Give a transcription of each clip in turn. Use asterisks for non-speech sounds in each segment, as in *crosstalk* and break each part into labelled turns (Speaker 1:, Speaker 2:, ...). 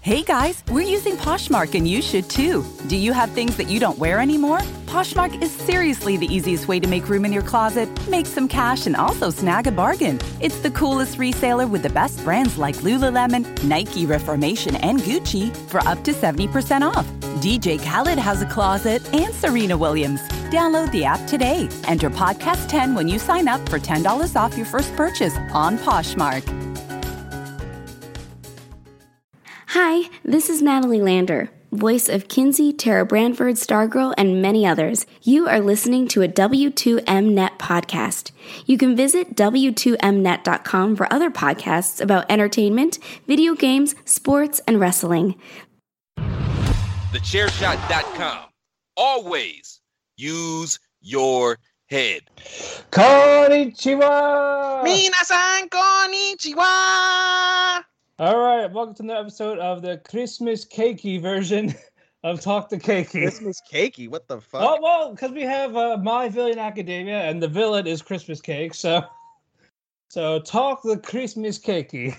Speaker 1: Hey guys, we're using Poshmark and you should too. Do you have things that you don't wear anymore? Poshmark is seriously the easiest way to make room in your closet, make some cash, and also snag a bargain. It's the coolest reseller with the best brands like Lululemon, Nike, Reformation, and Gucci for up to 70% off. DJ Khaled has a closet and Serena Williams. Download the app today. Enter podcast 10 when you sign up for $10 off your first purchase on Poshmark.
Speaker 2: Hi, this is Natalie Lander, voice of Kinsey, Tara Branford, Stargirl, and many others. You are listening to a W2Mnet podcast. You can visit W2Mnet.com for other podcasts about entertainment, video games, sports, and wrestling.
Speaker 3: TheChairShot.com. Always use your head.
Speaker 4: Konnichiwa!
Speaker 3: Minasan konnichiwa!
Speaker 4: All right, welcome to another episode of the Christmas cakey version *laughs* of Talk to Kēki.
Speaker 5: Christmas cakey. What the fuck?
Speaker 4: Oh well, because we have uh, my villain academia, and the villain is Christmas cake. So, *laughs* so talk the Christmas cakey.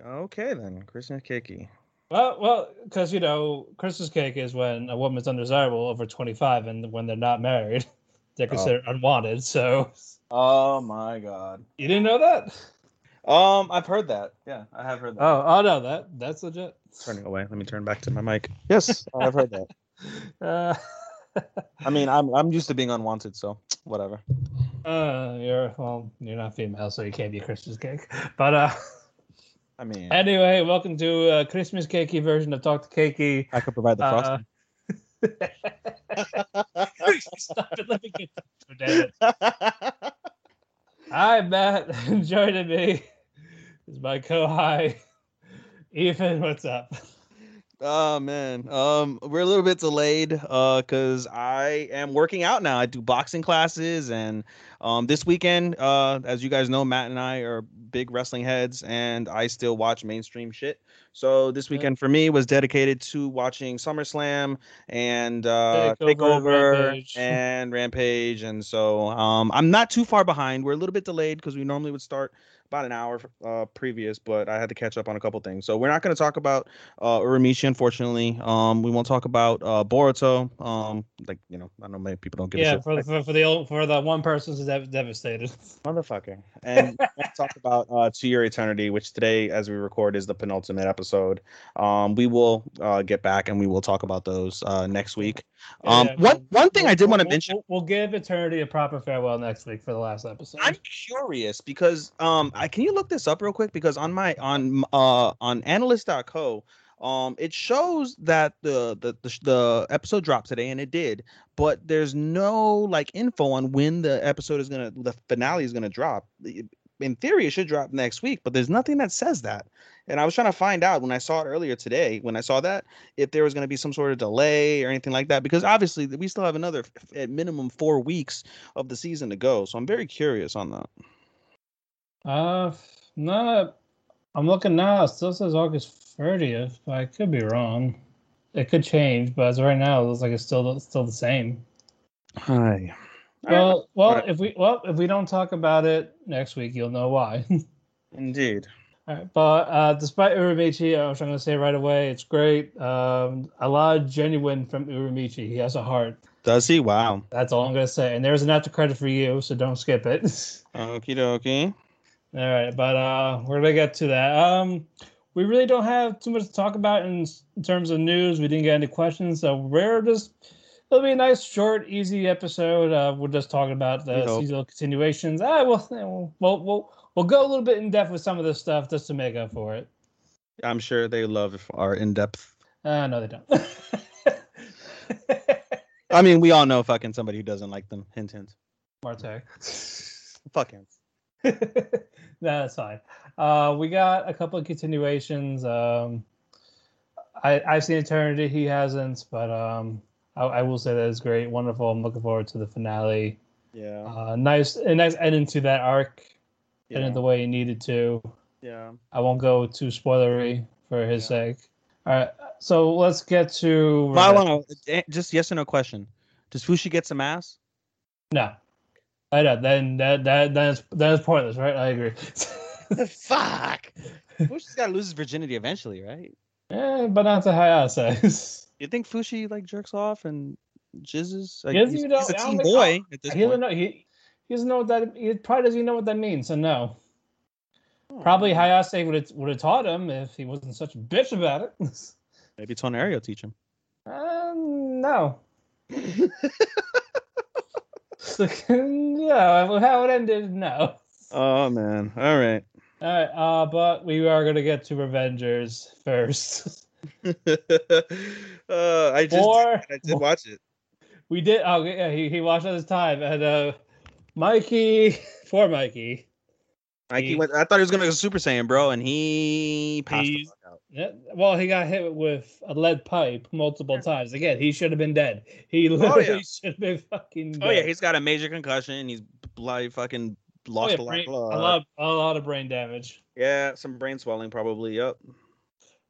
Speaker 5: Okay then, Christmas cakey.
Speaker 4: Well, well, because you know, Christmas cake is when a woman's undesirable over twenty-five, and when they're not married, *laughs* they're considered unwanted. So,
Speaker 5: Oh my god.
Speaker 4: you didn't know that?
Speaker 5: Um, I've heard that. Yeah, I have heard that.
Speaker 4: Oh, oh no, that that's legit.
Speaker 5: Turning away. Let me turn back to my mic. *laughs* Yes, I've heard that. *laughs*
Speaker 4: Uh,
Speaker 5: I mean, I'm I'm used to being unwanted, so whatever.
Speaker 4: Uh, you're well, you're not female, so you can't be a Christmas cake. *laughs* But uh,
Speaker 5: I mean,
Speaker 4: anyway, welcome to a Christmas cakey version of Talk to Kēki.
Speaker 5: I could provide the
Speaker 4: Uh,
Speaker 5: frosting.
Speaker 4: Stop it! Let me get to damn it. Hi, Matt. Joining me is my co-high, *laughs* Ethan. What's up?
Speaker 5: oh man, um, we're a little bit delayed, uh, cause I am working out now. I do boxing classes, and um, this weekend, uh, as you guys know, Matt and I are big wrestling heads, and I still watch mainstream shit. So this weekend for me was dedicated to watching SummerSlam and uh,
Speaker 4: Takeover,
Speaker 5: Takeover
Speaker 4: Rampage. *laughs*
Speaker 5: and Rampage, and so um, I'm not too far behind. We're a little bit delayed because we normally would start about an hour uh, previous, but I had to catch up on a couple things. So we're not going to talk about uh, Uramichi, unfortunately. Um, we won't talk about uh, Boruto. Um, like you know, I know many people don't a
Speaker 4: Yeah, for, for for the old, for the one person who's dev- devastated. *laughs*
Speaker 5: motherfucker. And talk about uh, To Your Eternity, which today, as we record, is the penultimate episode. Um, we will uh, get back and we will talk about those uh, next week. Um,
Speaker 4: Yeah,
Speaker 5: one
Speaker 4: we'll-
Speaker 5: one thing I did
Speaker 4: we'll-
Speaker 5: want to
Speaker 4: we'll-
Speaker 5: mention.
Speaker 4: We'll, we'll give Eternity a proper farewell next week for the last episode.
Speaker 5: I'm curious because um, I can you look this up real quick? Because on my on uh on anilist.co um it shows that the the the, the episode dropped today and it did but there's no like info on when the episode is gonna the finale is gonna drop. In theory it should drop next week but there's nothing that says that. And i was trying to find out when i saw it earlier today when i saw that if there was going to be some sort of delay or anything like that because obviously we still have another at minimum four weeks of the season to go so i'm very curious on that
Speaker 4: Uh, no, I'm looking now. It still says August 30th, but I could be wrong. It could change, but as of right now, it looks like it's still still the same.
Speaker 5: Hi.
Speaker 4: Well, well,
Speaker 5: Alright.
Speaker 4: if we well if we don't talk about it next week, you'll know why. *laughs*
Speaker 5: Indeed.
Speaker 4: All right, but uh, despite Uramichi, I was going to say right away, it's great. Um, a lot of genuine from Uramichi. He has a heart.
Speaker 5: Does he? Wow.
Speaker 4: That's all I'm gonna say. And there's an after credit for you, so don't skip it. *laughs*
Speaker 5: Okie dokie.
Speaker 4: All right, but uh, we're gonna get to that. Um, we really don't have too much to talk about in, in terms of news. We didn't get any questions, so we're just it'll be a nice, short, easy episode. Uh, we're just talking about
Speaker 5: We
Speaker 4: the
Speaker 5: hope.
Speaker 4: seasonal continuations. Ah, well, *laughs* we'll, we'll we'll we'll go a little bit in depth with some of this stuff just to make up for it.
Speaker 5: I'm sure they love our in depth.
Speaker 4: Uh, no, they don't. *laughs*
Speaker 5: I mean, we all know fucking somebody who doesn't like them. Hint, hint.
Speaker 4: Marte.
Speaker 5: Fuck him. *laughs* *laughs*
Speaker 4: no, that's fine. Uh, we got a couple of continuations. Um, I I've seen Eternity. He hasn't, but um, I, I will say that is great, wonderful. I'm looking forward to the finale.
Speaker 5: Yeah.
Speaker 4: Uh, nice, a nice ending to that arc.
Speaker 5: Yeah.
Speaker 4: Ended the way he needed to.
Speaker 5: yeah.
Speaker 4: I won't go too spoilery for his sake. All right, so let's get to.
Speaker 5: But I want to just yes or no question. Does Fushi get some ass?
Speaker 4: No, I know. Then that that that's that is pointless, right? I agree. *laughs*
Speaker 5: Fuck. *laughs* Fushi's got to lose his virginity eventually, right?
Speaker 4: Yeah, but not to Hayase. *laughs*
Speaker 5: You think Fushi like jerks off and jizzes? Like,
Speaker 4: He
Speaker 5: he's,
Speaker 4: even know-
Speaker 5: he's a teen boy at this
Speaker 4: He doesn't know. He, he doesn't know what that. He probably doesn't even know what that means. So no.
Speaker 5: Oh,
Speaker 4: Probably Hayase would have would have taught him if he wasn't such a bitch about it.
Speaker 5: Maybe Tonari will teach him.
Speaker 4: um, no. *laughs* So, yeah, well, how it ended, no.
Speaker 5: Oh man. All right.
Speaker 4: All right, uh, but we are gonna get to Revengers first. *laughs*
Speaker 5: uh, I just
Speaker 4: Or-
Speaker 5: I did watch it.
Speaker 4: we did. Oh, yeah, he he watched at his time, and uh, Mikey, *laughs* poor Mikey.
Speaker 5: Mikey
Speaker 4: He-
Speaker 5: went. I thought he was gonna go Super Saiyan, bro, and he passed the
Speaker 4: He's-
Speaker 5: fuck out.
Speaker 4: Yeah, well, he got hit with a lead pipe multiple times. Again, he should have been dead. He literally
Speaker 5: yeah. *laughs*
Speaker 4: should have been fucking.
Speaker 5: Oh yeah, he's got a major concussion. He's bloody fucking
Speaker 4: Oh,
Speaker 5: lost
Speaker 4: yeah,
Speaker 5: a lot
Speaker 4: brain-
Speaker 5: of blood.
Speaker 4: a lot, a lot of brain damage.
Speaker 5: Yeah, some brain swelling probably. Yep.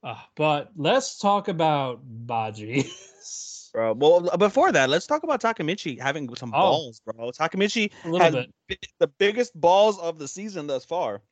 Speaker 4: Uh, but let's talk about Baji. *laughs*
Speaker 5: Bro, well, uh, before that, let's talk about Takamichi having some
Speaker 4: Oh.
Speaker 5: balls, bro. Takamichi
Speaker 4: a
Speaker 5: has
Speaker 4: bit.
Speaker 5: the biggest balls of the season thus far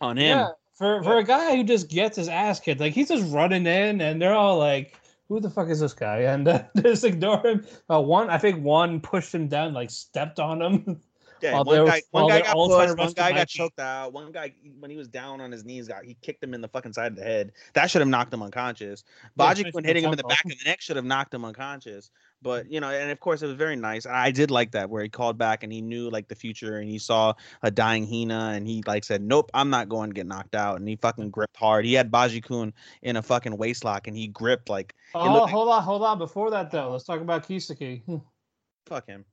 Speaker 5: on him.
Speaker 4: Yeah, for for a guy who just gets his ass kicked, like he's just running in, and they're all like, "Who the fuck is this guy?" *laughs* And uh, just ignore him. Uh, one, I think one pushed him down, like stepped on him. *laughs*
Speaker 5: Yeah,
Speaker 4: While
Speaker 5: one guy,
Speaker 4: were-
Speaker 5: one guy got
Speaker 4: all trying to
Speaker 5: pushed, one guy got
Speaker 4: Mikey.
Speaker 5: choked out. One guy, when he was down on his knees, got he kicked him in the fucking side of the head. That should have knocked him unconscious.
Speaker 4: Yeah,
Speaker 5: when hitting him in the back of the neck should have knocked him unconscious. But you know, and of course it was very nice. I did like that where he called back and he knew like the future and he saw a dying Hina and he like said, Nope, I'm not going to get knocked out. And he fucking gripped hard. He had Baji Kun in a fucking waist lock and he gripped like
Speaker 4: Oh,
Speaker 5: looked like-
Speaker 4: hold on, hold on. Before that, though, let's talk about Kisaki. *laughs*
Speaker 5: fuck him.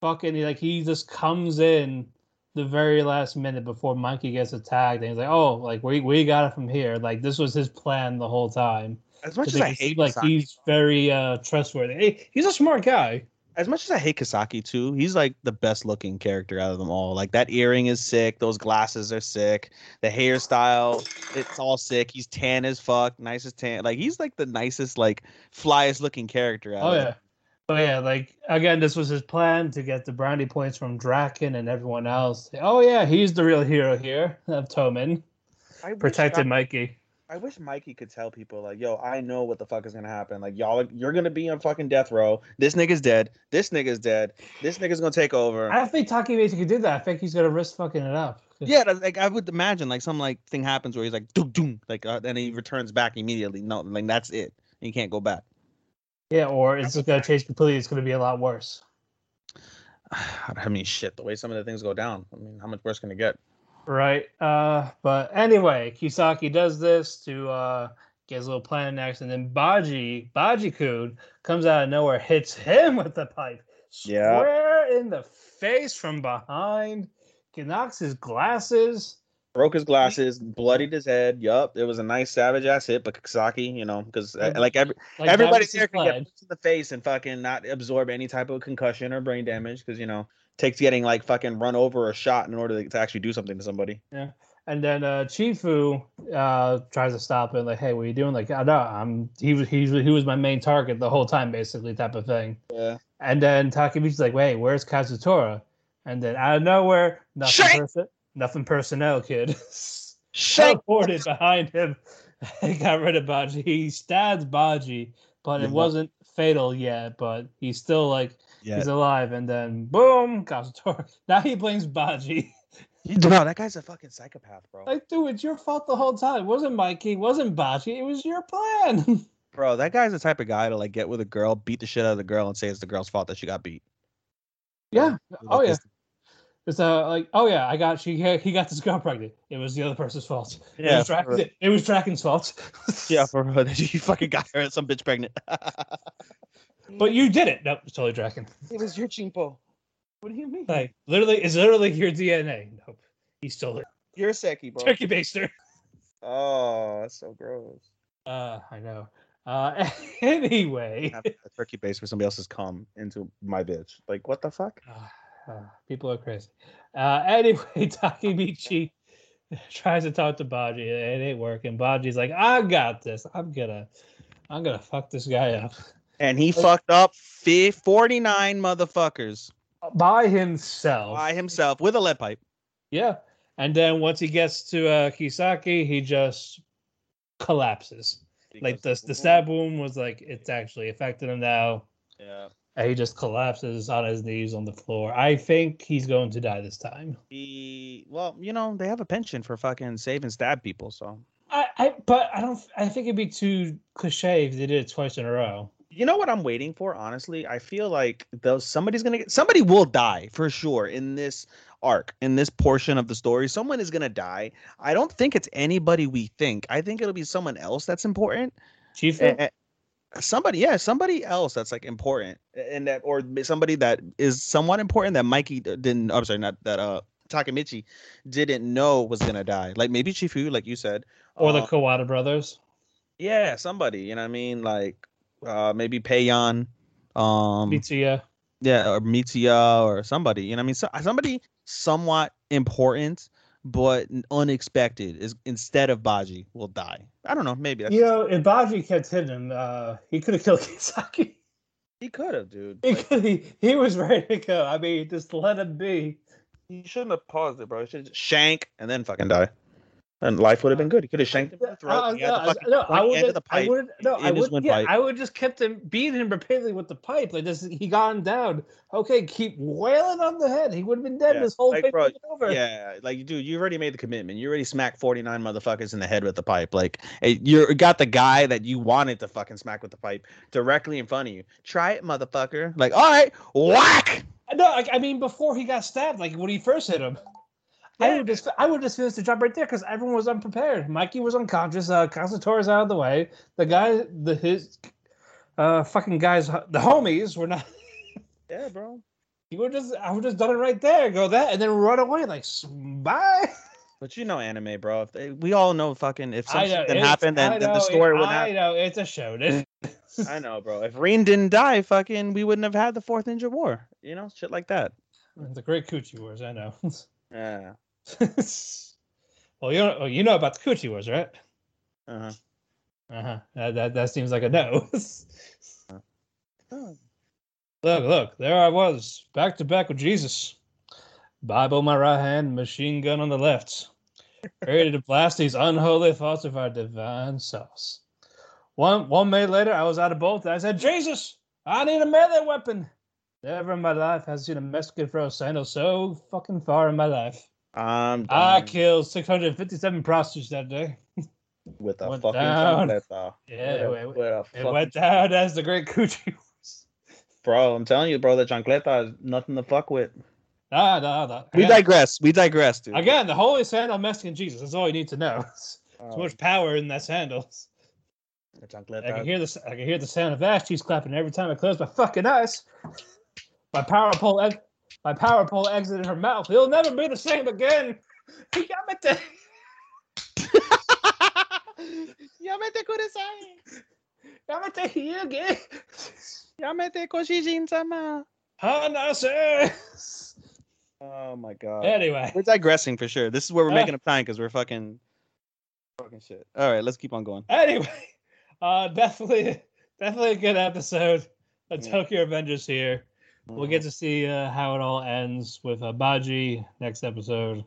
Speaker 4: Fucking, he, like he just comes in the very last minute before Mikey gets attacked, and he's like, "Oh, like we we got it from here." Like this was his plan the whole time.
Speaker 5: As much as I hate
Speaker 4: like
Speaker 5: Kisaki,
Speaker 4: he's very uh trustworthy. Hey, he's a smart guy.
Speaker 5: as much as I hate Kisaki too, he's like the best looking character out of them all. Like that earring is sick, those glasses are sick, the hairstyle, it's all sick. He's tan as fuck, nice as tan. Like he's like the nicest, like flyest looking character out
Speaker 4: Oh
Speaker 5: of
Speaker 4: yeah.
Speaker 5: them.
Speaker 4: But yeah, like again, this was his plan to get the brownie points from Draken and everyone else. Oh yeah, he's the real hero here of Toman.
Speaker 5: I
Speaker 4: Protected Mikey.
Speaker 5: I wish Mikey could tell people like, yo, I know what the fuck is gonna happen. Like y'all, you're gonna be on fucking death row. This nigga's dead. This nigga's dead. This nigga's gonna take over.
Speaker 4: I don't think Takemitsu could do that. I think he's gonna risk fucking it up.
Speaker 5: Yeah, like I would imagine like some like thing happens where he's like doom doom like uh, then he returns back immediately. No, like that's it. He can't go back.
Speaker 4: Yeah, or it's just gonna change completely. It's gonna be a lot worse. *sighs*
Speaker 5: I mean, shit. The way some of the things go down. I mean, how much worse can it get?
Speaker 4: Right. Uh, but anyway, Kisaki does this to uh, get his little plan next, and then Baji, Baji Kun, comes out of nowhere, hits him with the pipe,
Speaker 5: Yeah.
Speaker 4: square in the face from behind, he knocks his glasses.
Speaker 5: Broke his glasses, bloodied his head. Yup, it was a nice savage ass hit, but Kisaki, you know, because
Speaker 4: Like-
Speaker 5: like every
Speaker 4: Like that
Speaker 5: everybody
Speaker 4: was
Speaker 5: there can get in the face and fucking not absorb any type of concussion or brain damage because you know takes getting like fucking run over or shot in order to, actually do something to somebody. Yeah.
Speaker 4: And then uh, Chifu uh, tries to stop him, like, "Hey, what are you doing?" Like, "I know, I'm." He was he was he was my main target the whole time, basically, type of thing.
Speaker 5: Yeah.
Speaker 4: And then Takemichi's like, "Wait, where's Kazutora?" And then out of nowhere, nothing,
Speaker 5: Shit!
Speaker 4: perso- nothing personnel, kid. *laughs*
Speaker 5: Shake.
Speaker 4: Teleported behind him. *laughs* he got rid of Baji. He stabs Baji, but
Speaker 5: Yeah.
Speaker 4: it wasn't fatal yet. But he's still like
Speaker 5: Yeah.
Speaker 4: he's alive. And then boom, Kazutora. *laughs* Now he blames Baji.
Speaker 5: Bro, that guy's a fucking psychopath, bro.
Speaker 4: Like, dude, it's your fault the whole time. It wasn't Mikey, it wasn't Baji, it was your plan.
Speaker 5: Bro, that guy's the type of guy to like get with a girl, beat the shit out of the girl, and say it's the girl's fault that she got beat.
Speaker 4: yeah. Oh yeah.
Speaker 5: This-
Speaker 4: It's uh like, oh yeah, I got she he got this girl pregnant. It was the other person's fault. It
Speaker 5: Yeah,
Speaker 4: was, Dra-
Speaker 5: for-
Speaker 4: it was Draken's fault. *laughs*
Speaker 5: Yeah, for real. *laughs* You fucking got her some bitch pregnant. *laughs*
Speaker 4: but you did it. Nope, it's totally Draken.
Speaker 5: it was your chimpo.
Speaker 4: What do you mean? Like literally, it's literally your DNA. Nope, he stole it.
Speaker 5: You're a Seki, bro.
Speaker 4: Turkey baster.
Speaker 5: Oh, that's so gross.
Speaker 4: Uh, I know. Uh, anyway,
Speaker 5: Have a turkey base for somebody else's cum into my bitch. Like, what the fuck? *sighs*
Speaker 4: uh, uh, people are crazy. Uh, *laughs* anyway, Takemichi *laughs* tries to talk to Baji. It ain't working. Baji's like, I got this. I'm gonna, I'm gonna fuck this guy up
Speaker 5: And he fucked up fi- 49 motherfuckers
Speaker 4: by himself.
Speaker 5: by himself with a lead pipe.
Speaker 4: Yeah. And then once he gets to uh, Kisaki, he just collapses. Like the the stab wound was like it's actually affecting him now.
Speaker 5: Yeah.
Speaker 4: And he just collapses on his knees on the floor. I think he's going to die this time.
Speaker 5: He, well, you know, they have a pension for fucking save and stab people. So,
Speaker 4: I, I but I don't I think it'd be too cliche if they did it twice in a row.
Speaker 5: you know what I'm waiting for? Honestly, I feel like those somebody's gonna get somebody will die for sure in this arc, in this portion of the story. Someone is gonna die. I don't think it's anybody we think. I think it'll be someone else that's important.
Speaker 4: Chief
Speaker 5: somebody yeah somebody else that's like important and that or somebody that is somewhat important that mikey didn't i'm sorry not that uh takamichi didn't know was gonna die like maybe chifu like you said
Speaker 4: or the
Speaker 5: uh,
Speaker 4: Kawata brothers.
Speaker 5: yeah somebody you know what i mean like uh maybe Peiyon, um
Speaker 4: Mitsuya.
Speaker 5: yeah or mitsuya or somebody you know what i mean so, somebody somewhat important but unexpected is instead of baji will die i don't know maybe that's,
Speaker 4: You know, if Baji kept hitting him, uh, he could have killed *laughs* Kisaki.
Speaker 5: he could have dude
Speaker 4: He,
Speaker 5: Like,
Speaker 4: he, he was ready to go. I mean, just let him be.
Speaker 5: He shouldn't have paused it, bro. He should just shank and then fucking die. And life would have been good. He could have shanked him in the throat.
Speaker 4: Uh,
Speaker 5: had the
Speaker 4: no, I would
Speaker 5: end of the
Speaker 4: I
Speaker 5: pipe
Speaker 4: would no, I would yeah,
Speaker 5: windpipe.
Speaker 4: I would just kept him beating him repeatedly with the pipe. Like this, he got him down. Okay, keep wailing on the head. He would have been dead.
Speaker 5: Yeah,
Speaker 4: This whole
Speaker 5: like,
Speaker 4: thing
Speaker 5: bro,
Speaker 4: over.
Speaker 5: Yeah, like dude, you already made the commitment. You already smacked 49 motherfuckers in the head with the pipe. Like eh, you got the guy that you wanted to fucking smack with the pipe directly in front of you. Try it, motherfucker. Like, all right, whack.
Speaker 4: No, I mean, before he got stabbed, like when he first hit him, I would just, I would just finished the job right there because everyone was unprepared. Mikey was unconscious. Uh, Kazutora's out of the way. The guy, the his, uh, fucking guys, the homies were not. *laughs*
Speaker 5: Yeah, bro.
Speaker 4: He would just, I would just done it right there. Go that, and then run away. Like, bye.
Speaker 5: But you know anime, bro. If they, we all know fucking if
Speaker 4: know,
Speaker 5: something didn't happen, then,
Speaker 4: I
Speaker 5: then the story would
Speaker 4: I
Speaker 5: happen.
Speaker 4: know it's a shonen. *laughs*
Speaker 5: I know, bro. If Rin didn't die, fucking, we wouldn't have had the Fourth Ninja War. You know, shit like that.
Speaker 4: the Great Coochie Wars. I know. *laughs*
Speaker 5: Yeah. *laughs*
Speaker 4: well, you know, you know about the Coochie Wars, right?
Speaker 5: Uh huh.
Speaker 4: Uh huh. That, that that seems like a no. *laughs* Look, look, there I was, back to back with Jesus. Bible in my right hand, machine gun on the left. Ready to blast these unholy thoughts of our divine sauce. One one minute later, I was out of both. I said, Jesus, I need a melee weapon. Never in my life has seen a Mexican throw a sandal so fucking far in my life.
Speaker 5: I'm
Speaker 4: I killed 657 prostitutes that day.
Speaker 5: with a
Speaker 4: went
Speaker 5: fucking
Speaker 4: down.
Speaker 5: chancleta.
Speaker 4: Yeah,
Speaker 5: with a,
Speaker 4: it,
Speaker 5: with a
Speaker 4: it went down as the Great Coochie *laughs* Wars.
Speaker 5: Bro, I'm telling you, bro, the chancleta is nothing to fuck with.
Speaker 4: Nah, nah, nah.
Speaker 5: We digress. We digress, dude.
Speaker 4: Again, the holy sandal Mexican Jesus. That's all you need to know. *laughs*
Speaker 5: Oh,
Speaker 4: So much power in that sandal.
Speaker 5: the
Speaker 4: I can hear the I can hear the sound of ash cheese clapping every time I close my fucking eyes. My power pole, ex- my power pole exited her mouth. He'll never be the same again. *laughs* Yamete, *laughs*
Speaker 5: Yamete kudasai.
Speaker 4: yamete hyuge,
Speaker 5: Yamete koshijin sama.
Speaker 4: hanase.
Speaker 5: Oh my god.
Speaker 4: Anyway,
Speaker 5: We're digressing for sure. This is where we're making up time because we're fucking fucking shit. All right, let's keep on going.
Speaker 4: anyway, uh, definitely, definitely a good episode. The
Speaker 5: Yeah.
Speaker 4: Tokyo Revengers here. We'll get to see uh, how it all ends with uh, Baji next episode.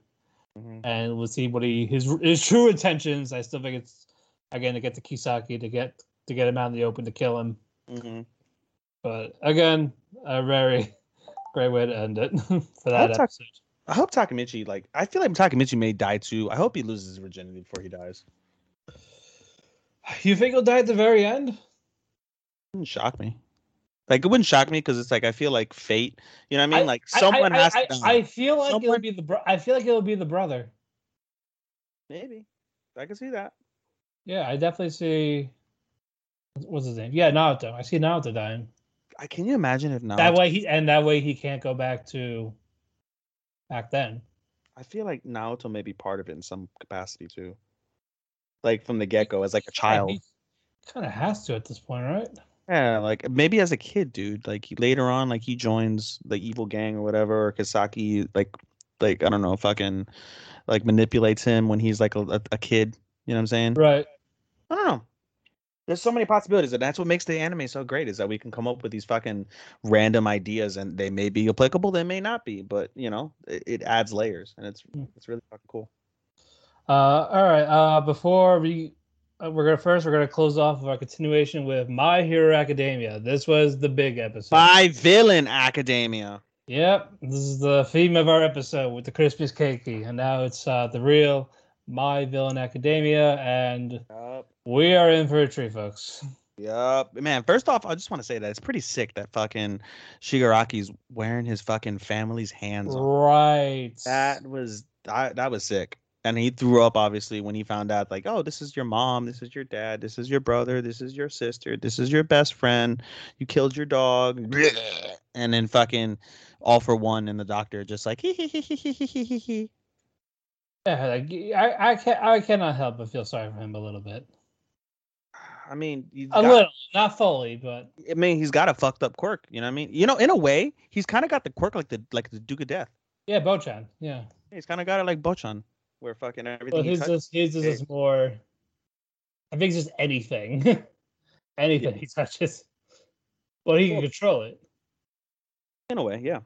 Speaker 5: Mhm.
Speaker 4: and we'll see what he his his true intentions. I still think it's again to get to Kisaki to get to get him out in the open to kill him.
Speaker 5: Mhm.
Speaker 4: But again, a very *laughs* great way to end it *laughs* for that
Speaker 5: talk-
Speaker 4: episode.
Speaker 5: I hope Takamichi like I feel like Takamichi may die too. I hope he loses his virginity before he dies.
Speaker 4: You think he'll die at the very end?
Speaker 5: wouldn't shock me. Like it wouldn't shock me because it's like I feel like fate. You know what I mean? like someone
Speaker 4: I,
Speaker 5: has to.
Speaker 4: I, I feel like it'll be the. Bro- I feel like it'll be the brother.
Speaker 5: Maybe I can see that.
Speaker 4: Yeah, I definitely see. What's his name? Yeah, Naoto. I see Naoto dying.
Speaker 5: I can you imagine if now
Speaker 4: That way he and that way he can't go back to back then.
Speaker 5: I feel like Naoto may be part of it in some capacity too. Like from the get go as like a child.
Speaker 4: kind of has to at this point, right?
Speaker 5: Yeah, like maybe as a kid, dude. Like later on, like he joins the evil gang or whatever, or Kisaki, like, like I don't know, fucking, like manipulates him when he's like a, a, kid. You know what I'm saying?
Speaker 4: Right.
Speaker 5: I don't know. There's so many possibilities, and that's what makes the anime so great. Is that we can come up with these fucking random ideas, and they may be applicable, they may not be, but you know, it, it adds layers, and it's
Speaker 4: Hmm.
Speaker 5: it's really fucking cool.
Speaker 4: Uh, all right. Uh, before we, we're gonna first we're gonna close off of our continuation with My Hero Academia. This was the big episode.
Speaker 5: My Villain Academia.
Speaker 4: Yep, this is the theme of our episode with the Christmas cakey, and now it's uh, the real My Villain Academia, and
Speaker 5: Yup.
Speaker 4: we are in for a treat, folks.
Speaker 5: Yup. Man, first off, I just want to say that it's pretty sick that fucking Shigaraki's wearing his fucking family's hands on.
Speaker 4: Right.
Speaker 5: That was I, that was sick. And he threw up obviously when he found out like, oh, this is your mom, this is your dad, this is your brother, this is your sister, this is your best friend. You killed your dog. And then fucking all for one and the doctor just like hee hee hee hee hee hee hee hee.
Speaker 4: Yeah, like, I I can I cannot help but feel sorry for him a little bit.
Speaker 5: I mean, he's
Speaker 4: A
Speaker 5: got-
Speaker 4: little, not fully, but
Speaker 5: I mean, he's got a fucked up quirk. You know what I mean? You know, in a way, he's kind of got the quirk like the like the Duke of Death.
Speaker 4: yeah, Bochan, yeah.
Speaker 5: He's kind of got it like Bochan, where fucking everything.
Speaker 4: Well,
Speaker 5: he
Speaker 4: his
Speaker 5: touches-
Speaker 4: just his is just more. I think it's just anything, *laughs* anything he touches. Well, he can control it.
Speaker 5: in a way, yeah,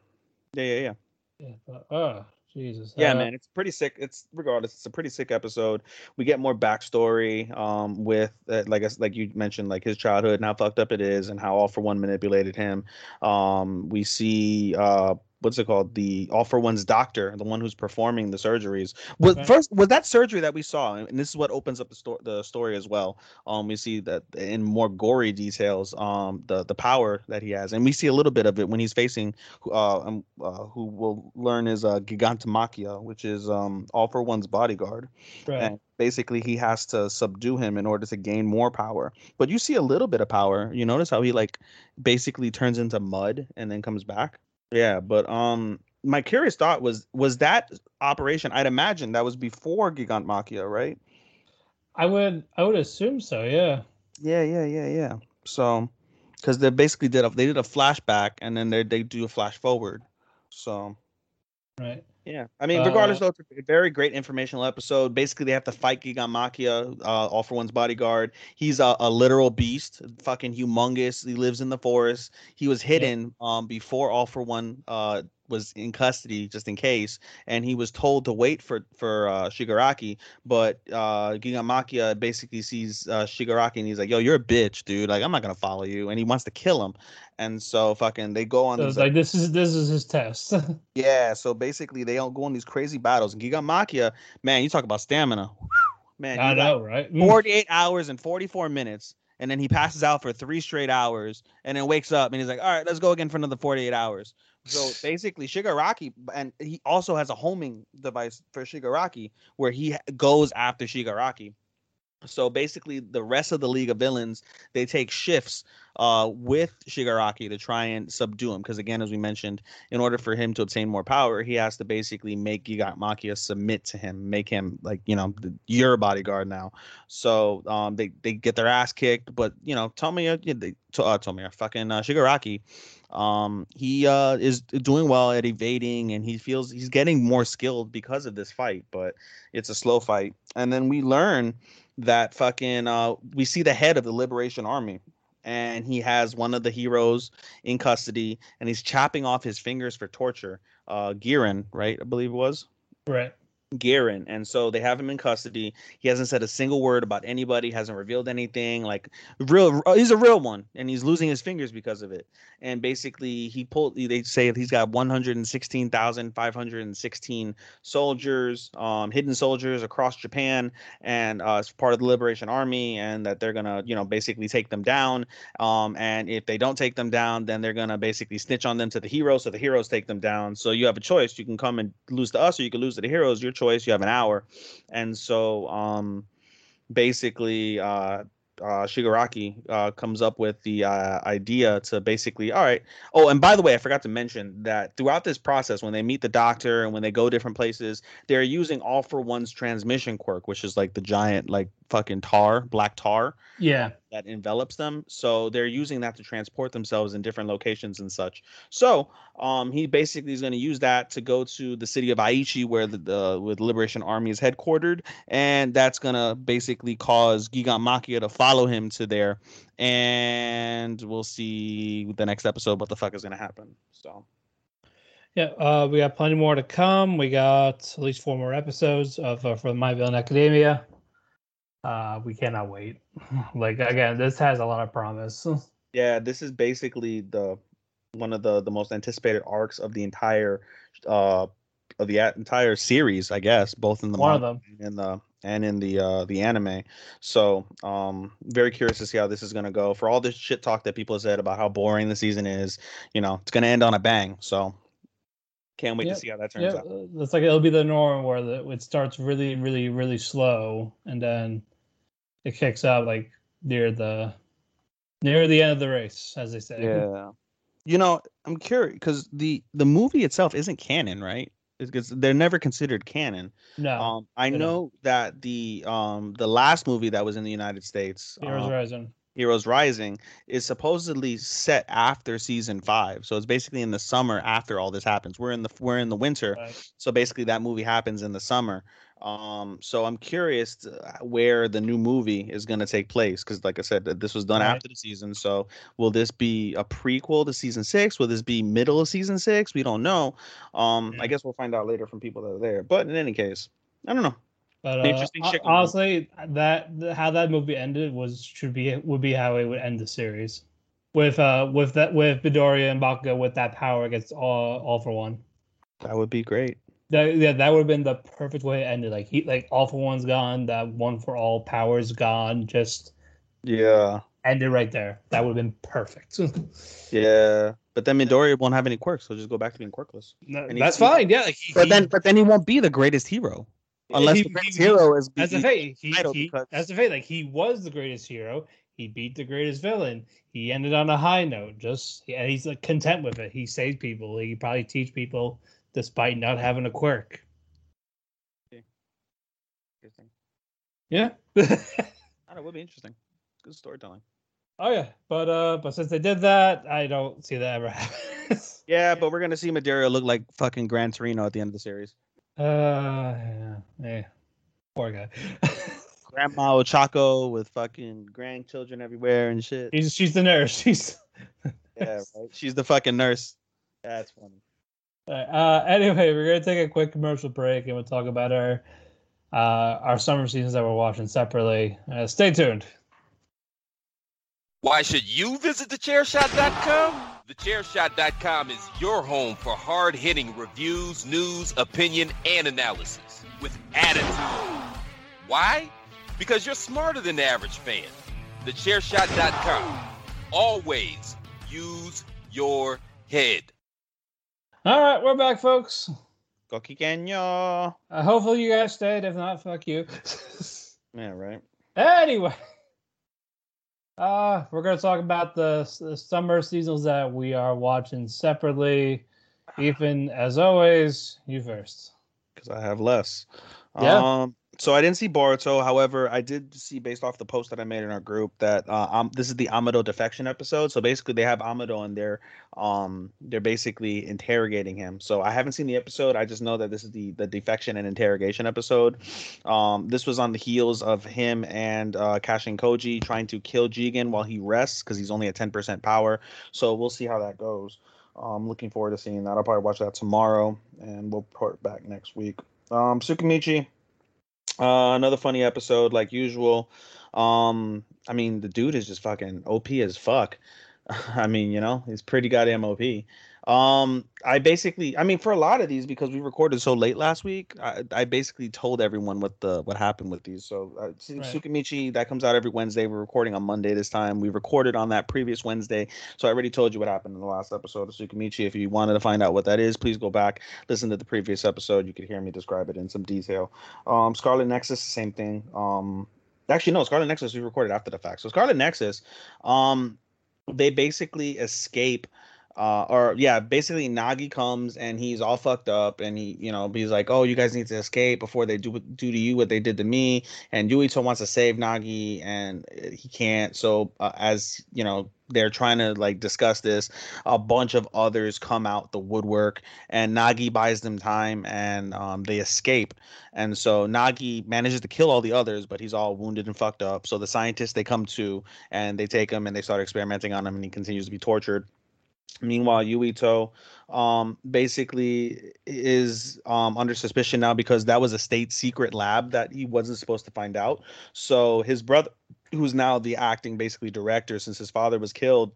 Speaker 5: yeah, yeah, yeah.
Speaker 4: Yeah. But, oh, Jesus.
Speaker 5: Yeah,
Speaker 4: Uh,
Speaker 5: man, it's pretty sick. It's regardless, it's a pretty sick episode. We get more backstory, um, with uh, like like you mentioned, like his childhood and how fucked up it is, and how All for One manipulated him. Um, we see uh, what's it called? The All for One's doctor, the one who's performing the surgeries. Was
Speaker 4: Okay.
Speaker 5: first was that surgery that we saw, and this is what opens up the story, the story as well. Um, we see that in more gory details, um, the the power that he has, and we see a little bit of it when he's facing uh, um, uh, who will learn is uh, Gigantomachia, which is um, all for one's bodyguard.
Speaker 4: right.
Speaker 5: And basically, he has to subdue him in order to gain more power. But you see a little bit of power. You notice how he like basically turns into mud and then comes back. Yeah, but um, my curious thought was was that operation? I'd imagine that was before Gigantomachia, right?
Speaker 4: I would I would assume so. Yeah.
Speaker 5: Yeah, yeah, yeah, yeah. So, because they basically did a they did a flashback and then they they do a flash forward. So
Speaker 4: Right.
Speaker 5: Yeah, I mean, regardless,
Speaker 4: Uh,
Speaker 5: though, it's a very great informational episode. Basically, they have to fight Gigantomachia, uh, all for one's bodyguard. He's a, a literal beast, fucking humongous. He lives in the forest. He was hidden um before all for one uh was in custody, just in case, and he was told to wait for for uh, Shigaraki. But uh, Gigantomachia basically sees uh, Shigaraki and he's like, "Yo, you're a bitch, dude. Like, I'm not gonna follow you," and he wants to kill him. And so, fucking, they go on.
Speaker 4: So
Speaker 5: these,
Speaker 4: it's like this is this is his test. *laughs*
Speaker 5: yeah, so basically they all go on these crazy battles. And Gigantomachia, man, you talk about stamina. Man,
Speaker 4: I know, right? Mm.
Speaker 5: 48 hours and 44 minutes, and then he passes out for three straight hours, and then wakes up and he's like, All right, let's go again for another 48 hours. So basically, Shigaraki, and he also has a homing device for Shigaraki where he goes after Shigaraki. So basically, the rest of the League of Villains they take shifts uh, with Shigaraki to try and subdue him. Because again, as we mentioned, in order for him to obtain more power, he has to basically make Gigantomachia submit to him, make him like you know your bodyguard now. So um, they they get their ass kicked, but you know Tomura, they, uh, Tomura, fucking uh, Shigaraki, um, he uh, is doing well at evading, and he feels he's getting more skilled because of this fight. But it's a slow fight, and then we learn that fucking uh, we see the head of the Liberation Army and he has one of the heroes in custody and he's chopping off his fingers for torture. Uh Giran, right? I believe it was.
Speaker 4: Right.
Speaker 5: Giran, and so they have him in custody. He hasn't said a single word about anybody, hasn't revealed anything. Like real, he's a real one, and he's losing his fingers because of it. And basically, he pulled. They say he's got one hundred and sixteen thousand five hundred and sixteen soldiers, um, hidden soldiers across Japan, and uh, as part of the Liberation Army, and that they're gonna, you know, basically take them down. Um, and if they don't take them down, then they're gonna basically snitch on them to the heroes, so the heroes take them down. So you have a choice: you can come and lose to us, or you can lose to the heroes. Your choice. You have an hour, and so um, basically, uh, uh, Shigaraki uh, comes up with the uh, idea to basically, all right. Oh, and by the way, I forgot to mention that throughout this process, when they meet the doctor and when they go different places, they're using All for One's transmission quirk, which is like the giant, like fucking tar, black tar
Speaker 4: Yeah.
Speaker 5: That envelops them. So they're using that to transport themselves in different locations and such. So um, he basically is going to use that to go to the city of Aichi, where the, the with Liberation Army is headquartered, and that's going to basically cause Gigantomachia to follow him to there. And we'll see the next episode what the fuck is going to happen. So
Speaker 4: Yeah, uh, we got plenty more to come. We got at least four more episodes of uh, for My Villain Academia. Uh, we cannot wait. *laughs* like again, this has a lot of promise. *laughs*
Speaker 5: yeah, this is basically the one of the the most anticipated arcs of the entire uh of the entire series, I guess, both in the
Speaker 4: One of them.
Speaker 5: and in the and in the uh the anime. So, um very curious to see how this is going to go. For all this shit talk that people have said about how boring the season is, you know, it's going to end on a bang. So, can't wait
Speaker 4: Yep,
Speaker 5: to see how that turns
Speaker 4: Yeah,
Speaker 5: out.
Speaker 4: uh, it's like it'll be the norm where the, it starts really, really, really slow, and then it kicks up like near the near the end of the race, as they say.
Speaker 5: Yeah. You know, I'm curious cuz the the movie itself isn't canon, right? Because they're never considered canon.
Speaker 4: No,
Speaker 5: Um, I
Speaker 4: don't.
Speaker 5: know that the um the last movie that was in the United States,
Speaker 4: Heroes
Speaker 5: um,
Speaker 4: Rising.
Speaker 5: Heroes Rising, is supposedly set after season five. So it's basically in the summer after all this happens. We're in the we're in the winter,
Speaker 4: Right.
Speaker 5: so basically that movie happens in the summer. Um, so I'm curious to, uh, where the new movie is going to take place because, like I said, this was done
Speaker 4: Right.
Speaker 5: after the season. So will this be a prequel to season six? Will this be middle of season six? We don't know. Um, I guess we'll find out later from people that are there. But in any case, I don't know.
Speaker 4: But uh,
Speaker 5: Interesting
Speaker 4: ho-
Speaker 5: shit going on.
Speaker 4: honestly, that how that movie ended was should be would be how it would end the series, with uh with that with Midoriya and Bakugo with that power against all all for one.
Speaker 5: That would be great.
Speaker 4: That yeah, that would have been the perfect way to end it. Like he like all for one's gone, that one for all power's gone. Just
Speaker 5: Yeah,
Speaker 4: end it right there. That would have been perfect. *laughs*
Speaker 5: yeah. But then Midoriya won't have any quirks. He'll just go back to being quirkless.
Speaker 4: No,
Speaker 5: And
Speaker 4: that's fine. Yeah, like he,
Speaker 5: But
Speaker 4: he-
Speaker 5: then, but then he won't be the greatest hero unless
Speaker 4: he-
Speaker 5: the greatest
Speaker 4: he-
Speaker 5: hero is.
Speaker 4: That's the
Speaker 5: he-
Speaker 4: thing. He,
Speaker 5: title
Speaker 4: he,
Speaker 5: because-
Speaker 4: that's the thing. Like he was the greatest hero. He beat the greatest villain. He ended on a high note. Just and he's like content with it. He saved people. He probably teach people despite not having a quirk.
Speaker 5: Interesting.
Speaker 4: Yeah. *laughs*
Speaker 5: I don't know, *laughs* it would be interesting. Good storytelling.
Speaker 4: oh yeah. But uh, but since they did that, I don't see that ever *laughs* happen.
Speaker 5: Yeah, but we're gonna see Midoriya look like fucking Gran Torino at the end of the series.
Speaker 4: uh, yeah, yeah. Poor guy.
Speaker 5: Grandma Ochako with fucking grandchildren everywhere and shit.
Speaker 4: He's she's the nurse. She's.
Speaker 5: Yeah, right. She's the fucking nurse. That's funny.
Speaker 4: Uh, *laughs* anyway, we're gonna take a quick commercial break and we'll talk about our uh, our summer seasons that we're watching separately. Uh, stay tuned.
Speaker 3: Why should you visit thechairshot.com? Thechairshot.com is your home for hard hitting reviews, news, opinion, and analysis with attitude. Why? Because you're smarter than the average fan. Thechairshot.com. Always use your head.
Speaker 4: All right, we're back, folks.
Speaker 5: Gokikenyo.
Speaker 4: Uh, hopefully you guys stayed. If not, fuck you. *laughs*
Speaker 5: Yeah, right.
Speaker 4: anyway, uh, we're gonna talk about the, the summer seasons that we are watching separately. Ethan, as always, you first.
Speaker 5: Because I have less.
Speaker 4: Yeah.
Speaker 5: Um. So I didn't see Boruto. However, I did see based off the post that I made in our group that uh, um this is the Amado defection episode. So basically, they have Amado and they're um they're basically interrogating him. So I haven't seen the episode. I just know that this is the the defection and interrogation episode. Um, this was on the heels of him and uh, Kashin Koji trying to kill Jigen while he rests because he's only at ten percent power. So we'll see how that goes. I'm looking forward to seeing that. I'll probably watch that tomorrow, and we'll report back next week. Um, Tsukimichi, uh, another funny episode like usual. Um, I mean, the dude is just fucking OP as fuck. *laughs* I mean, you know, he's pretty goddamn OP. Um, I basically, I mean, for a lot of these, because we recorded so late last week, I, I basically told everyone what the what happened with these. So, uh, right. Tsukimichi that comes out every Wednesday. We're recording on Monday this time. We recorded on that previous Wednesday, so I already told you what happened in the last episode of Tsukimichi. If you wanted to find out what that is, please go back listen to the previous episode. You could hear me describe it in some detail. Um, Scarlet Nexus, same thing. Um, actually, no, Scarlet Nexus we recorded after the fact. So Scarlet Nexus, um, they basically escape uh, or yeah, basically Nagi comes and he's all fucked up and he, you know, he's like, oh, you guys need to escape before they do do to you what they did to me. And Yuito wants to save Nagi and uh, he can't. So uh, as you know, they're trying to like discuss this. A bunch of others come out the woodwork and Nagi buys them time and um, they escape. And so Nagi manages to kill all the others, but he's all wounded and fucked up. So the scientists they come to and they take him and they start experimenting on him and he continues to be tortured Meanwhile, Yuito um, basically is um, under suspicion now because that was a state secret lab that he wasn't supposed to find out. So his brother, who's now the acting basically director since his father was killed,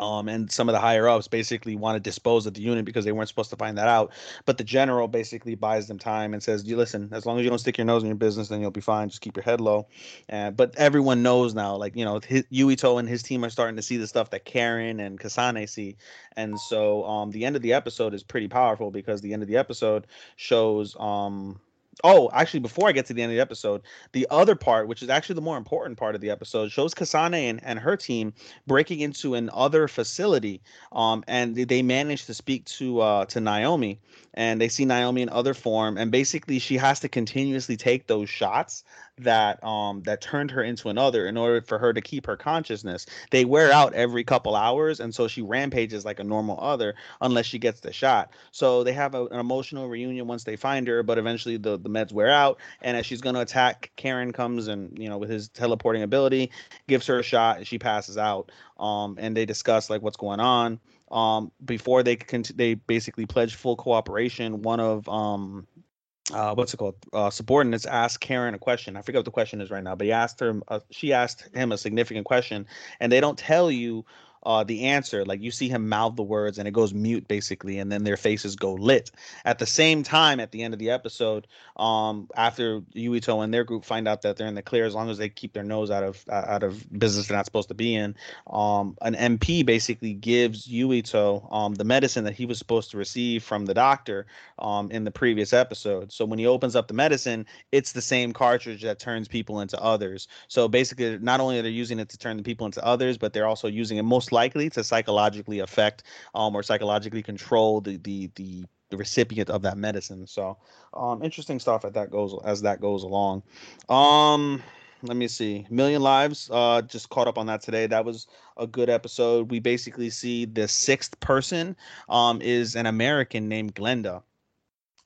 Speaker 5: um, and some of the higher ups basically want to dispose of the unit because they weren't supposed to find that out. But the general basically buys them time and says, "You listen, as long as you don't stick your nose in your business, then you'll be fine. Just keep your head low." Uh, but everyone knows now, like you know, his, Yuito and his team are starting to see the stuff that Karen and Kasane see, and so um, the end of the episode is pretty powerful because the end of the episode shows um Oh, actually, before I get to the end of the episode, the other part, which is actually the more important part of the episode, shows Kasane and, and her team breaking into an other facility. Um, and they, they manage to speak to uh, to Naomi, and they see Naomi in other form, and basically she has to continuously take those shots that um that turned her into another in order for her to keep her consciousness. They wear out every couple hours, and so she rampages like a normal other unless she gets the shot. So they have a, an emotional reunion once they find her, but eventually the the meds wear out, and as she's going to attack, Karen comes and you know with his teleporting ability gives her a shot, and she passes out. Um, and they discuss like what's going on. Um, before they can, they basically pledge full cooperation. One of um uh, what's it called? Uh, subordinates asked Karen a question. I forget what the question is right now, but he asked her. Uh, she asked him a significant question, and they don't tell you uh, the answer. Like you see him mouth the words and it goes mute basically, and then their faces go lit. At the same time, at the end of the episode, um, after Yuito and their group find out that they're in the clear, as long as they keep their nose out of uh, out of business they're not supposed to be in, um, an MP basically gives Yuito um, the medicine that he was supposed to receive from the doctor um, in the previous episode. So when he opens up the medicine, it's the same cartridge that turns people into others. So basically, not only are they using it to turn the people into others, but they're also using it most likely to psychologically affect um, or psychologically control the the the the recipient of that medicine. So, um, interesting stuff as that goes as that goes along. Um, let me see. Million Lives. Uh, just caught up on that today. That was a good episode. We basically see the sixth person um is an American named Glenda.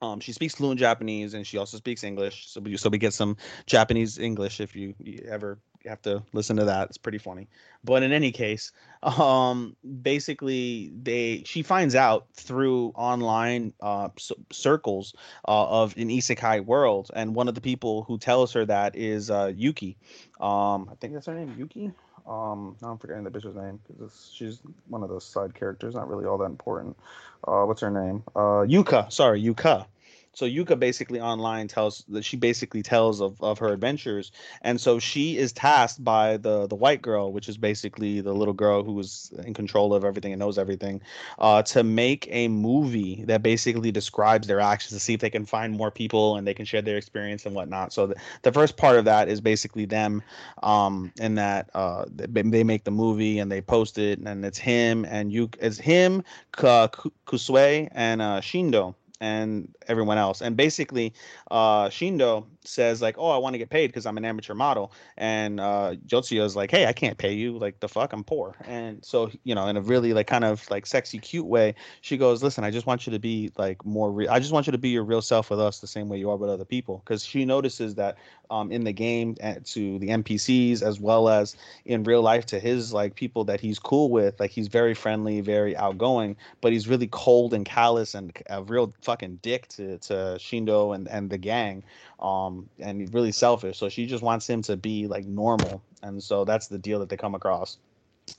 Speaker 5: Um, she speaks fluent Japanese and she also speaks English. So we so we get some Japanese English if you, you ever you have to listen to that. It's pretty funny. But in any case, um, basically they she finds out through online uh, c- circles uh, of an isekai world, and one of the people who tells her that is uh, Yuki. Um, I think that's her name, Yuki. Um, now I'm forgetting the bitch's name because she's one of those side characters, not really all that important. Uh, what's her name? Uh, Yuka. Sorry, Yuka so Yuka basically online tells that she basically tells of, of her adventures, and so she is tasked by the the white girl, which is basically the little girl who is in control of everything and knows everything, uh, to make a movie that basically describes their actions to see if they can find more people and they can share their experience and whatnot. So the, the first part of that is basically them, um, in that uh, they, they make the movie and they post it, and it's him and you, it's him, Kusue and uh, Shindo and everyone else. And basically, uh, Shindo says like, "Oh, I want to get paid because I'm an amateur model," and uh, is like, "Hey, I can't pay you. Like the fuck, I'm poor." And so you know, in a really like kind of like sexy, cute way, she goes, "Listen, I just want you to be like more. Re- I just want you to be your real self with us, the same way you are with other people." Because she notices that um, in the game uh, to the NPCs as well as in real life to his like people that he's cool with. Like he's very friendly, very outgoing, but he's really cold and callous and a real fucking dick to to Shindo and and the gang. Um, and really selfish. So she just wants him to be like normal, and so that's the deal that they come across.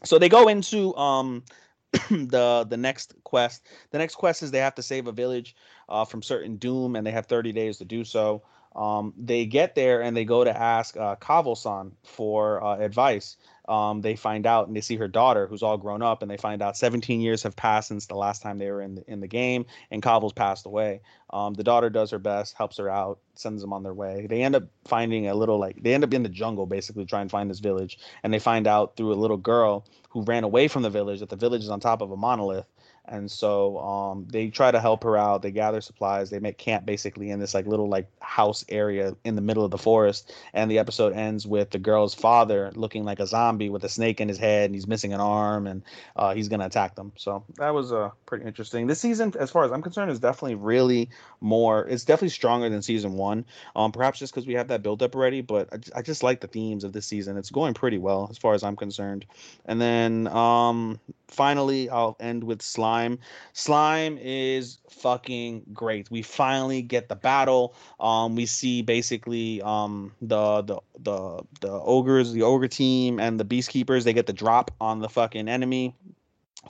Speaker 5: So they go into um *clears throat* the the next quest. The next quest is they have to save a village uh, from certain doom, and they have 30 days to do so. Um, they get there and they go to ask uh, Kaval-san for uh, advice. Um, they find out and they see her daughter, who's all grown up, and they find out 17 years have passed since the last time they were in the, in the game, and Kaval's passed away. Um, the daughter does her best, helps her out, sends them on their way. They end up finding a little like they end up in the jungle basically trying to find this village, and they find out through a little girl who ran away from the village that the village is on top of a monolith and so um, they try to help her out. They gather supplies. They make camp basically in this like little like house area in the middle of the forest. And the episode ends with the girl's father looking like a zombie with a snake in his head and he's missing an arm and uh, he's gonna attack them. So that was uh, pretty interesting. This season as far as i'm concerned is definitely really more it's definitely stronger than season one. Um, perhaps just because we have that build up already but I, I just like the themes of this season. It's going pretty well as far as i'm concerned. And then um, finally i'll end with slime Slime. Slime is fucking great. We finally get the battle. Um, we see basically um the the the the ogres, the ogre team, and the beast keepers. They get the drop on the fucking enemy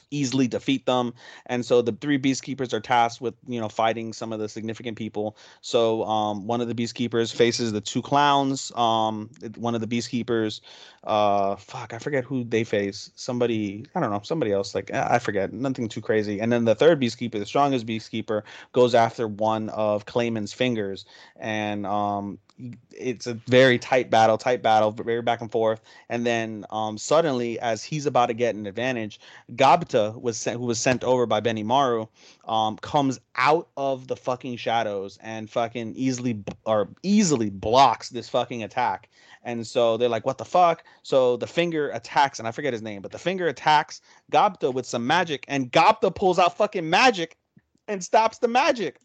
Speaker 5: easily defeat them. And so the three beast keepers are tasked with you know fighting some of the significant people. So um, one of the beast keepers faces the two clowns. Um, one of the beast keepers uh fuck i forget who they face. Somebody i don't know somebody else like i forget nothing too crazy. And then the third beast keeper the strongest beast keeper goes after one of clayman's fingers. And um it's a very tight battle, tight battle, very back and forth. And then um, suddenly, as he's about to get an advantage, Gobta was sent, who was sent over by Benimaru, um, comes out of the fucking shadows and fucking easily or easily blocks this fucking attack. And so they're like, "What the fuck?" So the finger attacks, and I forget his name, but the finger attacks Gobta with some magic, and Gobta pulls out fucking magic and stops the magic.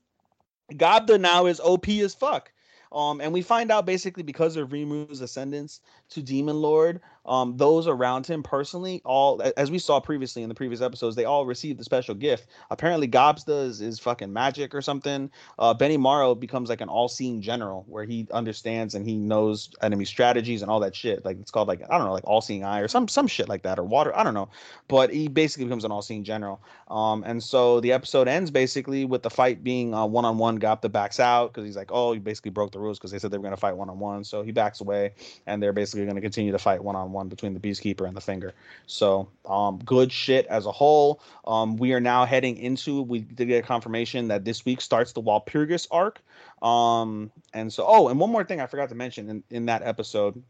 Speaker 5: Gobta now is OP as fuck. Um, and we find out basically because of Rimu's ascendance to Demon Lord, um, those around him personally, all as we saw previously in the previous episodes, they all received the special gift. Apparently, Gobta is, is fucking magic or something. Uh, Morrow becomes like an all-seeing general where he understands and he knows enemy strategies and all that shit. Like it's called like I don't know, like all-seeing eye or some some shit like that or water. I don't know, but he basically becomes an all-seeing general. Um, and so the episode ends basically with the fight being uh, one-on-one. Gobta backs out because he's like, oh, you basically broke the rules because they said they were to fight one-on-one. So he backs away, and they're basically to continue to fight one-on-one one between the Beastkeeper and the Finger. So um, good shit as a whole. Um, we are now heading into. We did get confirmation that this week starts the Walpurgis arc. Um, and so oh, and one more thing I forgot to mention in, in that episode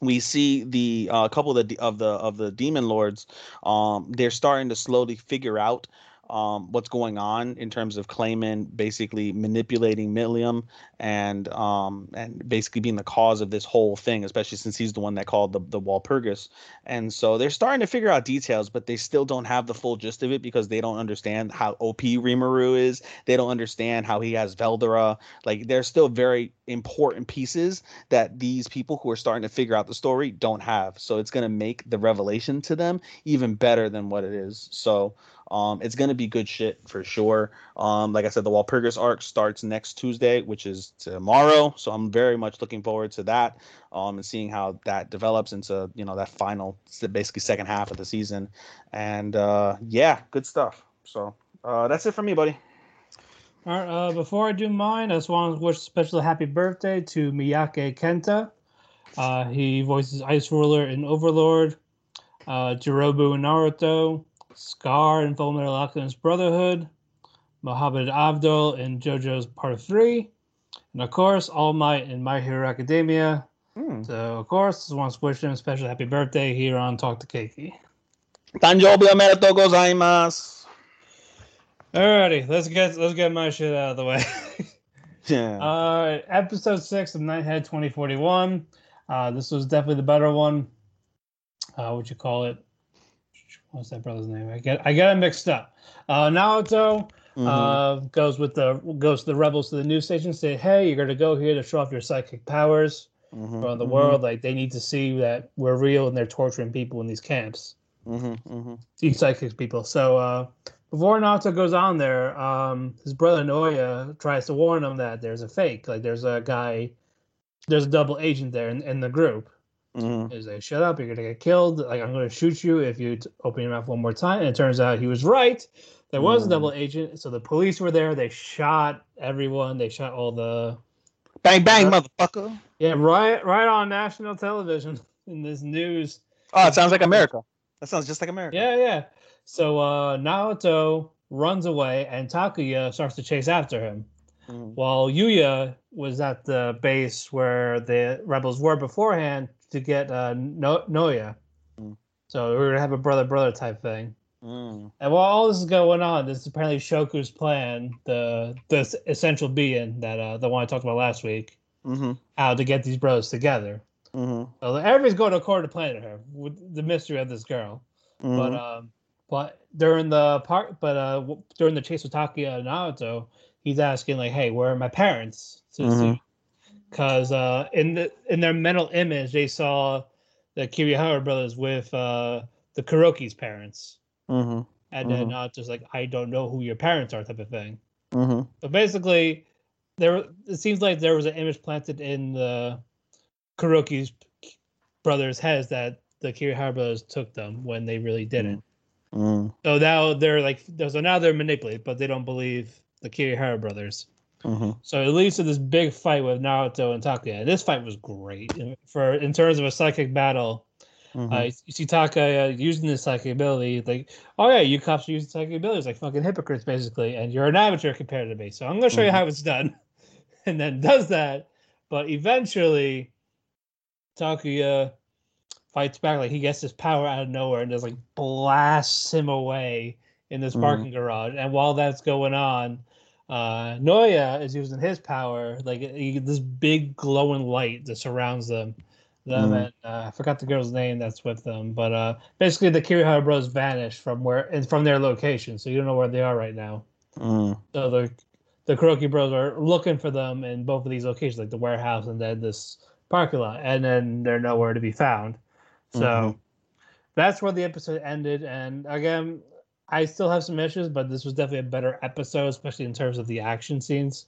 Speaker 5: we see the uh, couple of the of the of the demon lords um they're starting to slowly figure out um, what's going on in terms of Clayman basically manipulating Milim and um, and basically being the cause of this whole thing, especially since he's the one that called the the Walpurgis. And so they're starting to figure out details, but they still don't have the full gist of it because they don't understand how OP Rimuru is. They don't understand how he has Veldora. Like they're still very important pieces that these people who are starting to figure out the story don't have. So it's gonna make the revelation to them even better than what it is. So um, it's gonna be good shit for sure. Um, like I said, the Walpurgis arc starts next Tuesday, which is tomorrow. So I'm very much looking forward to that. Um, and seeing how that develops into you know that final, basically second half of the season. And uh, yeah, good stuff. So uh, that's it for me, buddy.
Speaker 4: All right. Uh, before I do mine, I just want to wish a special happy birthday to Miyake Kenta. Uh, he voices Ice Ruler in Overlord, uh, Jirobo in Naruto, Scar in Fullmetal Alchemist Brotherhood, Muhammad Avdol in JoJo's Part 3, and of course, All Might in My Hero Academia. Mm. So, of course, just want to wish him a special happy birthday here on Talk to
Speaker 5: Kēki. Gozaimasu.
Speaker 4: Alrighty, let's get let's get my shit out of the way. *laughs*
Speaker 5: Yeah.
Speaker 4: Uh, episode six of Nighthead 2041. Uh, this was definitely the better one. Uh, what you call it? What's that brother's name? I get I get it mixed up. Uh, Naoto
Speaker 5: Mhm.
Speaker 4: uh, goes with the goes to the rebels to the news station. Say, hey, you're gonna go here to show off your psychic powers
Speaker 5: Mhm,
Speaker 4: around the
Speaker 5: mhm,
Speaker 4: world. Like they need to see that we're real and they're torturing people in these camps.
Speaker 5: mhm, mhm.
Speaker 4: These psychic people. So uh, before Naoto goes on there, um, his brother Naoya tries to warn him that there's a fake. Like there's a guy, there's a double agent there in, in the group.
Speaker 5: Mhm.
Speaker 4: He's like, "Shut up! You're gonna get killed. Like I'm gonna shoot you if you t- open your mouth one more time." And it turns out he was right. There was a
Speaker 5: Mm.
Speaker 4: double agent. So the police were there. They shot everyone. They shot all the
Speaker 5: Bang bang,
Speaker 4: Uh,
Speaker 5: motherfucker.
Speaker 4: yeah right right on national television *laughs* in this news.
Speaker 5: Oh, it sounds like America. That sounds just like America.
Speaker 4: Yeah, yeah. So uh, Naoto runs away, and Takuya starts to chase after him.
Speaker 5: Mhm.
Speaker 4: While Yuya was at the base where the rebels were beforehand to get uh, no- Naoya.
Speaker 5: Mm.
Speaker 4: So we're gonna have a brother brother type thing.
Speaker 5: Mm.
Speaker 4: And while all this is going on, this is apparently Shoku's plan, the the essential being that uh, the one I talked about last week,
Speaker 5: Mhm.
Speaker 4: how to get these brothers together.
Speaker 5: Mhm.
Speaker 4: So everybody's going according to plan to her with the mystery of this girl. But
Speaker 5: Mhm.
Speaker 4: um, but during the part, but uh, w- during the chase with Takuya and Naoto, he's asking like, "Hey, where are my parents?" Because uh, in the in their mental image, they saw the Kirihara brothers with uh, the Kuroki's parents,
Speaker 5: Mhm.
Speaker 4: and then
Speaker 5: Mhm.
Speaker 4: Naoto's like, "I don't know who your parents are," type of thing.
Speaker 5: Mhm.
Speaker 4: But basically, there it seems like there was an image planted in the Kuroki's brothers' heads that the Kirihara brothers took them when they really didn't.
Speaker 5: Mm.
Speaker 4: So now they're like, so now they're manipulated, but they don't believe the Kirihara brothers.
Speaker 5: Mhm.
Speaker 4: So it leads to this big fight with Naoto and Takuya. This fight was great for in terms of a psychic battle.
Speaker 5: Mhm.
Speaker 4: Uh, you see Takuya using this psychic ability, like, oh yeah, you cops are using psychic abilities like fucking hypocrites, basically, and you're an amateur compared to me. So I'm gonna show you
Speaker 5: Mhm.
Speaker 4: how it's done, *laughs* and then does that. But eventually, Takuya fights back. Like he gets his power out of nowhere and just like blasts him away in this
Speaker 5: Mhm.
Speaker 4: parking garage. And while that's going on, uh, Naoya is using his power, like he, this big glowing light that surrounds them. Them
Speaker 5: Mhm.
Speaker 4: and uh, I forgot the girl's name that's with them, but uh, basically the Kirihara Bros vanish from where and from their location, so you don't know where they are right now.
Speaker 5: Mm.
Speaker 4: So the the Kuroki Bros are looking for them in both of these locations, like the warehouse and then this parking lot, and then they're nowhere to be found. So
Speaker 5: Mhm.
Speaker 4: that's where the episode ended. And again, I still have some issues, but this was definitely a better episode, especially in terms of the action scenes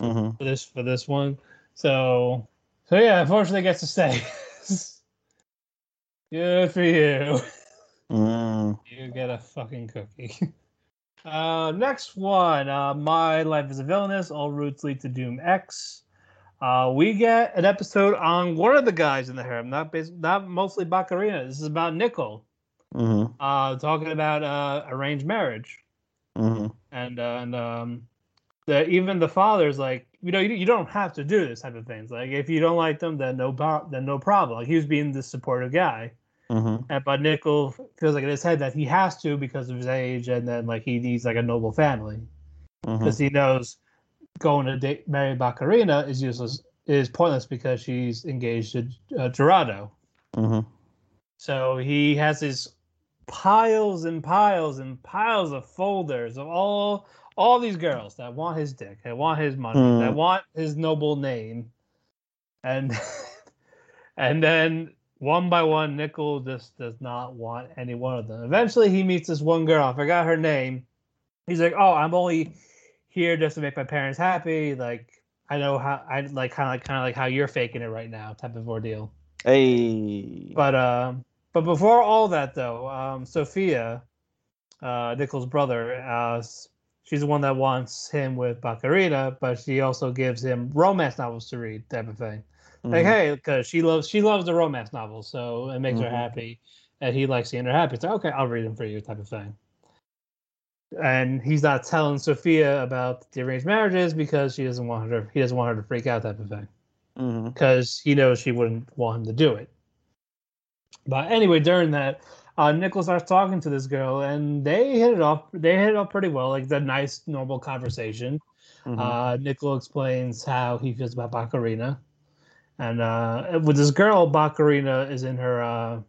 Speaker 5: Mhm.
Speaker 4: for this for this one. So so yeah, unfortunately, it gets to stay. *laughs* Good for you.
Speaker 5: Mm. *laughs*
Speaker 4: You get a fucking cookie. *laughs* Uh, next one. Uh, My Life is a Villainous. All routes lead to Doom X. Uh, we get an episode on one of the guys in the harem, not bas- not mostly Bakarina. This is about Nicol,
Speaker 5: Mhm.
Speaker 4: uh, talking about uh, arranged marriage,
Speaker 5: Mhm.
Speaker 4: and uh, and um, the even the father's like, you know, you, you don't have to do this type of things. Like if you don't like them, then no pro- then no problem. Like he was being the supportive guy.
Speaker 5: Mhm.
Speaker 4: And but Nicol feels like in his head that he has to because of his age, and then like he needs like a noble family
Speaker 5: Mhm.
Speaker 4: because he knows going to date marry Bakarina is useless, is pointless because she's engaged to uh, Gerardo.
Speaker 5: Mhm.
Speaker 4: So he has his piles and piles and piles of folders of all all these girls that want his dick, that want his money,
Speaker 5: Hmm.
Speaker 4: that want his noble name, and *laughs* and then one by one, Nicol just does not want any one of them. Eventually, he meets this one girl. I forgot her name. He's like, "Oh, I'm only here just to make my parents happy. Like, I know how I like kind of like kind of like how you're faking it right now, type of ordeal."
Speaker 5: Hey.
Speaker 4: But um, but before all that though, um, Sophia, uh, Nicol's brother, uh, she's the one that wants him with Bakarina, but she also gives him romance novels to read, type of thing. Like,
Speaker 5: Mhm.
Speaker 4: hey, because she loves she loves the romance novels, so it makes her
Speaker 5: Mhm.
Speaker 4: happy, and he likes seeing her happy. It's like, okay, I'll read them for you, type of thing. And he's not telling Sophia about the arranged marriages because she doesn't want her. He doesn't want her to freak out, type of thing because he knows she wouldn't want him to do it. But anyway, during that, uh, Nicholas starts talking to this girl, and they hit it off. They hit it off pretty well, like the nice, normal conversation.
Speaker 5: Mhm.
Speaker 4: Uh, Nicol explains how he feels about Bakarina, and uh, with this girl, Bakarina is in her uh,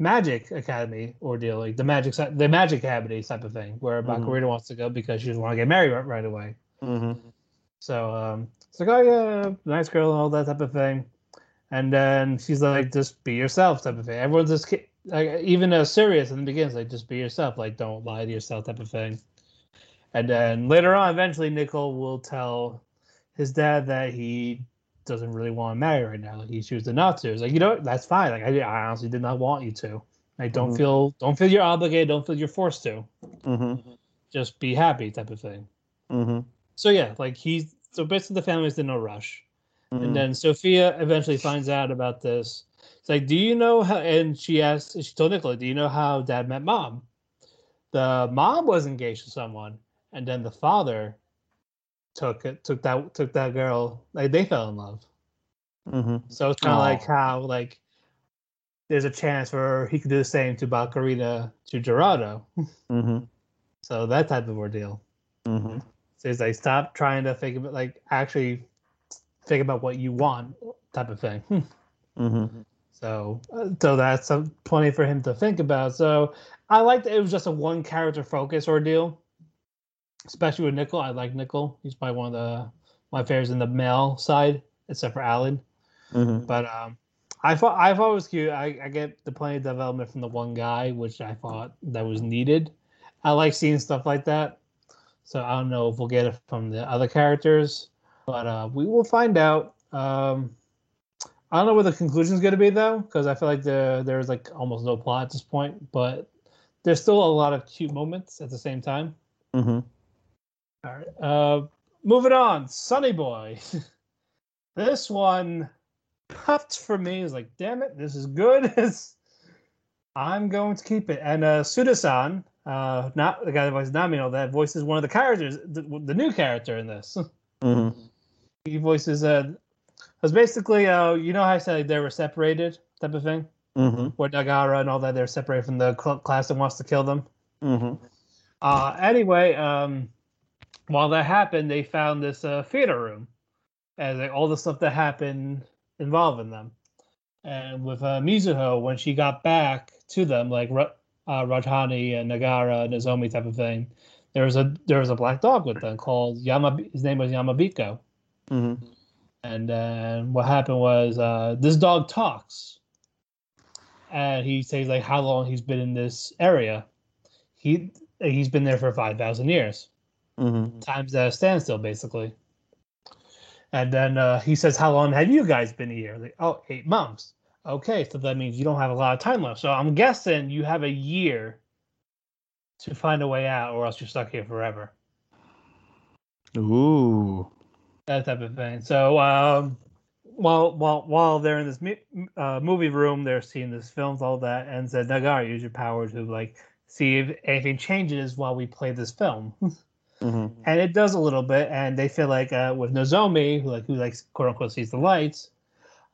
Speaker 4: magic academy ordeal, like the magic the magic academy type of thing, where
Speaker 5: Mhm.
Speaker 4: Bakarina wants to go because she doesn't want to get married right, right away.
Speaker 5: Mhm.
Speaker 4: So um, it's like, oh yeah, nice girl and all that type of thing. And then she's like, just be yourself type of thing. Everyone's just like, even uh, serious in the beginning, like just be yourself, like don't lie to yourself type of thing. And then later on, eventually, Nicol will tell his dad that he doesn't really want to marry right now. Like he chooses not to. It's like you know that's fine. Like I, I honestly did not want you to. Like don't
Speaker 5: Mhm.
Speaker 4: feel don't feel you're obligated. Don't feel you're forced to.
Speaker 5: Mhm.
Speaker 4: Just be happy type of thing.
Speaker 5: Mhm.
Speaker 4: So yeah, like he's so basically the family's in no rush. And then Sophia eventually finds out about this. It's like, do you know how? And she asked, she told Nicola, do you know how dad met mom? The mom was engaged to someone, and then the father took it, took that, took that girl. Like they fell in love.
Speaker 5: Mhm.
Speaker 4: So it's kind of like how like there's a chance for he could do the same to Bakarina to Gerardo.
Speaker 5: Mhm. *laughs*
Speaker 4: So that type of ordeal.
Speaker 5: Mhm.
Speaker 4: So it's like stop trying to think about like actually think about what you want type of thing. *laughs*
Speaker 5: Mhm.
Speaker 4: So, uh, so that's some, plenty for him to think about. So, I liked that it was just a one character focus ordeal, especially with Nicol. I like Nicol. He's probably one of the my favorites in the male side, except for Alan.
Speaker 5: Mhm.
Speaker 4: But um, I thought I thought it was cute. I, I get the plenty of development from the one guy, which I thought that was needed. I like seeing stuff like that. So I don't know if we'll get it from the other characters, but uh, we will find out. Um, I don't know what the conclusion is going to be though, because I feel like the there's like almost no plot at this point, but there's still a lot of cute moments at the same time.
Speaker 5: Mhm.
Speaker 4: All right. Uh, moving on, Sonny Boy. *laughs* this one puffed for me. Is like, damn it, this is good. *laughs* I'm going to keep it. And uh, Sudasan, uh, not the guy that voices Namino, that voices one of the characters, the, the new character in this. *laughs*
Speaker 5: Mhm.
Speaker 4: he voices uh, was basically uh, you know how I said like, they were separated type of thing,
Speaker 5: Mhm.
Speaker 4: where Nagara and all that they're separated from the cl- class that wants to kill them.
Speaker 5: Mhm.
Speaker 4: Uh, anyway, um, while that happened, they found this uh, theater room and like, all the stuff that happened involving them. And with uh, Mizuho, when she got back to them, like uh, Rajdhani and Nagara, and Nozomi type of thing, there was a there was a black dog with them called Yama. His name was Yamabiko.
Speaker 5: Mhm.
Speaker 4: And then what happened was uh, this dog talks, and he says like how long he's been in this area. He he's been there for five thousand years,
Speaker 5: Mhm.
Speaker 4: times at a standstill basically. And then uh, he says, "How long have you guys been here?" Like, oh, eight months. Okay, so that means you don't have a lot of time left. So I'm guessing you have a year to find a way out, or else you're stuck here forever.
Speaker 5: Ooh.
Speaker 4: that type of thing. So um, while while while they're in this mu- uh, movie room, they're seeing this films, all that, and said, "Nagar, use your power to like see if anything changes while we play this film." *laughs*
Speaker 5: Mhm.
Speaker 4: and it does a little bit, and they feel like uh, with Nozomi, who like who likes quote unquote sees the lights,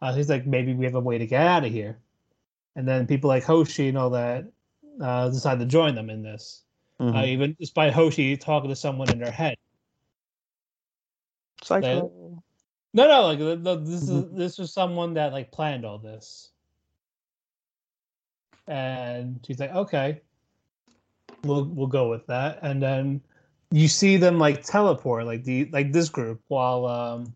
Speaker 4: uh, he's like, maybe we have a way to get out of here. And then people like Hoshi and all that uh, decide to join them in this. Uh, even despite Hoshi talking to someone in their head.
Speaker 5: Psycho.
Speaker 4: No, no, like the, the, this is this was someone that like planned all this, and she's like, okay, we'll we'll go with that, and then you see them like teleport, like the like this group, while um,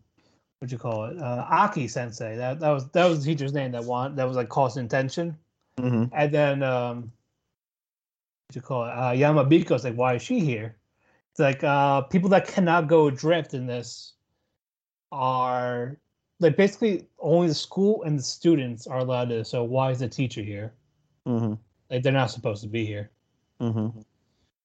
Speaker 4: what you call it, uh, Aki Sensei, that that was that was the teacher's name that want that was like causing tension,
Speaker 5: Mhm.
Speaker 4: and then um, what you call it, uh, Yamabiko's like, why is she here? It's like uh, people that cannot go adrift in this are like basically only the school and the students are allowed to. So why is the teacher here?
Speaker 5: Mhm.
Speaker 4: Like they're not supposed to be here.
Speaker 5: Mhm.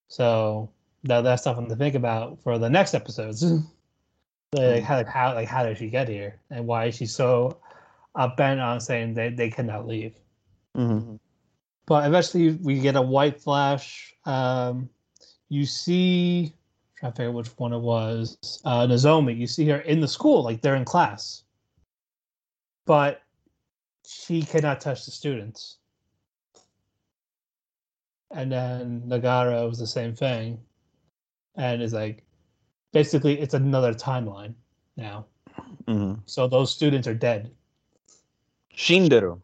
Speaker 4: So that that's something to think about for the next episodes. *laughs* like how like how like how did she get here and why is she so uh, bent on saying that they cannot leave?
Speaker 5: Mhm.
Speaker 4: But eventually we get a white flash. Um, you see, trying to figure which one it was. Uh, Nozomi. You see her in the school, like they're in class, but she cannot touch the students. And then Nagara was the same thing, and is like, basically it's another timeline now.
Speaker 5: Mm-hmm.
Speaker 4: So those students are dead.
Speaker 5: Shinderu.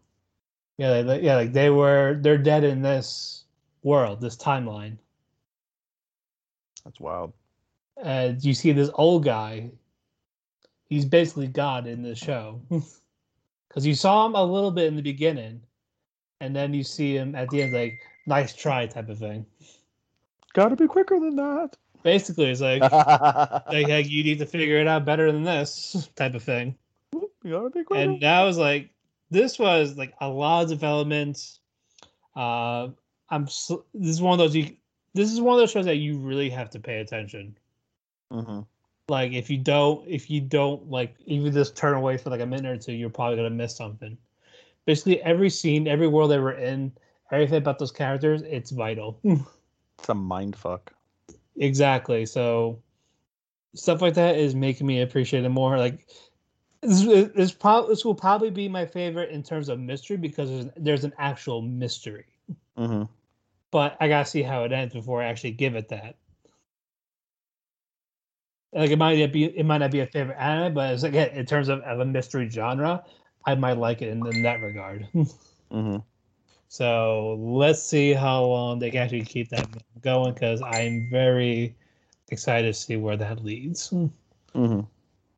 Speaker 4: Yeah, like, yeah, like they were they're dead in this world, this timeline.
Speaker 5: That's wild.
Speaker 4: And you see this old guy. He's basically God in this show. *laughs* Because you saw him a little bit in the beginning, and then you see him at the end, like nice try type of thing.
Speaker 5: Gotta be quicker than that.
Speaker 4: Basically, it's like *laughs* like, like you need to figure it out better than this *laughs* type of thing.
Speaker 5: you gotta be.
Speaker 4: And that was like this was like a lot of development. Uh, I'm this is one of those you this is one of those shows that you really have to pay attention.
Speaker 5: mm-hmm.
Speaker 4: Like if you don't if you don't like even just turn away for like a minute or two, you're probably gonna miss something. Basically, every scene, every world they were in, everything about those characters, it's vital. *laughs*
Speaker 5: It's a mind fuck.
Speaker 4: Exactly. So stuff like that is making me appreciate it more. Like this, this, prob- this will probably be my favorite in terms of mystery because there's, there's an actual mystery.
Speaker 5: Mm-hmm.
Speaker 4: But I gotta see how it ends before I actually give it that. Like it might not be it might not be a favorite anime, but it's again in terms of, of a mystery genre, I might like it in, in that regard. *laughs*
Speaker 5: Mm-hmm.
Speaker 4: So let's see how long they can actually keep that going because I'm very excited to see where that leads. All
Speaker 5: Mm-hmm.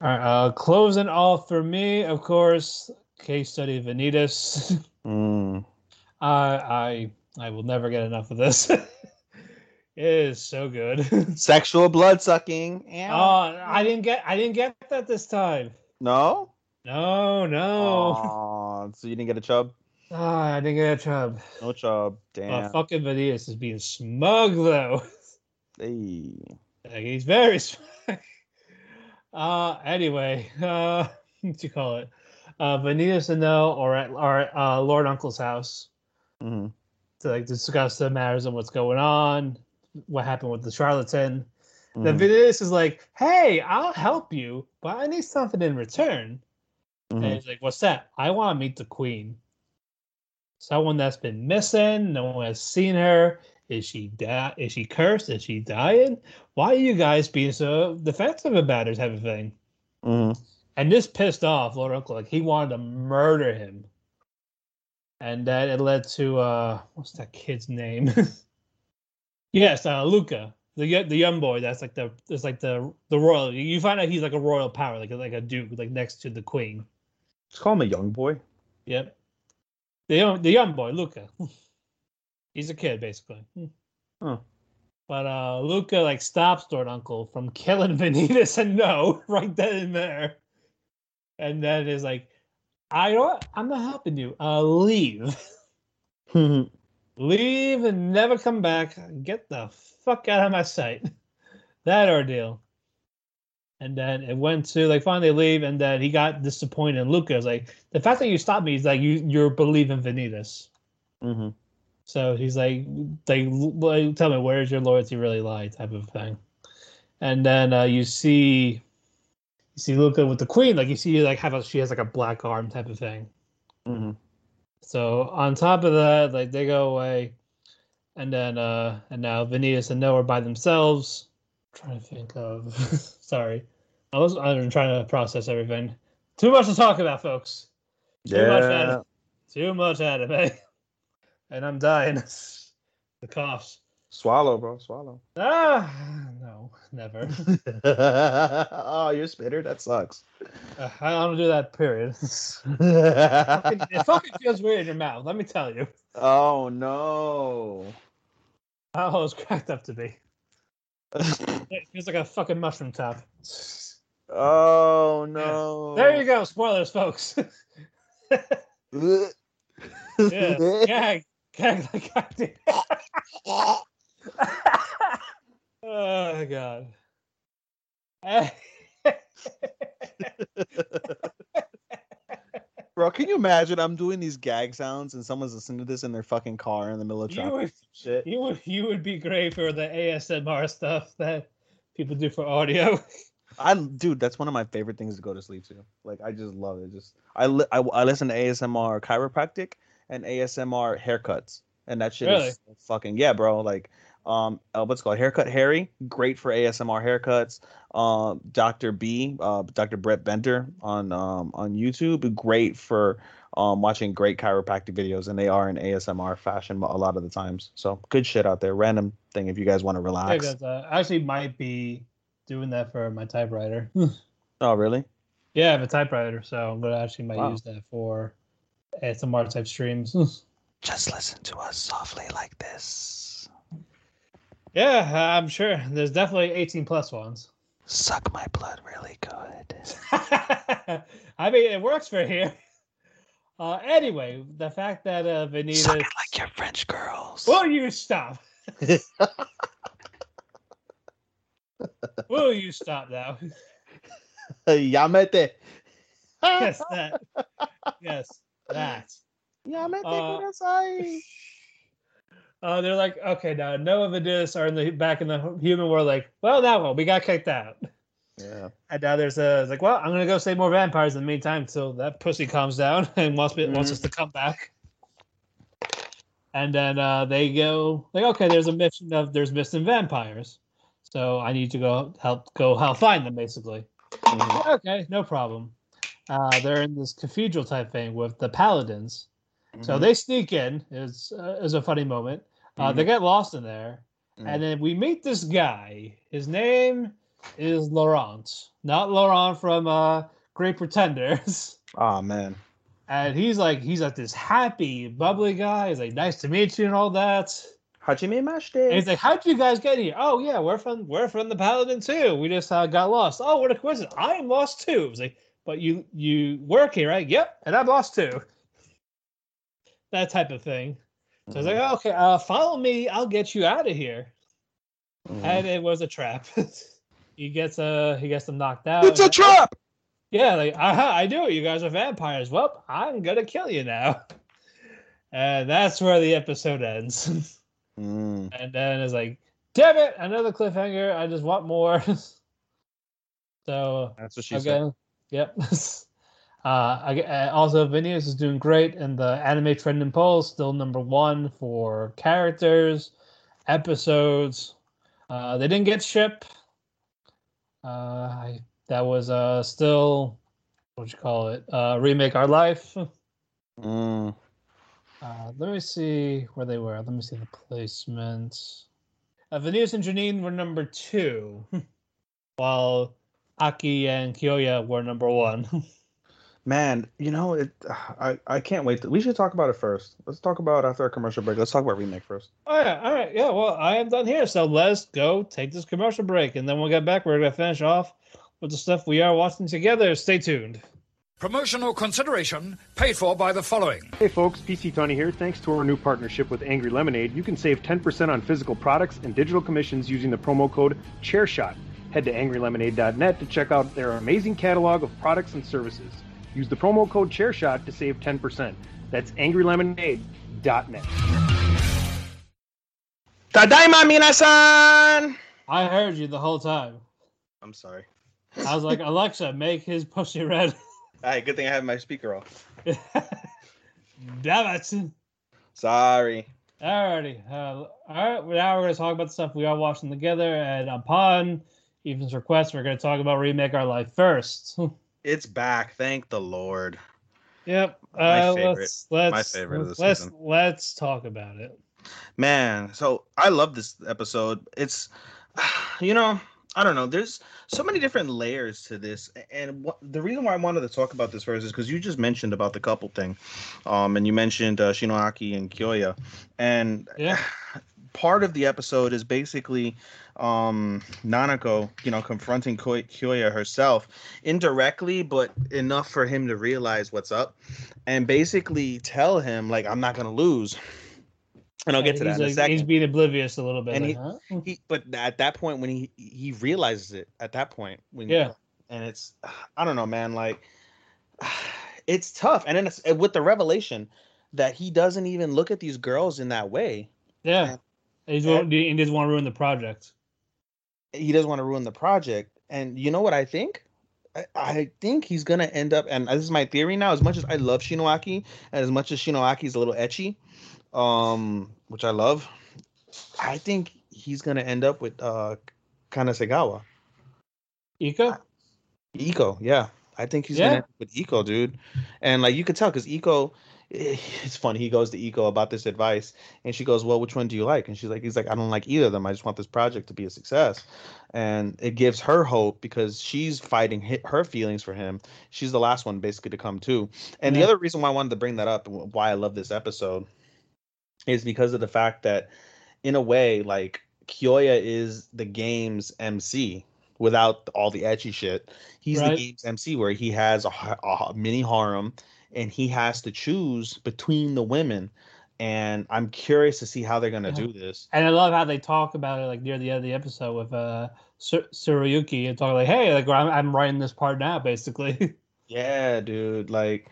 Speaker 4: right, uh, closing off for me, of course, case study Vanitas.
Speaker 5: Mm. *laughs*
Speaker 4: I I I will never get enough of this. *laughs* it is so good. *laughs*
Speaker 5: Sexual blood sucking.
Speaker 4: oh, I didn't get I didn't get that this time.
Speaker 5: no.
Speaker 4: No, no.
Speaker 5: Aw, so you didn't get a chub?
Speaker 4: Ah, I didn't get a job.
Speaker 5: No.
Speaker 4: Uh,
Speaker 5: Damn.
Speaker 4: fucking Vanitas is being smug though.
Speaker 5: Hey.
Speaker 4: Like, he's very *laughs* smug. Uh, anyway, uh, *laughs* what you call it? Uh, Vanitas and No or at, our uh, Lord Uncle's house
Speaker 5: Mm-hmm.
Speaker 4: to like discuss the matters and what's going on, what happened with the charlatan.
Speaker 5: Mm-hmm.
Speaker 4: Then Vanitas is like, "Hey, I'll help you, but I need something in return."
Speaker 5: Mm-hmm.
Speaker 4: And he's like, "What's that? I want to meet the queen. Someone that's been missing. No one has seen her. Is she da- Is she cursed? Is she dying? Why are you guys being so defensive about her?" Type of thing.
Speaker 5: Mm-hmm.
Speaker 4: And this pissed off Lord Uncle. Like he wanted to murder him. And then it led to uh, what's that kid's name? *laughs* yes, uh, Luca, the the young boy. That's like the it's like the the royal. You find out he's like a royal power, like a- like a duke, like next to the queen.
Speaker 5: Just call him a young boy.
Speaker 4: Yep. The young, the young boy, Luca. *laughs* He's a kid, basically.
Speaker 5: Huh.
Speaker 4: But uh Luca like stops Lord Uncle from *laughs* killing Vanitas and no, *laughs* right then and there. And then is like, I don't I'm not helping you. Uh leave. leave and never come back. Get the fuck out of my sight. that ordeal. And then it went to like finally leave, and then he got disappointed in Luca. It's like the fact that you stopped me is like you you're believing Vanitas.
Speaker 5: mm-hmm.
Speaker 4: So he's like, like, like, tell me where's your loyalty really lie, type of thing. And then uh, you see, you see Luca with the queen, like you see, like have a she has like a black arm type of thing.
Speaker 5: Mm-hmm.
Speaker 4: So on top of that, like they go away, and then uh and now Vanitas and Noah are by themselves. Trying to think of *laughs* sorry. I was I'm trying to process everything. Too much to talk about, folks. Too much
Speaker 5: Yeah.
Speaker 4: anime. Too much anime. *laughs* And I'm dying. *laughs* the coughs.
Speaker 5: Swallow, bro. Swallow.
Speaker 4: Ah no, never.
Speaker 5: oh, you're spitter. That sucks.
Speaker 4: Uh, I don't do that period. Fucking- it fucking feels weird in your mouth, let me tell you.
Speaker 5: oh no.
Speaker 4: How it's cracked up to be. *laughs* It feels like a fucking mushroom top.
Speaker 5: oh no.
Speaker 4: There you go. Spoilers, folks. *laughs* yeah. Gag. Gag like I did. oh, God. *laughs*
Speaker 5: Bro, can you imagine? I'm doing these gag sounds and someone's listening to this in their fucking car in the middle of traffic.
Speaker 4: You would,
Speaker 5: Shit.
Speaker 4: you would you would be great for the ASMR stuff that people do for audio. *laughs*
Speaker 5: I dude, that's one of my favorite things to go to sleep to. Like I just love it. Just I li- I, I listen to ASMR chiropractic and ASMR haircuts, and that shit
Speaker 4: Really?
Speaker 5: is fucking yeah, bro. Like Um, uh, what's it called Haircut Harry, great for ASMR haircuts. Um, Dr. B, uh, Dr. Brett Bender on um, on YouTube, great for um, watching great chiropractic videos, and they are in ASMR fashion a lot of the times. So good shit out there. Random thing if you guys want to
Speaker 4: Yeah,
Speaker 5: relax.
Speaker 4: 'cause, uh, I actually might be doing that for my typewriter.
Speaker 5: Oh, really?
Speaker 4: yeah, I have a typewriter, so I'm gonna actually might
Speaker 5: Wow.
Speaker 4: use that for ASMR type streams.
Speaker 5: Just listen to us softly like this.
Speaker 4: Yeah, I'm sure. There's definitely 18 plus ones.
Speaker 5: Suck my blood really good. *laughs*
Speaker 4: I mean, it works for here. Uh, anyway, the fact that uh, Venita.
Speaker 5: Suck it like your French girls.
Speaker 4: Will you stop? *laughs* Will you stop now? *laughs*
Speaker 5: Yamete.
Speaker 4: yes, that. Yes, that.
Speaker 5: Yamete
Speaker 4: Uh,
Speaker 5: kudasai.
Speaker 4: Uh, they're like, okay, now Noah Venus are in the back in the human world. Like, well, now what? We got kicked out.
Speaker 5: Yeah.
Speaker 4: And now there's a like, well, I'm gonna go save more vampires in the meantime until that pussy calms down *laughs* and wants me, wants us to come back. And then uh, they go like, okay, there's a mission of there's missing vampires, so I need to go help go help find them, basically.
Speaker 5: Mhm.
Speaker 4: Okay, no problem. Uh, they're in this cathedral type thing with the paladins, so
Speaker 5: Mhm.
Speaker 4: they sneak in. Is uh, is a funny moment. Uh, They get lost in there,
Speaker 5: Mhm.
Speaker 4: and then we meet this guy. His name is Laurent, not Laurent from uh, Great Pretenders. *laughs*
Speaker 5: Oh man.
Speaker 4: And he's like, he's like this happy, bubbly guy. He's like, nice to meet you and all that.
Speaker 5: Hajimemashite.
Speaker 4: he's like, how'd you guys get here? Oh yeah, we're from we're from the Paladin too. We just uh, got lost. Oh, what a coincidence! I am lost too. It's like, but you you work here, right? Yep, and I'm lost too. *laughs* That type of thing. So it's like,
Speaker 5: Mm-hmm.
Speaker 4: okay, uh, follow me. I'll get you out of here.
Speaker 5: Mhm.
Speaker 4: And it was a trap. *laughs* he gets uh he gets them knocked out.
Speaker 5: It's a trap.
Speaker 4: Yeah, like aha, I do it. You guys are vampires. Well, I'm gonna kill you now. *laughs* And that's where the episode ends. *laughs*
Speaker 5: Mm.
Speaker 4: and then it's like, damn it, another cliffhanger. I just want more. so
Speaker 5: That's what she said.
Speaker 4: yep. Uh, I, uh, also, Phineas is doing great in the anime trending polls. Still number one for characters, episodes. Uh, they didn't get ship. Uh, I, that was uh still what you call it? Uh, remake our life. *laughs*
Speaker 5: Mm.
Speaker 4: Uh, let me see where they were. Let me see the placements. Uh, Venus and Janine were number two, *laughs* while Aki and Kyoya were number one. *laughs*
Speaker 5: Man, you know it. I I can't wait. To, we should talk about it first. Let's talk about after our commercial break. Let's talk about remake first.
Speaker 4: Oh, all right, all right, yeah. Well, I am done here, so let's go take this commercial break, and then we'll get back. We're gonna finish off with the stuff we are watching together. Stay tuned.
Speaker 6: Promotional consideration paid for by the following.
Speaker 7: Hey folks, PC Tony here. Thanks to our new partnership with Angry Lemonade, you can save 10% on physical products and digital commissions using the promo code ChairShot. Head to angrylemonade.net to check out their amazing catalog of products and services. Use the promo code ChairShot to save 10%. That's angrylemonade.net.
Speaker 5: Tadaima minasan.
Speaker 4: I heard you the whole time.
Speaker 5: I'm sorry.
Speaker 4: I was like, Alexa, make his pussy red.
Speaker 5: All right, good thing I have my speaker off. *laughs*
Speaker 4: Damn it.
Speaker 5: Sorry.
Speaker 4: Alrighty. Uh, all right. Now we're going to talk about the stuff we are watching together. And upon Ethan's request, we're going to talk about Remake Our Life first. *laughs*
Speaker 5: It's back. Thank the Lord.
Speaker 4: yep.
Speaker 5: My
Speaker 4: Uh,
Speaker 5: favorite.
Speaker 4: Let's, let's,
Speaker 5: My favorite of the
Speaker 4: let's,
Speaker 5: season.
Speaker 4: Let's talk about it.
Speaker 5: Man, so I love this episode. It's, *sighs* you know, I don't know. There's so many different layers to this, and what, the reason why I wanted to talk about this first is because you just mentioned about the couple thing, um, and you mentioned uh, Shinoaki and Kyoya, and
Speaker 4: Yeah. *sighs* *sighs*
Speaker 5: part of the episode is basically um Nanako, you know, confronting Kyoya herself indirectly, but enough for him to realize what's up and basically tell him like I'm not gonna lose. And I'll get to that
Speaker 4: he's,
Speaker 5: in a
Speaker 4: like-
Speaker 5: second.
Speaker 4: He's being oblivious a little bit.
Speaker 5: And
Speaker 4: like,
Speaker 5: he-
Speaker 4: huh?
Speaker 5: He, but at that point when he he realizes it at that point when
Speaker 4: Yeah.
Speaker 5: and it's I don't know man like *sighs* it's tough and then it's with the revelation that he doesn't even look at these girls in that way
Speaker 4: Yeah. He doesn't he doesn't want to ruin the project.
Speaker 5: he doesn't want to ruin the project and you know what I think I, I think he's gonna end up and this is my theory now as much as I love Shinoaki and as much as Shinoaki's a little ecchi um which I love I think he's gonna end up with uh Kawasegawa.
Speaker 4: Iko?
Speaker 5: Iko, yeah. I think he's
Speaker 4: Yeah.
Speaker 5: gonna end up with Iko, dude. And like you could tell because Iko eh, *laughs* it's funny, he goes to Iko about this advice and she goes, Well, which one do you like? And she's like, he's like, I don't like either of them. I just want this project to be a success. And it gives her hope because she's fighting her feelings for him. She's the last one basically to come too. And the other reason why I wanted to bring that up and why I love this episode is because of the fact that in a way, like Kyoya is the game's MC without all the ecchi shit. He's
Speaker 4: Right.
Speaker 5: the game's MC where he has a, a mini harem and he has to choose between the women. And I'm curious to see how they're gonna
Speaker 4: Uh-huh.
Speaker 5: do this.
Speaker 4: And I love how they talk about it like near the end of the episode with uh Sur- and talking like, "Hey, like I'm, I'm writing this part now, basically." *laughs*
Speaker 5: Yeah, dude. Like,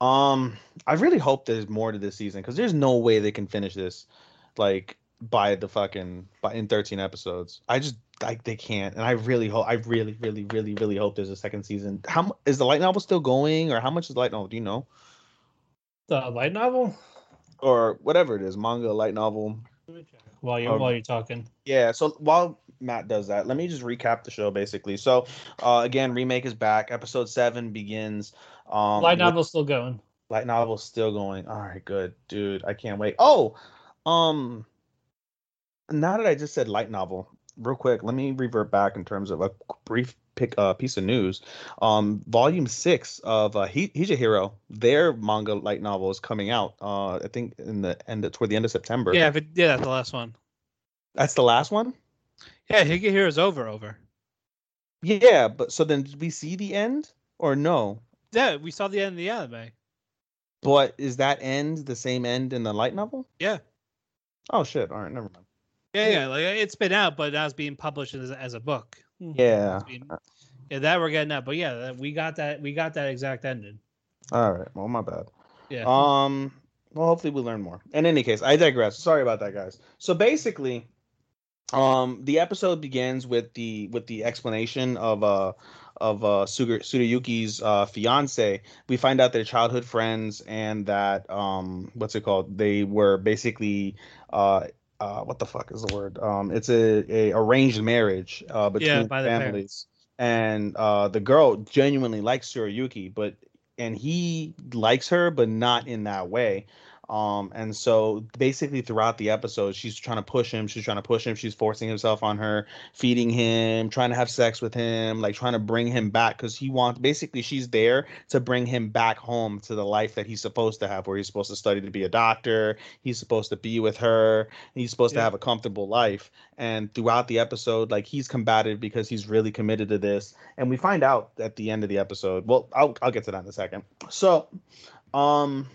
Speaker 5: um, I really hope there's more to this season because there's no way they can finish this, like by the fucking by in 13 episodes. I just like they can't, and I really hope. I really, really, really, really hope there's a second season. How is the light novel still going, or how much is the light novel? Do you know,
Speaker 4: the light novel.
Speaker 5: or whatever it is, manga, light novel?
Speaker 4: While you're
Speaker 5: Um,
Speaker 4: while you're talking,
Speaker 5: Yeah, so while Matt does that, let me just recap the show basically. So, uh, again, remake is back. Episode seven begins. Um,
Speaker 4: light
Speaker 5: with-
Speaker 4: still going.
Speaker 5: Light novel's still going. All right, good, dude. I can't wait. Oh, um, now that I just said light novel, real quick, let me revert back in terms of a brief pick uh, piece of news. Um, volume six of uh, He- Hero, their manga light novel is coming out. Uh, I think in the end toward the end of September.
Speaker 8: Yeah, but yeah, that's the last one.
Speaker 5: that's the last one.
Speaker 8: Yeah, Higehiro's over, over.
Speaker 5: Yeah, but so then did we see the end or no?
Speaker 8: Yeah, we saw the end of the anime.
Speaker 5: But is that end the same end in the light novel?
Speaker 8: Yeah.
Speaker 5: Oh shit! All right, never mind.
Speaker 8: Yeah, yeah, like it's been out, but now it's being published as, as a book.
Speaker 5: Yeah.
Speaker 8: Being- yeah, that we're getting out, but yeah, we got that. We got that exact ending.
Speaker 5: All right. Well, my bad.
Speaker 8: Yeah.
Speaker 5: Um. Well, hopefully we learn more. In any case, I digress. Sorry about that, guys. So basically, um, the episode begins with the with the explanation of uh of uh Suga, Tsurayuki's uh fiance. We find out they're childhood friends and that um what's it called? They were basically uh. Uh, what the fuck is the word? Um, it's a, a arranged marriage uh, between
Speaker 8: the
Speaker 5: families,
Speaker 8: parents.
Speaker 5: and uh, the girl genuinely likes Tsurayuki, but and he likes her, but not in that way. Um, and so basically throughout the episode, she's trying to push him, she's trying to push him, she's forcing himself on her, feeding him, trying to have sex with him, like trying to bring him back because he wants basically she's there to bring him back home to the life that he's supposed to have, where he's supposed to study to be a doctor, he's supposed to be with her, he's supposed to have a comfortable life. And throughout the episode, like he's combative because he's really committed to this. And we find out at the end of the episode. Well, I'll I'll get to that in a second. So, um,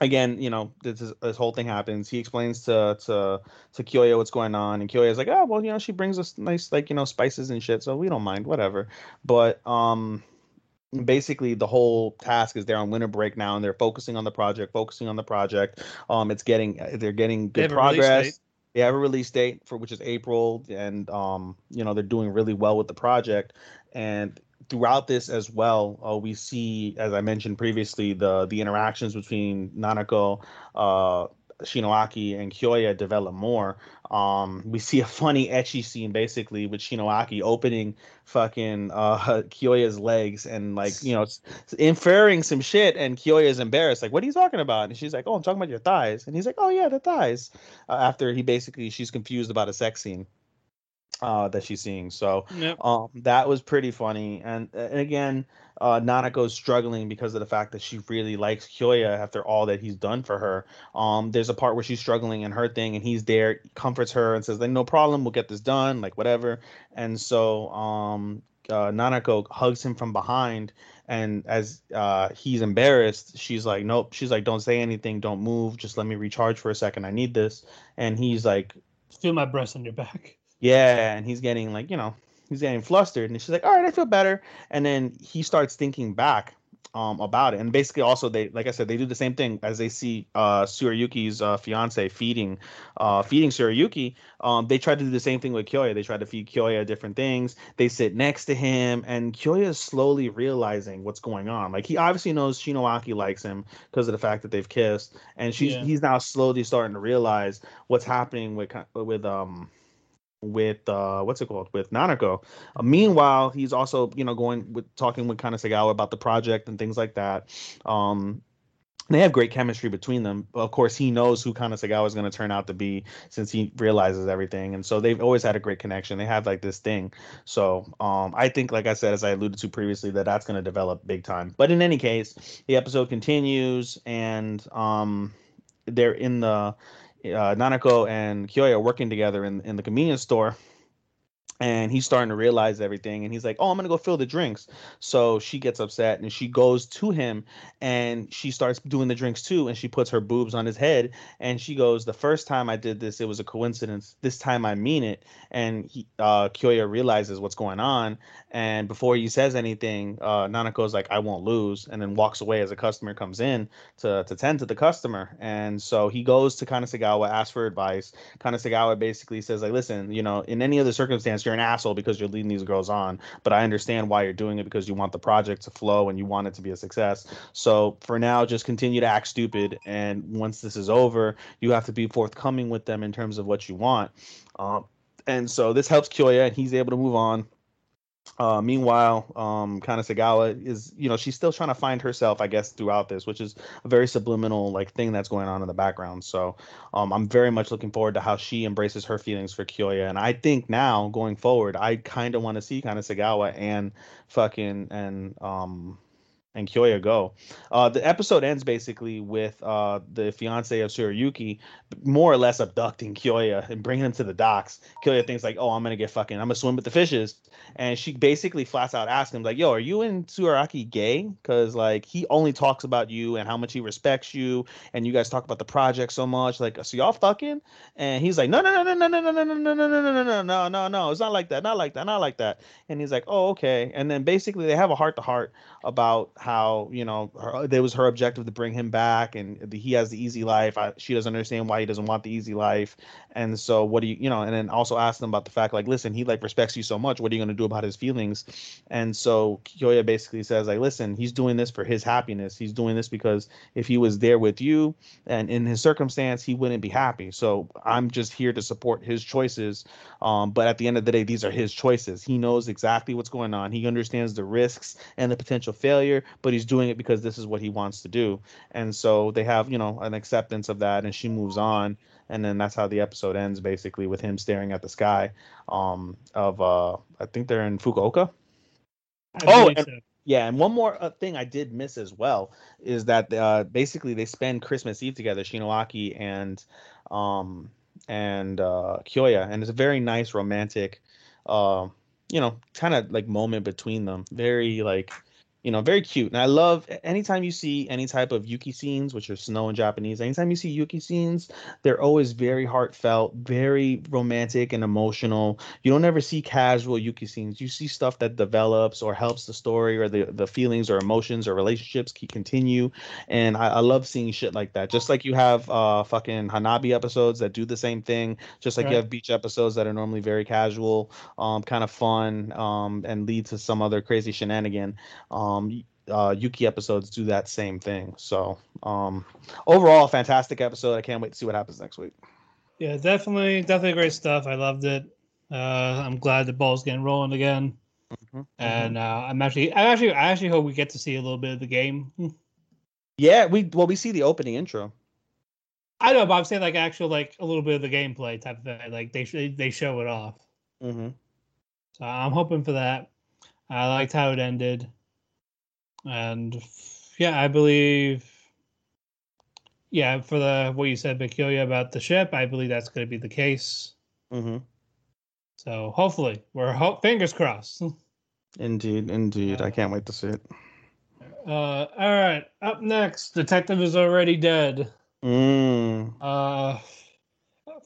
Speaker 5: again, you know, this is, this whole thing happens. He explains to to to Kyoya what's going on, and Kyoya's like, oh well, you know, she brings us nice like you know spices and shit, so we don't mind, whatever. But um. Basically, the whole task is they're on winter break now, and they're focusing on the project, focusing on the project. Um, it's getting they're getting good
Speaker 8: release
Speaker 5: progress they have a release date for which is April, and um, you know they're doing really well with the project. And throughout this as well, uh, we see, as I mentioned previously, the the interactions between Nanako, uh, Shinoaki, and Kyoya develop more. Um, we see a funny ecchi scene basically with Shinoaki opening fucking uh *laughs* Kyoya's legs and like you know inferring some shit, and Kyoya is embarrassed, like, "What are you talking about?" And she's like, "Oh, I'm talking about your thighs," and he's like, "Oh yeah, the thighs." uh, after he basically she's confused about a sex scene uh, that she's seeing. So
Speaker 8: Yep.
Speaker 5: um, that was pretty funny. And, and again, uh, Nanako's struggling because of the fact that she really likes Kyoya after all that he's done for her. Um, there's a part where she's struggling in her thing, and he's there, comforts her, and says, "Like no problem, we'll get this done, like whatever." And so um, uh, Nanako hugs him from behind, and as uh, he's embarrassed, she's like, "Nope." She's like, "Don't say anything, don't move, just let me recharge for a second. I need this." And he's like,
Speaker 4: Feel my breast on your back.
Speaker 5: Yeah, and he's getting like, you know, he's getting flustered. And she's like, all right, I feel better. And then he starts thinking back um about it and basically also they like i said they do the same thing as they see uh Tsurayuki's uh fiance feeding uh feeding Tsurayuki um they try to do the same thing with kyoya they try to feed kyoya different things they sit next to him and kyoya is slowly realizing what's going on like he obviously knows Shinoaki likes him because of the fact that they've kissed and she's
Speaker 4: Yeah.
Speaker 5: he's now slowly starting to realize what's happening with with um with uh what's it called with Nanako. Uh, meanwhile, he's also you know going with talking with Kawasegawa about the project and things like that. Um they have great chemistry between them. Of course, he knows who Kawasegawa is going to turn out to be since he realizes everything, and so they've always had a great connection. They have like this thing. So um, I think, like I said, as I alluded to previously, that that's going to develop big time. But in any case, the episode continues, and um, they're in the uh, Nanako and Kyoya working together in in the convenience store. And he's starting to realize everything, and he's like, "Oh, I'm gonna go fill the drinks." So she gets upset, and she goes to him, and she starts doing the drinks too, and she puts her boobs on his head, and she goes, "The first time I did this, it was a coincidence. This time I mean it." And he, uh, Kyoya realizes what's going on, and before he says anything, uh, Nanako's like, "I won't lose," and then walks away as a customer comes in to to tend to the customer, and so he goes to Kawasegawa, asks for advice. Kawasegawa basically says, "Like, listen, you know, in any other circumstance, you're an asshole because you're leading these girls on, but I understand why you're doing it because you want the project to flow and you want it to be a success. So for now, just continue to act stupid, and once this is over, you have to be forthcoming with them in terms of what you want." Um, and so this helps Kyoya, and he's able to move on. Uh, meanwhile, um, Kawasegawa is, you know, she's still trying to find herself, I guess, throughout this, which is a very subliminal like thing that's going on in the background. So, um, I'm very much looking forward to how she embraces her feelings for Kyoya, and I think now going forward, I kind of want to see Kawasegawa and fucking and um and Kyoya go. Uh, the episode ends basically with uh, the fiance of Tsurayuki more or less abducting Kyoya and bringing him to the docks. Kyoya thinks like, "Oh, I'm gonna get fucking, I'm gonna swim with the fishes," and she basically flats out asks him like, "Yo, are you and Tsurayuki gay? Because like he only talks about you and how much he respects you, and you guys talk about the project so much. Like, so y'all fucking?" And he's like, "No, no, no, No, "No, no, no, no, no, no, no, no, no, no, no, no, no, no, no, no, no. It's not like that. Not like that. Not like that." And he's like, "Oh, okay." And then basically they have a heart to heart about how you know her, there was her objective to bring him back, and the, he has the easy life. I, she doesn't understand why he doesn't want the easy life, and so what do you you know? And then also ask them about the fact like, listen, he like respects you so much. What are you going to do about his feelings? And so Kyoya basically says like, listen, he's doing this for his happiness. He's doing this because if he was there with you and in his circumstance, he wouldn't be happy. So I'm just here to support his choices. Um, but at the end of the day, these are his choices. He knows exactly what's going on. He understands the risks and the potential failure, but he's doing it because this is what he wants to do. And so they have, you know, an acceptance of that, and she moves on. And then that's how the episode ends, basically, with him staring at the sky. Um, of uh, I think they're in Fukuoka.
Speaker 4: I
Speaker 5: Oh, and-
Speaker 4: so.
Speaker 5: Yeah, and one more uh, thing I did miss as well is that uh, basically they spend Christmas Eve together, Shinoaki and um and uh, Kyoya, and it's a very nice romantic, uh, you know, kind of like moment between them. Very like, you know, very cute. And I love anytime you see any type of Yuki scenes, which are snow in Japanese. Anytime you see Yuki scenes, they're always very heartfelt, very romantic and emotional. You don't ever see casual Yuki scenes. You see stuff that develops or helps the story or the, the feelings or emotions or relationships keep continue. And I, I love seeing shit like that. Just like you have uh fucking Hanabi episodes that do the same thing. Just like you have beach episodes that are normally very casual, um, kind of fun, um, and lead to some other crazy shenanigan. Um, uh, Yuki episodes do that same thing. So um, overall, fantastic episode. I can't wait to see what happens next week.
Speaker 4: Yeah, definitely, definitely great stuff. I loved it. Uh, I'm glad the ball's getting rolling again,
Speaker 5: Mhm,
Speaker 4: and uh, I'm actually, I actually, I actually hope we get to see a little bit of the game. *laughs*
Speaker 5: Yeah, we well we see the opening intro.
Speaker 4: I know, but I'm saying like actual, like a little bit of the gameplay type of thing. Like they they show it off.
Speaker 5: Mm-hmm.
Speaker 4: So I'm hoping for that. I liked how it ended, and yeah, I believe. Yeah, for the what you said, Bakilya, about the ship, I believe that's going to be the case.
Speaker 5: Mm-hmm.
Speaker 4: So hopefully, we're ho- fingers crossed. *laughs*
Speaker 5: Indeed, indeed. I can't wait to see it.
Speaker 4: Uh, all right. Up next, detective is already dead.
Speaker 5: Mm.
Speaker 4: Uh,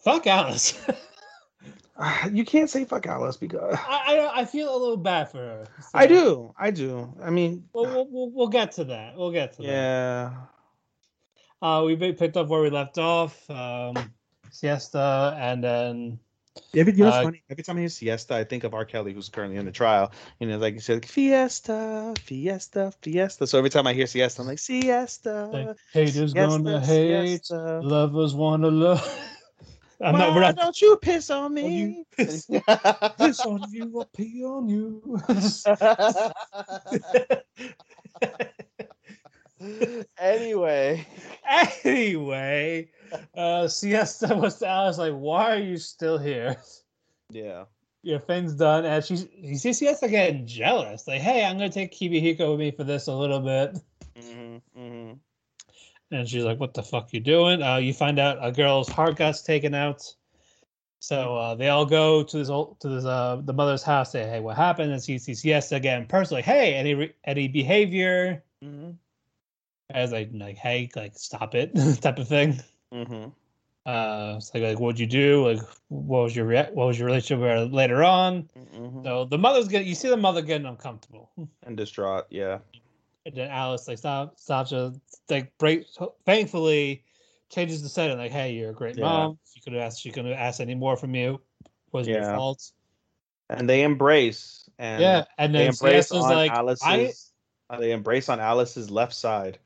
Speaker 4: fuck Alice. *laughs* *sighs*
Speaker 5: you can't say fuck Alice because
Speaker 4: I, I I feel a little bad for her.
Speaker 5: I do, I do. I mean,
Speaker 4: We'll, we'll, we'll, we'll get to that. We'll get to that.
Speaker 5: yeah.
Speaker 4: Uh, we picked up where we left off. Um, siesta, and then
Speaker 5: Every, you know, what's
Speaker 4: Uh,
Speaker 5: funny. Every time I hear Siesta, I think of R. Kelly, who's currently in the trial. You know, like he said, Fiesta, Fiesta, Fiesta. So every time I hear Siesta, I'm like, Siesta.
Speaker 4: like, haters gonna hate,
Speaker 5: Siesta.
Speaker 4: lovers wanna love. *laughs* I'm
Speaker 5: Why
Speaker 4: not. We're not.
Speaker 5: don't you piss on
Speaker 4: Don't you
Speaker 5: me? *laughs*
Speaker 4: piss- on you, I pee on you. *laughs*
Speaker 5: anyway,
Speaker 4: anyway, uh, Siesta was to Alice like, "Why are you still here?
Speaker 5: yeah.
Speaker 4: Your thing's done." And she's you see Siesta getting jealous. Like, "Hey, I'm gonna take Kimihiko with me for this a little bit."
Speaker 5: hmm hmm
Speaker 4: And she's like, "What the fuck you doing?" Uh, you find out a girl's heart got taken out. So uh, they all go to this old to this uh the mother's house. Say, "Hey, what happened?" And she sees yes again personally. Hey, any re- any behavior?
Speaker 5: hmm
Speaker 4: As like like, hey, like stop it, *laughs* type of thing.
Speaker 5: hmm
Speaker 4: Uh, it's like like what'd you do? Like what was your rea- what was your relationship later on?
Speaker 5: hmm
Speaker 4: So the mother's getting you see the mother getting uncomfortable.
Speaker 5: And distraught. Yeah.
Speaker 4: And then Alice like stop stops her like break thankfully changes the setting like hey you're a great
Speaker 5: Yeah.
Speaker 4: mom she could have asked she couldn't have asked any more from you was your fault
Speaker 5: And they embrace. And
Speaker 4: yeah and
Speaker 5: they
Speaker 4: then
Speaker 5: embrace
Speaker 4: Siesta's
Speaker 5: on
Speaker 4: like
Speaker 5: Alice's.
Speaker 4: I
Speaker 5: uh, they embrace on Alice's left side.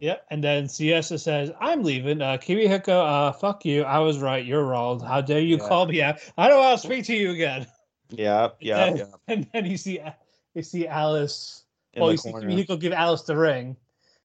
Speaker 4: yeah and then Siesta says I'm leaving uh Kimihiko uh fuck you I was right you're wrong how dare you
Speaker 5: Yeah.
Speaker 4: call me out I don't want to speak to you again
Speaker 5: Yeah. *laughs* Yeah.
Speaker 4: and,
Speaker 5: Yeah.
Speaker 4: and then you see you see Alice
Speaker 5: The
Speaker 4: you see
Speaker 5: corner.
Speaker 4: Kimihiko give Alice the ring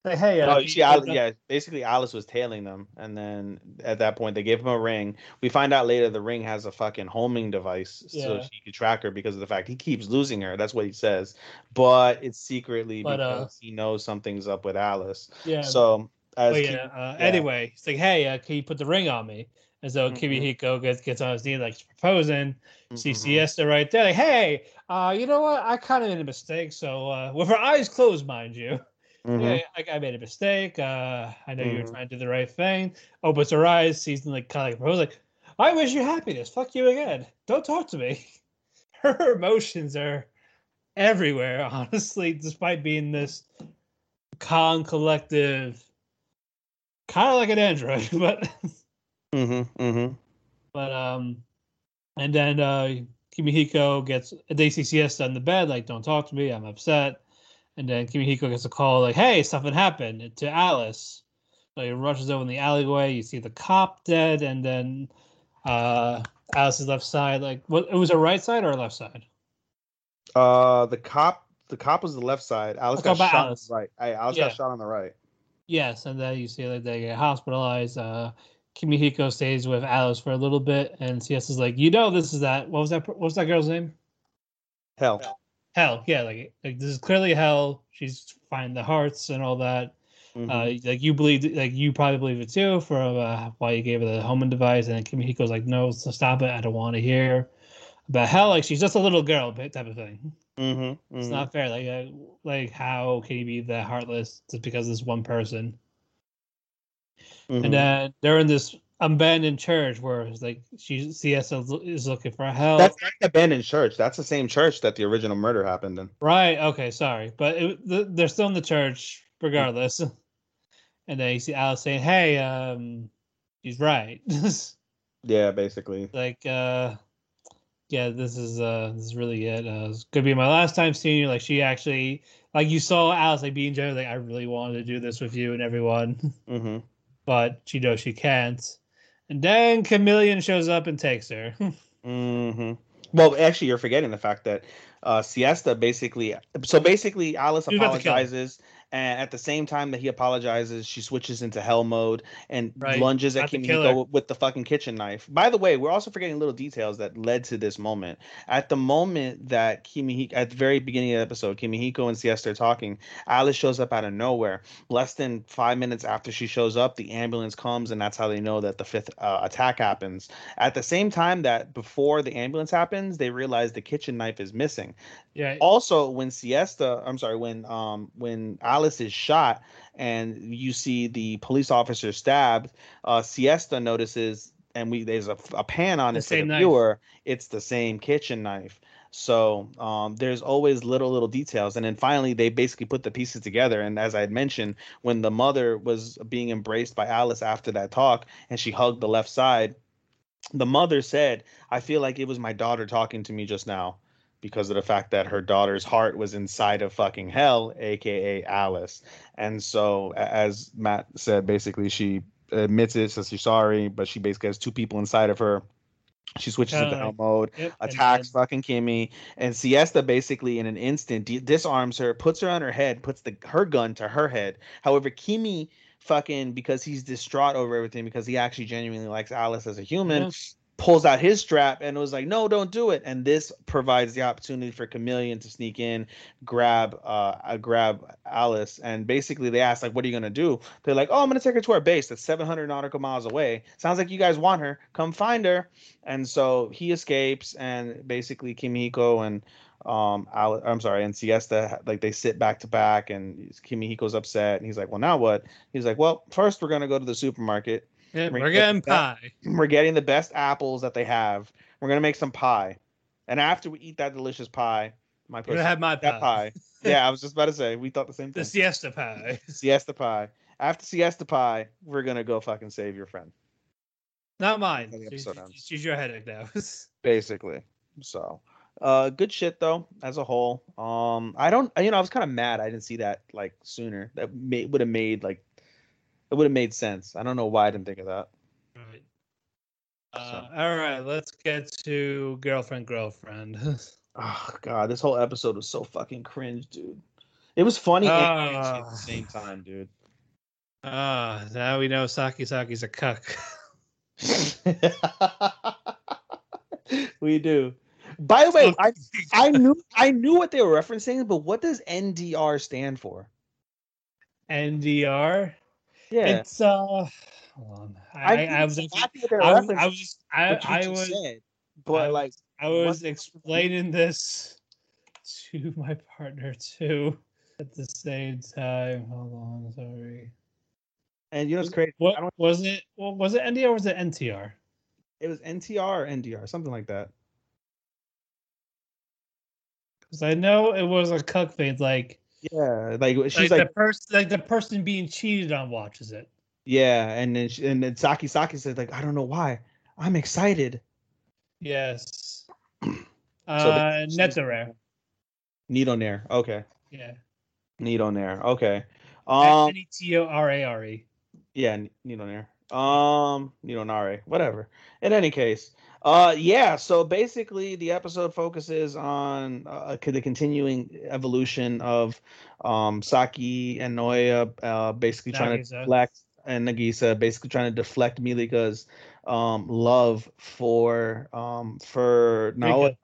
Speaker 4: like hey uh,
Speaker 5: No,
Speaker 4: can
Speaker 5: you
Speaker 4: you
Speaker 5: see, Alice, yeah, basically Alice was tailing them, and then at that point they gave him a ring. We find out later the ring has a fucking homing device, so
Speaker 4: Yeah.
Speaker 5: she could track her because of the fact he keeps losing her. That's what he says, but it's secretly
Speaker 4: But, uh,
Speaker 5: because he knows something's up with Alice.
Speaker 4: yeah
Speaker 5: So as
Speaker 4: But
Speaker 5: Ki-
Speaker 4: yeah, uh,
Speaker 5: yeah.
Speaker 4: anyway, it's like, hey, uh, can you put the ring on me? And so
Speaker 5: Mhm.
Speaker 4: Kimihiko gets gets on his knee, like proposing. See
Speaker 5: Mhm.
Speaker 4: Siesta right there, like, hey, uh, you know what? I kind of made a mistake. So uh, with her eyes closed, mind you,
Speaker 5: Mhm.
Speaker 4: yeah, I, I made a mistake. Uh, I know you were
Speaker 5: Mhm.
Speaker 4: trying to do the right thing. Opens her eyes, sees them like kind of like like, I wish you happiness. Fuck you again. Don't talk to me. *laughs* Her emotions are everywhere, *laughs* honestly, despite being this calm, collective, kind of like an android, *laughs* but
Speaker 5: Mhm. Mhm.
Speaker 4: but um, and then uh, Kimihiko gets they see done in the bed, like, don't talk to me, I'm upset. And then Kimihiko gets a call, like, hey, something happened to Alice. So he rushes over in the alleyway. You see the cop dead, and then uh, Alice's left side, like, what? It was a right side or a left side?
Speaker 5: Uh, the cop, the cop was the left side. Alice
Speaker 4: Let's
Speaker 5: got shot
Speaker 4: Alice.
Speaker 5: on the right. Hey, Alice
Speaker 4: Yeah.
Speaker 5: got shot on the right.
Speaker 4: Yes, and then you see that they get hospitalized. Uh, Kimihiko stays with Alice for a little bit, and Siesta's like, you know, this is that. What was that? What was that girl's name?
Speaker 5: Hell.
Speaker 4: Hell, yeah, like, like this is clearly hell. She's finding the hearts and all that.
Speaker 5: Mhm.
Speaker 4: Uh, like you believe, like you probably believe it too, for uh, why you gave her the homing device, and Kimihiko's like, no, so stop it. I don't want to hear about hell. Like she's just a little girl, type of thing.
Speaker 5: Mhm.
Speaker 4: It's
Speaker 5: mhm.
Speaker 4: not fair. Like, uh, like how can you be that heartless just because of this one person?
Speaker 5: Mhm.
Speaker 4: And then they're in this abandoned church where it's like she Siesta is looking for help.
Speaker 5: That's not the abandoned church. That's the same church that the original murder happened in.
Speaker 4: Right. Okay. Sorry, but it, the, they're still in the church regardless. *laughs* and then you see Alice saying, "Hey, um, he's right." *laughs*
Speaker 5: Yeah, basically.
Speaker 4: like, uh, yeah, this is uh, this is really it. Uh, it's gonna be my last time seeing you. Like, she actually, like, you saw Alice like being genuine. Like, I really wanted to do this with you and everyone, *laughs*
Speaker 5: hmm
Speaker 4: but she knows she can't. And then Chameleon shows up and takes her. *laughs*
Speaker 5: hmm Well, actually, you're forgetting the fact that uh, Siesta basically. So basically, Alice apologizes, and at the same time that he apologizes, she switches into hell mode and
Speaker 4: Right,
Speaker 5: lunges at
Speaker 4: kill
Speaker 5: with the fucking kitchen knife. By the way, we're also forgetting little details that led to this moment. At the moment that Kimihiko, at the very beginning of the episode, Kimihiko and Siesta are talking. Alice shows up out of nowhere. Less than five minutes after she shows up, the ambulance comes, and that's how they know that the fifth uh, attack happens. At the same time that before the ambulance happens, they realize the kitchen knife is missing.
Speaker 4: yeah.
Speaker 5: Also, when Siesta, I'm sorry, when um when Alice is shot and you see the police officer stabbed, uh, Siesta notices and we there's a, a pan on
Speaker 8: The
Speaker 5: it for the
Speaker 8: knife.
Speaker 5: viewer, it's the same kitchen knife. So um, there's always little little details, and then finally they basically put the pieces together. And as I had mentioned, when the mother was being embraced by Alice after that talk, and she hugged the left side, the mother said, "I feel like it was my daughter talking to me just now." Because of the fact that her daughter's heart was inside of fucking hell, aka Alice. And so, as Matt said, basically she admits it, says she's sorry, but she basically has two people inside of her. She switches into
Speaker 8: Uh,
Speaker 5: hell mode,
Speaker 8: Yep,
Speaker 5: attacks
Speaker 8: then-
Speaker 5: fucking Kimmy, and Siesta basically in an instant di- disarms her, puts her on her head, puts the her gun to her head. However, Kimmy fucking because he's distraught over everything because he actually genuinely likes Alice as a human.
Speaker 8: Yeah.
Speaker 5: Pulls out his strap and was like, "No, don't do it." And this provides the opportunity for Chameleon to sneak in, grab, uh, grab Alice, and basically they ask like, "What are you gonna do?" They're like, "Oh, I'm gonna take her to our base that's 700 nautical miles away. Sounds like you guys want her. Come find her." And so he escapes, and basically Kimiko and um, I'm sorry, and Siesta like they sit back to back, and Kimihiko's upset, and he's like, "Well, now what?" He's like, "Well, first we're gonna go to the supermarket.
Speaker 8: Yeah,
Speaker 5: Bring
Speaker 8: we're getting pie.
Speaker 5: We're getting the best apples that they have. We're gonna make some pie, and after we eat that delicious pie, my
Speaker 8: We're gonna have my pie.
Speaker 5: pie. *laughs* yeah, I was just about to say we thought the same thing.
Speaker 8: The siesta pie. *laughs*
Speaker 5: siesta pie. After siesta pie, we're gonna go fucking save your friend,
Speaker 8: Not mine. She's, she's your headache now. *laughs*
Speaker 5: basically. So, uh, good shit though as a whole. Um, I don't, you know, I was kind of mad I didn't see that like sooner. That may, would have made like it would have made sense. I don't know why I didn't think of that.
Speaker 8: Right. Uh, all right, let's get to girlfriend, girlfriend. *laughs*
Speaker 5: Oh god, this whole episode was so fucking cringe, dude. It was funny cringy at
Speaker 8: Ah.
Speaker 5: the same time, dude.
Speaker 8: Ah, now we know Saki Saki's a cuck. *laughs*
Speaker 5: we do. By the way, I I knew I knew what they were referencing, but what does NDR stand for?
Speaker 8: NDR.
Speaker 5: Yeah,
Speaker 8: It's uh, hold on. I, I, was actually,
Speaker 5: exactly
Speaker 8: I was, I
Speaker 5: was,
Speaker 8: was just, I, I was,
Speaker 5: said, but
Speaker 8: I
Speaker 5: like
Speaker 8: I was explaining this *laughs* to my partner too at the same time. Hold on, sorry.
Speaker 5: and you know it's crazy.
Speaker 8: What
Speaker 5: I don't,
Speaker 8: was it? Well, was it NDR or was it NTR?
Speaker 5: it was NTR or NDR, something like that.
Speaker 8: Because I know it was a cuck thing. Like,
Speaker 5: Yeah, like she's
Speaker 8: like,
Speaker 5: like,
Speaker 8: the person, like the person being cheated on watches it.
Speaker 5: yeah, and then she, and then Saki Saki said like, I don't know why, I'm excited.
Speaker 8: Yes. *clears throat*
Speaker 5: So
Speaker 8: Uh, Netorare.
Speaker 5: Needle Nair, okay,
Speaker 8: Yeah.
Speaker 5: Needle Nair, okay. Um,
Speaker 8: N E T O R A R E.
Speaker 5: Yeah, N- Nino Nair. Um, Nino Nare, whatever. In any case, uh, yeah. So basically, the episode focuses on uh, the continuing evolution of um Saki and Noya, uh, basically trying to deflect and Nagisa, basically trying to deflect Milika's um love for um for Naoya.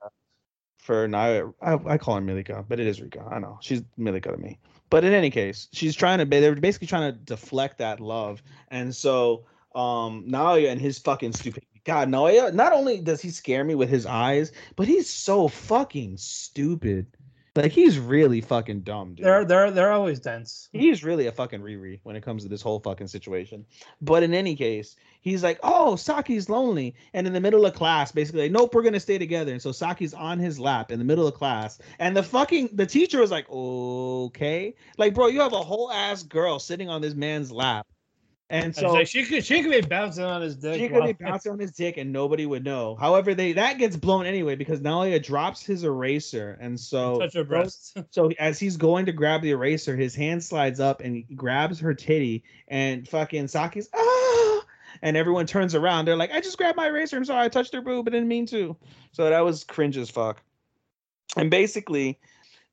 Speaker 5: For Naoya, I, I call her Milika, but it is Rika. I know she's Milika to me. But in any case, she's trying to. They're basically trying to deflect that love, and so um Naoya and his fucking stupidity. God, Naoya. Not only does he scare me with his eyes, but he's so fucking stupid. Like he's really fucking dumb, dude.
Speaker 8: They're they're they're always dense.
Speaker 5: He's really a fucking Riri when it comes to this whole fucking situation. But in any case, he's like, "Oh, Saki's lonely," and in the middle of class, basically, like, "Nope, we're gonna stay together." And so Saki's on his lap in the middle of class, and the fucking the teacher was like, "Okay, like, bro, you have a whole ass girl sitting on this man's lap," and
Speaker 8: So like she could she could be bouncing on his dick.
Speaker 5: she could be bouncing on his dick and nobody would know. However, they that gets blown anyway because Naoya drops his eraser, and so *laughs*
Speaker 8: touch her breast. *laughs*
Speaker 5: so as he's going to grab the eraser, his hand slides up and he grabs her titty, and fucking Saki's ah, and everyone turns around. They're like, "I just grabbed my eraser. I'm sorry, I touched her boob, but didn't mean to." So that was cringe as fuck. And basically,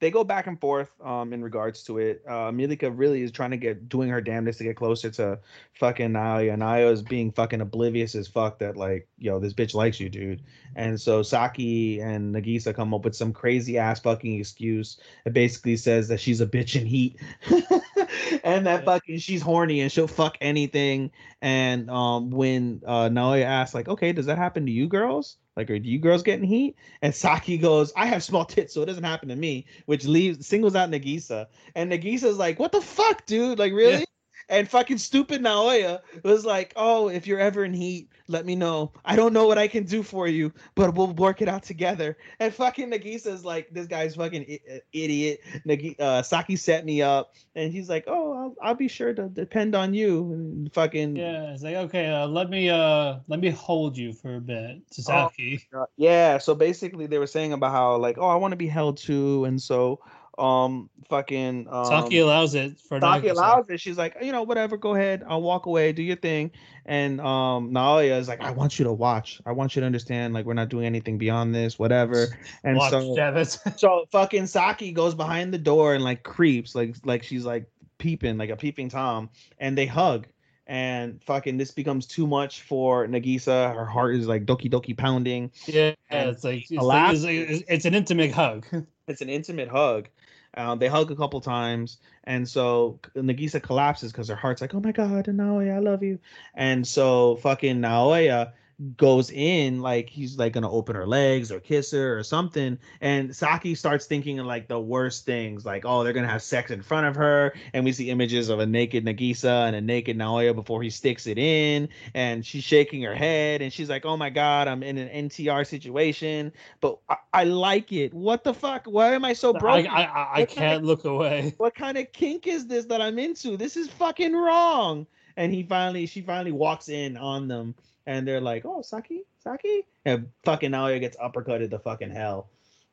Speaker 5: they go back and forth um in regards to it. Uh Milika really is trying to get doing her damnedest to get closer to fucking Naoya. Naoya is being fucking oblivious as fuck that like, yo, this bitch likes you, dude. And so Saki and Nagisa come up with some crazy ass fucking excuse. It basically says that she's a bitch in heat. *laughs* and that fucking she's horny and she'll fuck anything. And um when uh Naoya asks, like, okay, does that happen to you girls? Like, are you girls getting heat? And Saki goes, I have small tits, so it doesn't happen to me, which leaves singles out Nagisa. And Nagisa's like, what the fuck, dude? Like, really? And fucking stupid Naoya was like, "Oh, if you're ever in heat, let me know. I don't know what I can do for you, but we'll work it out together." And fucking Nagisa's like, "This guy's fucking I- idiot." Nagi- uh, Saki set me up, and he's like, "Oh, I'll, I'll be sure to depend on you." And fucking
Speaker 8: Yeah, it's like okay, uh, let me uh let me hold you for a bit, Sasaki.
Speaker 5: Uh, yeah so basically they were saying about how like oh i want to be held too and so um fucking um,
Speaker 8: Saki allows it for
Speaker 5: Saki allows it she's like you know whatever go ahead i'll walk away do your thing and um naoya is like i want you to watch i want you to understand like we're not doing anything beyond this whatever *laughs* and
Speaker 8: Watch
Speaker 5: so *laughs* so fucking Saki goes behind the door and like creeps, like like she's like peeping, like a peeping tom, and they hug. And fucking this becomes too much for Nagisa. Her heart is like doki doki pounding.
Speaker 8: yeah,
Speaker 5: and
Speaker 8: it's like it's, like, it's, it's, it's an intimate hug. *laughs*
Speaker 5: It's an intimate hug. Um, they hug a couple times, and so Nagisa collapses because her heart's like, "Oh my god, Naoya, I love you." And so fucking Naoya goes in like he's like gonna open her legs or kiss her or something and saki starts thinking of like the worst things like oh they're gonna have sex in front of her and we see images of a naked nagisa and a naked naoya before he sticks it in and she's shaking her head and she's like oh my god i'm in an ntr situation but i, I like it what the fuck why am i so
Speaker 8: I, I, I, I can't look away. *laughs*
Speaker 5: what kind of kink is this that I'm into? This is fucking wrong. And he finally, she finally walks in on them, and they're like, "Oh, Saki, Saki," and fucking Naoya gets uppercutted to fucking hell,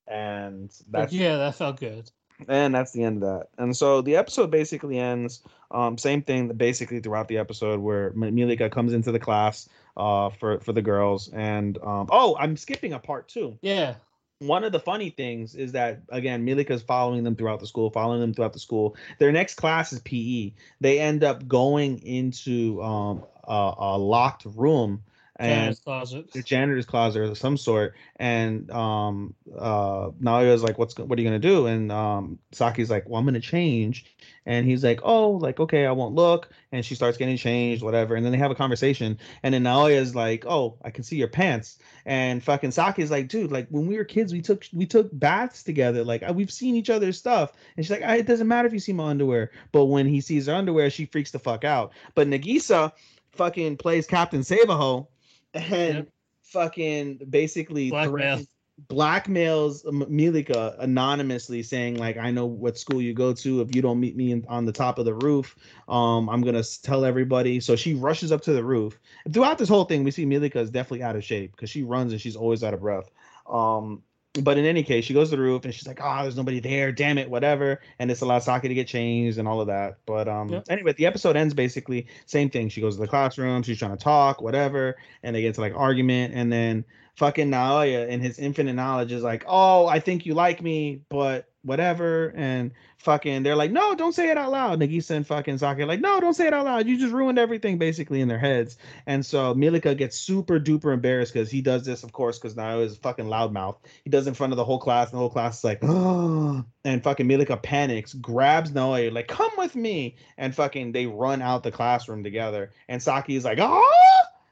Speaker 5: and that's
Speaker 8: yeah, that felt good.
Speaker 5: and that's the end of that. And so the episode basically ends. Um, same thing that basically throughout the episode where Milika comes into the class uh for for the girls, and um, oh, I'm skipping a part too
Speaker 8: Yeah,
Speaker 5: one of the funny things is that again Milika's following them throughout the school following them throughout the school. Their next class is pe they end up going into um a, a locked room and
Speaker 8: Janitor's closet.
Speaker 5: the janitor's closet of some sort. And um uh Naoya's like what's what are you gonna do? And um Saki's like well I'm gonna change. And he's like oh like okay I won't look. And she starts getting changed whatever. And then they have a conversation. And then Naoya's like oh I can see your pants. And fucking Saki's like dude like when we were kids we took we took baths together. Like we've seen each other's stuff. And she's like "Ah, it doesn't matter if you see my underwear. But when he sees her underwear she freaks the fuck out. But Nagisa fucking plays Captain Savaho and
Speaker 8: Yep.
Speaker 5: fucking basically
Speaker 8: Blackmail.
Speaker 5: blackmails Milika anonymously saying like I know what school you go to if you don't meet me in, on the top of the roof um I'm going to tell everybody so she rushes up to the roof throughout this whole thing we see Milika is definitely out of shape cuz she runs and she's always out of breath um but in any case, she goes to the roof and she's like, "Oh, there's nobody there. Damn it, whatever." And this allows Saki to get changed and all of that. But um,
Speaker 8: Yep.
Speaker 5: anyway, the episode ends basically same thing. She goes to the classroom. She's trying to talk, whatever, and they get to like argument. And then fucking Naoya, in his infinite knowledge, is like, "Oh, I think you like me, but whatever." And fucking, they're like, "No, don't say it out loud." Nagisa and fucking Saki are like, "No, don't say it out loud. You just ruined everything basically in their heads." And so Milika gets super duper embarrassed because he does this, of course, because Naoya is a fucking loudmouth. He does it in front of the whole class, and the whole class is like, oh, and fucking Milika panics, grabs Naoya, like, come with me. And fucking they run out the classroom together. And Saki is like, ah,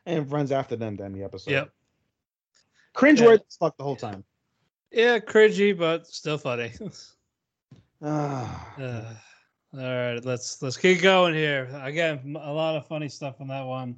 Speaker 5: and runs after them to end the episode.
Speaker 8: Yep.
Speaker 5: Cringe
Speaker 8: Yeah.
Speaker 5: word fuck the whole time.
Speaker 8: Yeah, cringy, but still funny. *laughs*
Speaker 5: Ah,
Speaker 8: Uh, all right, let's let's keep going here. Again, a lot of funny stuff on that one.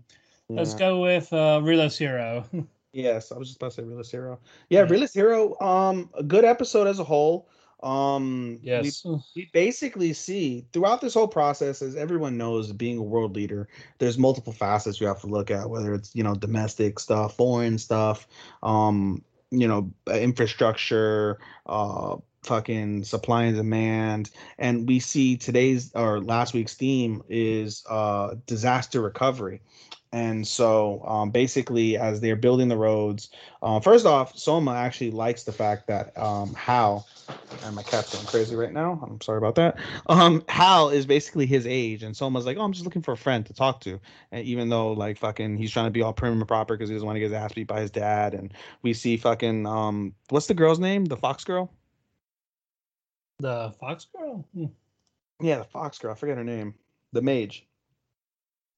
Speaker 8: Let's go with uh, Realist Hero. *laughs*
Speaker 5: Yes, I was just about to say Realist Hero. Yeah,
Speaker 8: Yeah.
Speaker 5: Realist Hero, um, a good episode as a whole. Um, we
Speaker 8: yes.
Speaker 5: we basically see throughout this whole process as everyone knows being a world leader there's multiple facets you have to look at whether it's you know domestic stuff foreign stuff um you know infrastructure uh fucking supply and demand. And we see today's or last week's theme is uh disaster recovery. And so um, basically as they're building the roads uh, first off soma actually likes the fact that um, hal and my cat's going crazy right now. I'm sorry about that. Um, Hal is basically his age, and Soma's like, "Oh, I'm just looking for a friend to talk to." And even though like fucking, he's trying to be all prim and proper because he doesn't want to get his ass beat by his dad. And we see fucking um, what's the girl's name? The Fox girl?
Speaker 8: The Fox Girl. Hmm.
Speaker 5: Yeah, the Fox girl. I forget her name. The mage.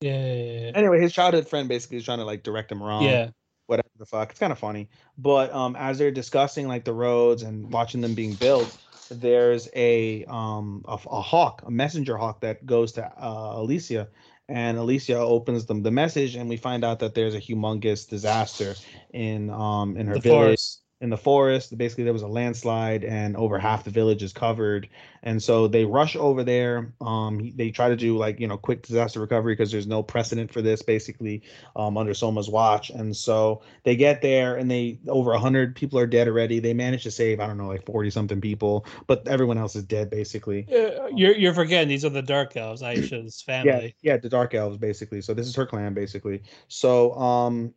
Speaker 8: Yeah. Yeah.
Speaker 5: Anyway, his childhood friend basically is trying to like direct him wrong.
Speaker 8: yeah.
Speaker 5: Whatever the fuck. It's kind of funny. But um, as they're discussing like the roads and watching them being built, there's a um a, a hawk, a messenger hawk that goes to uh, Alicia, and Alicia opens them the message, and we find out that there's a humongous disaster in um in her
Speaker 4: The
Speaker 5: village
Speaker 4: forest.
Speaker 5: In the forest. Basically, there was a landslide, and over half the village is covered. And so they rush over there. Um, they try to do like you know quick disaster recovery because there's no precedent for this basically um, under Soma's watch. And so they get there, and they over hundred people are dead already. They manage to save I don't know like forty something people, but everyone else is dead basically.
Speaker 4: Uh, you're you're forgetting these are the dark elves, Aisha's family.
Speaker 5: yeah, yeah, the Dark Elves basically. So this is her clan basically. So um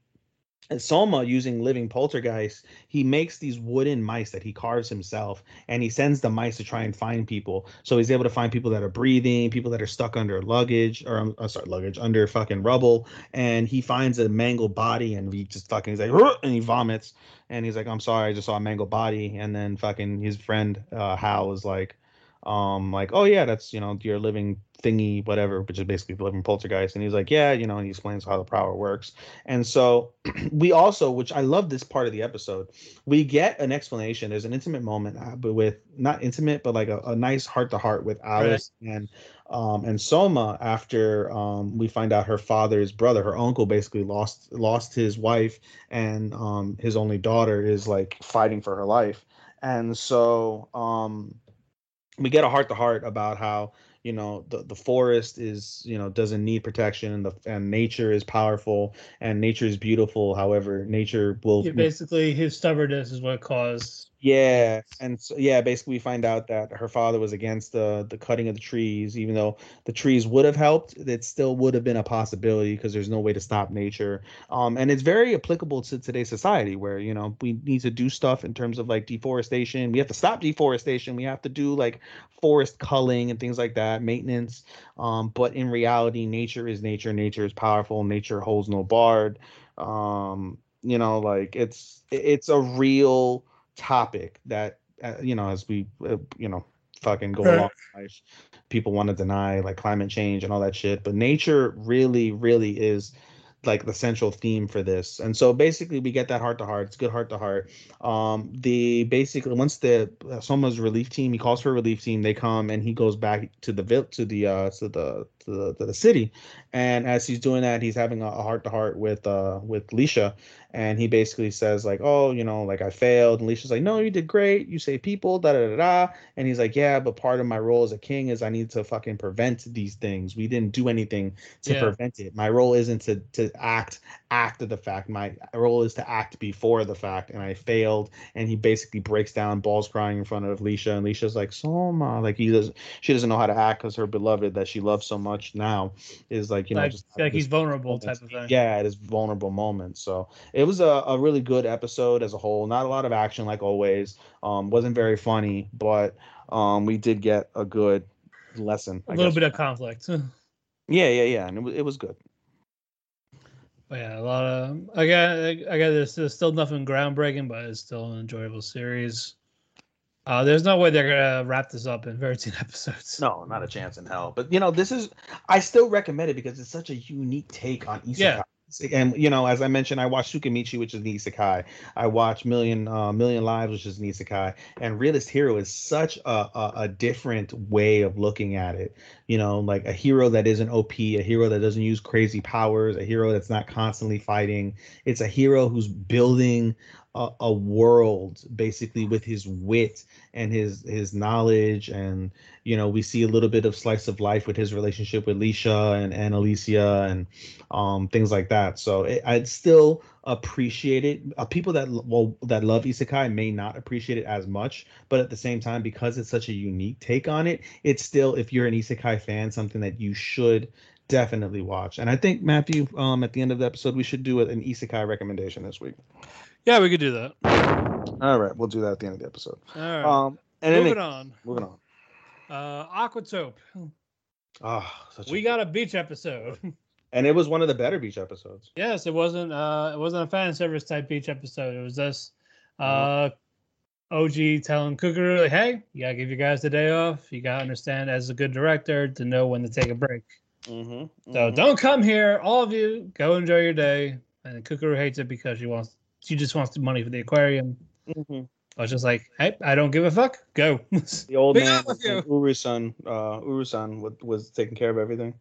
Speaker 5: Soma using living poltergeist, he makes these wooden mice that he carves himself and he sends the mice to try and find people. So he's able to find people that are breathing, people that are stuck under luggage or I'm uh, sorry, luggage under fucking rubble. And he finds a mangled body and he just fucking he's like and he vomits. And he's like I'm sorry, I just saw a mangled body. And then fucking his friend uh Hal is like um like oh yeah that's you know your living thingy whatever which is basically the living poltergeist and he's like yeah you know and he explains how the power works. And so *clears throat* we also which i love this part of the episode we get an explanation. There's an intimate moment uh, but with not intimate but like a, a nice heart to heart with alice and um and soma after um we find out her father's brother her uncle basically lost lost his wife and um his only daughter is like fighting for her life. And so um we get a heart to heart about how you know the, the forest is you know doesn't need protection and the and nature is powerful and nature is beautiful however nature will
Speaker 4: Yeah, basically, his stubbornness is what caused.
Speaker 5: Yeah, and so yeah, basically we find out that her father was against the the cutting of the trees, even though the trees would have helped, it still would have been a possibility because there's no way to stop nature. Um, and it's very applicable to today's society where you know we need to do stuff in terms of like deforestation. We have to stop deforestation. We have to do like forest culling and things like that, maintenance. Um, but in reality, nature is nature. Nature is powerful. Nature holds no barred. Um, you know, like it's it's a real topic that uh, you know as we uh, you know fucking go along life people want to deny like climate change and all that shit but nature really really is like the central theme for this. And so basically we get that heart to heart. It's good heart to heart. Um the basically once the uh, soma's relief team he calls for a relief team they come and he goes back to the vil- to the uh to the to the, to the city. And as he's doing that he's having a heart to heart with uh with Lisha and he basically says like oh you know like i failed. And Lisha's like no you did great. You saved people da da da da. And he's like yeah but part of my role as a king is i need to fucking prevent these things. We didn't do anything to
Speaker 4: Yeah.
Speaker 5: prevent it. My role isn't to to act after the fact. My role is to act before the fact. And i failed. And he basically breaks down balls crying in front of Lisha and Lisha's like Soma like he does she doesn't know how to act because her beloved that she loves so much now is like you know
Speaker 4: like,
Speaker 5: just
Speaker 4: like he's vulnerable
Speaker 5: moments.
Speaker 4: type of thing.
Speaker 5: yeah, it is vulnerable moments. So it was a, a really good episode as a whole. Not a lot of action like always. Um, wasn't very funny, but um, we did get a good lesson.
Speaker 4: A
Speaker 5: I
Speaker 4: little
Speaker 5: guess.
Speaker 4: bit of conflict. *laughs*
Speaker 5: Yeah, yeah, yeah, and it was it was good.
Speaker 4: But yeah, a lot of I got I got this. There's still nothing groundbreaking, but it's still an enjoyable series. Uh, there's no way they're gonna wrap this up in 13 *laughs* episodes.
Speaker 5: No, not a chance in hell. But you know, this is I still recommend it because it's such a unique take on isekai.
Speaker 4: Yeah.
Speaker 5: And you know, as I mentioned, I watched Tsukimichi, which is an isekai. I watched Million uh, Million Lives, which is an isekai. And Realist Hero is such a, a a different way of looking at it. You know, like a hero that isn't OP, a hero that doesn't use crazy powers, a hero that's not constantly fighting. It's a hero who's building a, a world basically with his wit and his his knowledge. And you know we see a little bit of slice of life with his relationship with Lisha and, and Alicia and um things like that. So it, I'd still appreciate it. Uh, people that well that love isekai may not appreciate it as much but at the same time because it's such a unique take on it it's still if you're an isekai fan something that you should definitely watch. And I think Matthew um at the end of the episode we should do an isekai recommendation this week
Speaker 4: Yeah, we could do that.
Speaker 5: all right we'll do that at the end of the episode
Speaker 4: All right.
Speaker 5: um and
Speaker 4: Moving
Speaker 5: it-
Speaker 4: on.
Speaker 5: moving on
Speaker 4: Uh, Aquatope.
Speaker 5: Ah, such a-
Speaker 4: We got a beach episode.
Speaker 5: and it was one of the better beach episodes.
Speaker 4: yes, it wasn't. Uh, it wasn't a fan service type beach episode. It was just uh, OG telling Kukuru, like, "Hey, you gotta give you guys the day off. You gotta understand as a good director to know when to take a break.
Speaker 5: Mm-hmm,
Speaker 4: So don't come here, all of you. Go enjoy your day. and Kukuru hates it because she wants she just wants the money for the aquarium.
Speaker 5: Mm-hmm.
Speaker 4: I was just like, hey, I don't give a fuck. Go.
Speaker 5: The old man. Uru-san, uh, Uru-san was, was taking care of everything.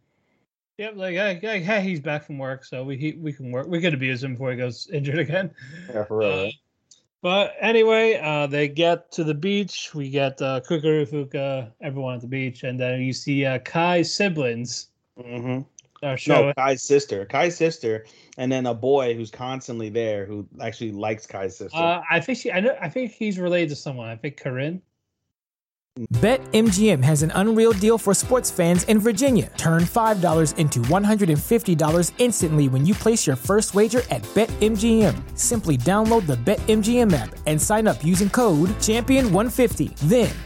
Speaker 4: Yep, like, hey, hey, hey, he's back from work, so we he, we can work. We could abuse him before he goes *laughs* injured again.
Speaker 5: Yeah, for real.
Speaker 4: Uh. But anyway, uh, they get to the beach. We get uh, Kukuru, Fuka, everyone at the beach, and then you see uh, Kai's siblings
Speaker 5: Mm-hmm.
Speaker 4: Are showing.
Speaker 5: No, Kai's sister. Kai's sister, and then a boy who's constantly there who actually likes Kai's sister.
Speaker 4: Uh, I think she. I know. I think he's related to someone. I think Karin.
Speaker 9: BetMGM has an unreal deal for sports fans in Virginia. Turn $5 into $150 instantly when you place your first wager at BetMGM. Simply download the BetMGM app and sign up using code Champion150. Then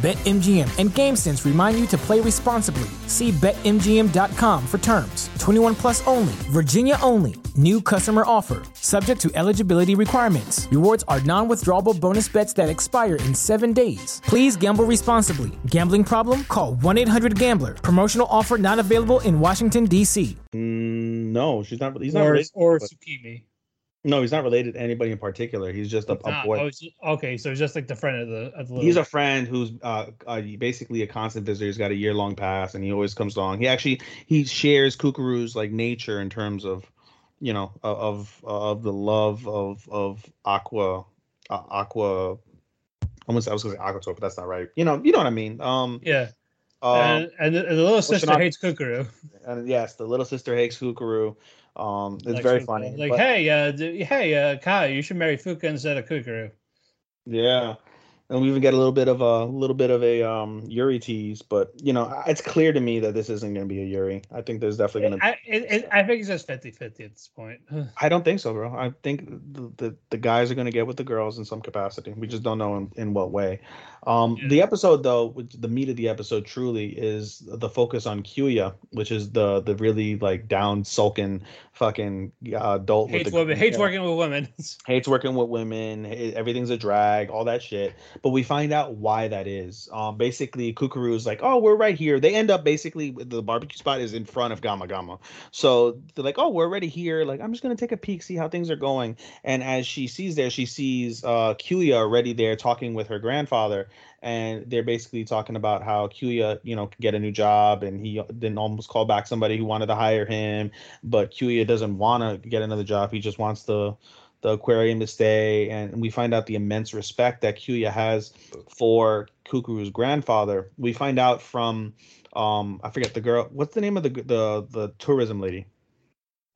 Speaker 9: BetMGM and GameSense remind you to play responsibly. See BetMGM.com for terms. 21 plus only, Virginia only. New customer offer, subject to eligibility requirements. Rewards are non withdrawable bonus bets that expire in seven days. Please gamble responsibly. Gambling problem? Call 1 800 Gambler. Promotional offer not available in Washington, D.C.
Speaker 5: Mm, no, she's not. He's not
Speaker 4: or
Speaker 5: related.
Speaker 4: or
Speaker 5: but-
Speaker 4: Tsukimi.
Speaker 5: No, he's not related to anybody in particular. He's just a, a boy.
Speaker 4: oh, it's- okay, so it's just like the friend of the of the.
Speaker 5: He's a friend who's uh, uh basically a constant visitor. He's got a year long pass, and he always comes along. He actually he shares Kukuru's like nature in terms of, you know, of of the love of of aqua, uh, aqua. Almost I was gonna say aqua but that's not right. You know, you know what I mean. Um,
Speaker 4: yeah.
Speaker 5: um,
Speaker 4: and, and the, and the little sister hates Kukuru.
Speaker 5: and yes, the little sister hates Kukuru. Um, it's
Speaker 4: Like,
Speaker 5: very funny.
Speaker 4: Like,
Speaker 5: but-
Speaker 4: hey, uh, d- hey, uh, Kai, you should marry Fuka instead of Kukuru.
Speaker 5: Yeah. And we even get a little bit of a little bit of a um Yuri tease, but you know, it's clear to me that this isn't going to be a Yuri. I think there's definitely going to.
Speaker 4: I, it, it, I think it's just 50-50 at this point. *sighs*
Speaker 5: I don't think so, bro. I think the the, the guys are going to get with the girls in some capacity. We just don't know in, in what way. Um, The episode, though, which the meat of the episode truly is the focus on Kyuya, which is the the really like down sulking fucking uh, adult.
Speaker 4: hates
Speaker 5: with the,
Speaker 4: women, hates
Speaker 5: yeah
Speaker 4: working with women. *laughs*
Speaker 5: hates working with women. Everything's a drag all that shit. But we find out why that is. Um basically kukuru is like oh we're right here. They end up basically the barbecue spot is in front of Gama Gama. So they're like oh we're already here. Like i'm just gonna take a peek see how things are going. And as she sees there she sees uh Kyuya already there talking with her grandfather and they're basically talking about how Kuya, you know, can get a new job, and he didn't almost call back somebody who wanted to hire him, but Kuya doesn't want to get another job. He just wants the the aquarium to stay, and we find out the immense respect that Kuya has for Kukuru's grandfather. We find out from um I forget the girl. What's the name of the the the tourism lady?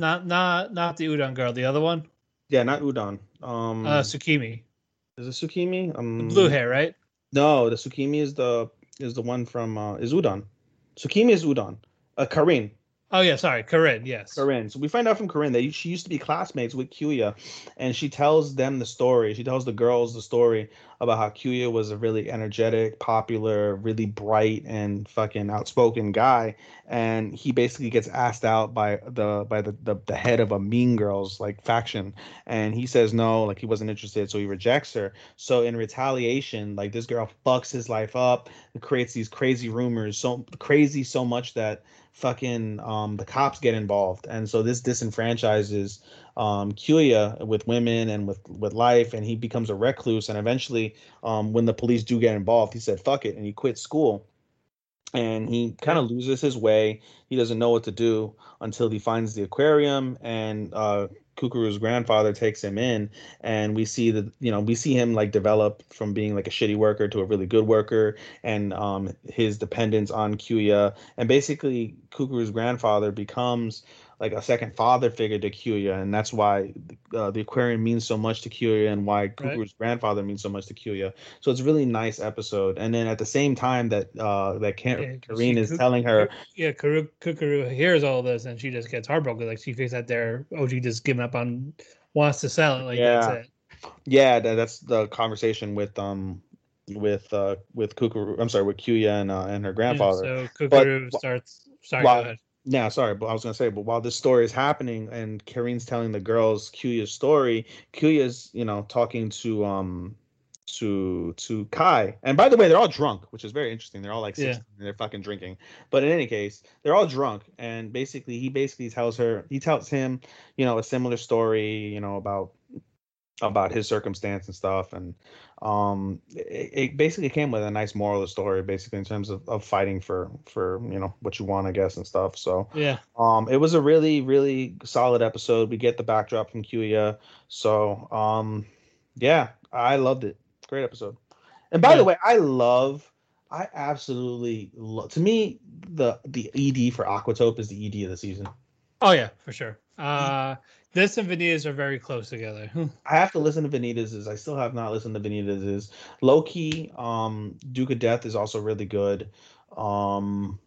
Speaker 4: not not not the udon girl, the other one,
Speaker 5: Yeah, not Udon. Um,
Speaker 4: uh, Tsukimi,
Speaker 5: is it Tsukimi? Um,
Speaker 4: blue hair, right?
Speaker 5: No, the Tsukimi is the is the one from uh, is Udon. Tsukimi is Udon. Uh, Karin.
Speaker 4: Oh yeah, sorry, Karin. Yes.
Speaker 5: Karin. So we find out from Karin that she used to be classmates with Kyuya, and she tells them the story. She tells the girls the story about how Kyuya was a really energetic, popular, really bright, and fucking outspoken guy, and he basically gets asked out by the by the the, the head of a Mean Girls like faction, and he says no, like he wasn't interested, so he rejects her. So in retaliation, like this girl fucks his life up, creates these crazy rumors, so crazy so much that fucking um the cops get involved. And so this disenfranchises um Kyuya with women and with with life and he becomes a recluse. And eventually um when the police do get involved he said fuck it and he quit school. And he kind of loses his way. He doesn't know what to do until he finds the aquarium and uh Kukuru's grandfather takes him in and we see that you know we see him like develop from being like a shitty worker to a really good worker and um his dependence on Kyuya and basically Kukuru's grandfather becomes like a second father figure to Kyuya and that's why uh, the aquarium means so much to Kyuya and why Kukuru's grandfather means so much to Kyuya so it's a really nice episode and then at the same time that uh that Ka-
Speaker 4: Yeah, Karin
Speaker 5: is
Speaker 4: Kuk-
Speaker 5: telling her
Speaker 4: Yeah, Kuru, Kukuru hears all this and she just gets heartbroken. Like she thinks that their OG just giving up on wants to sell it. Like
Speaker 5: Yeah.
Speaker 4: that's it.
Speaker 5: Yeah, that, that's the conversation with um with uh with Kukuru. I'm sorry, with Kuya and uh, and her grandfather.
Speaker 4: So
Speaker 5: But-
Speaker 4: Kukuru starts. Sorry,
Speaker 5: Wow. Yeah, sorry, but I was gonna say, but while this story is happening and Kareem's telling the girls Kuya's story, Kuya's you know talking to um to to Kai, and by the way, they're all drunk, which is very interesting. They're all like
Speaker 4: Yeah.
Speaker 5: 16 and they're fucking drinking. But in any case, they're all drunk, and basically he basically tells her, he tells him, you know, a similar story, you know, about about his circumstance and stuff and um it, it basically came with a nice moral of the story basically in terms of, of fighting for for you know what you want i guess and stuff so
Speaker 4: Yeah.
Speaker 5: um it was a really really solid episode. We get the backdrop from Kuya so um yeah i loved it. Great episode. And by the way i love i absolutely love to me the the ed for aquatope is the ed of the season.
Speaker 4: Oh yeah, for sure. Uh, this and Vanitas are very close together. *laughs*
Speaker 5: I have to listen to Vanitas's. I still have not listened to Vanitas's. Low key, um, Duke of Death is also really good. Um,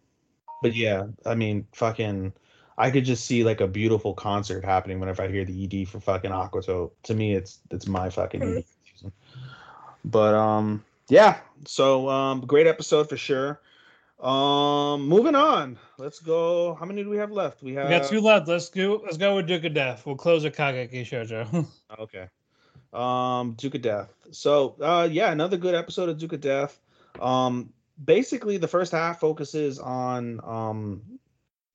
Speaker 5: but yeah, I mean, fucking, I could just see like a beautiful concert happening whenever I hear the ED for fucking Aquatope. To me, it's it's my fucking ED season. But um, yeah. So um, great episode for sure. Um, moving on. Let's go. How many do we have left? We
Speaker 4: we
Speaker 5: have
Speaker 4: got two left. Let's go. Let's go with Duke of Death. We'll close with Kageki Shoujo. *laughs*
Speaker 5: Okay. Um, Duke of Death. So, uh, yeah, another good episode of Duke of Death. Um, basically, the first half focuses on um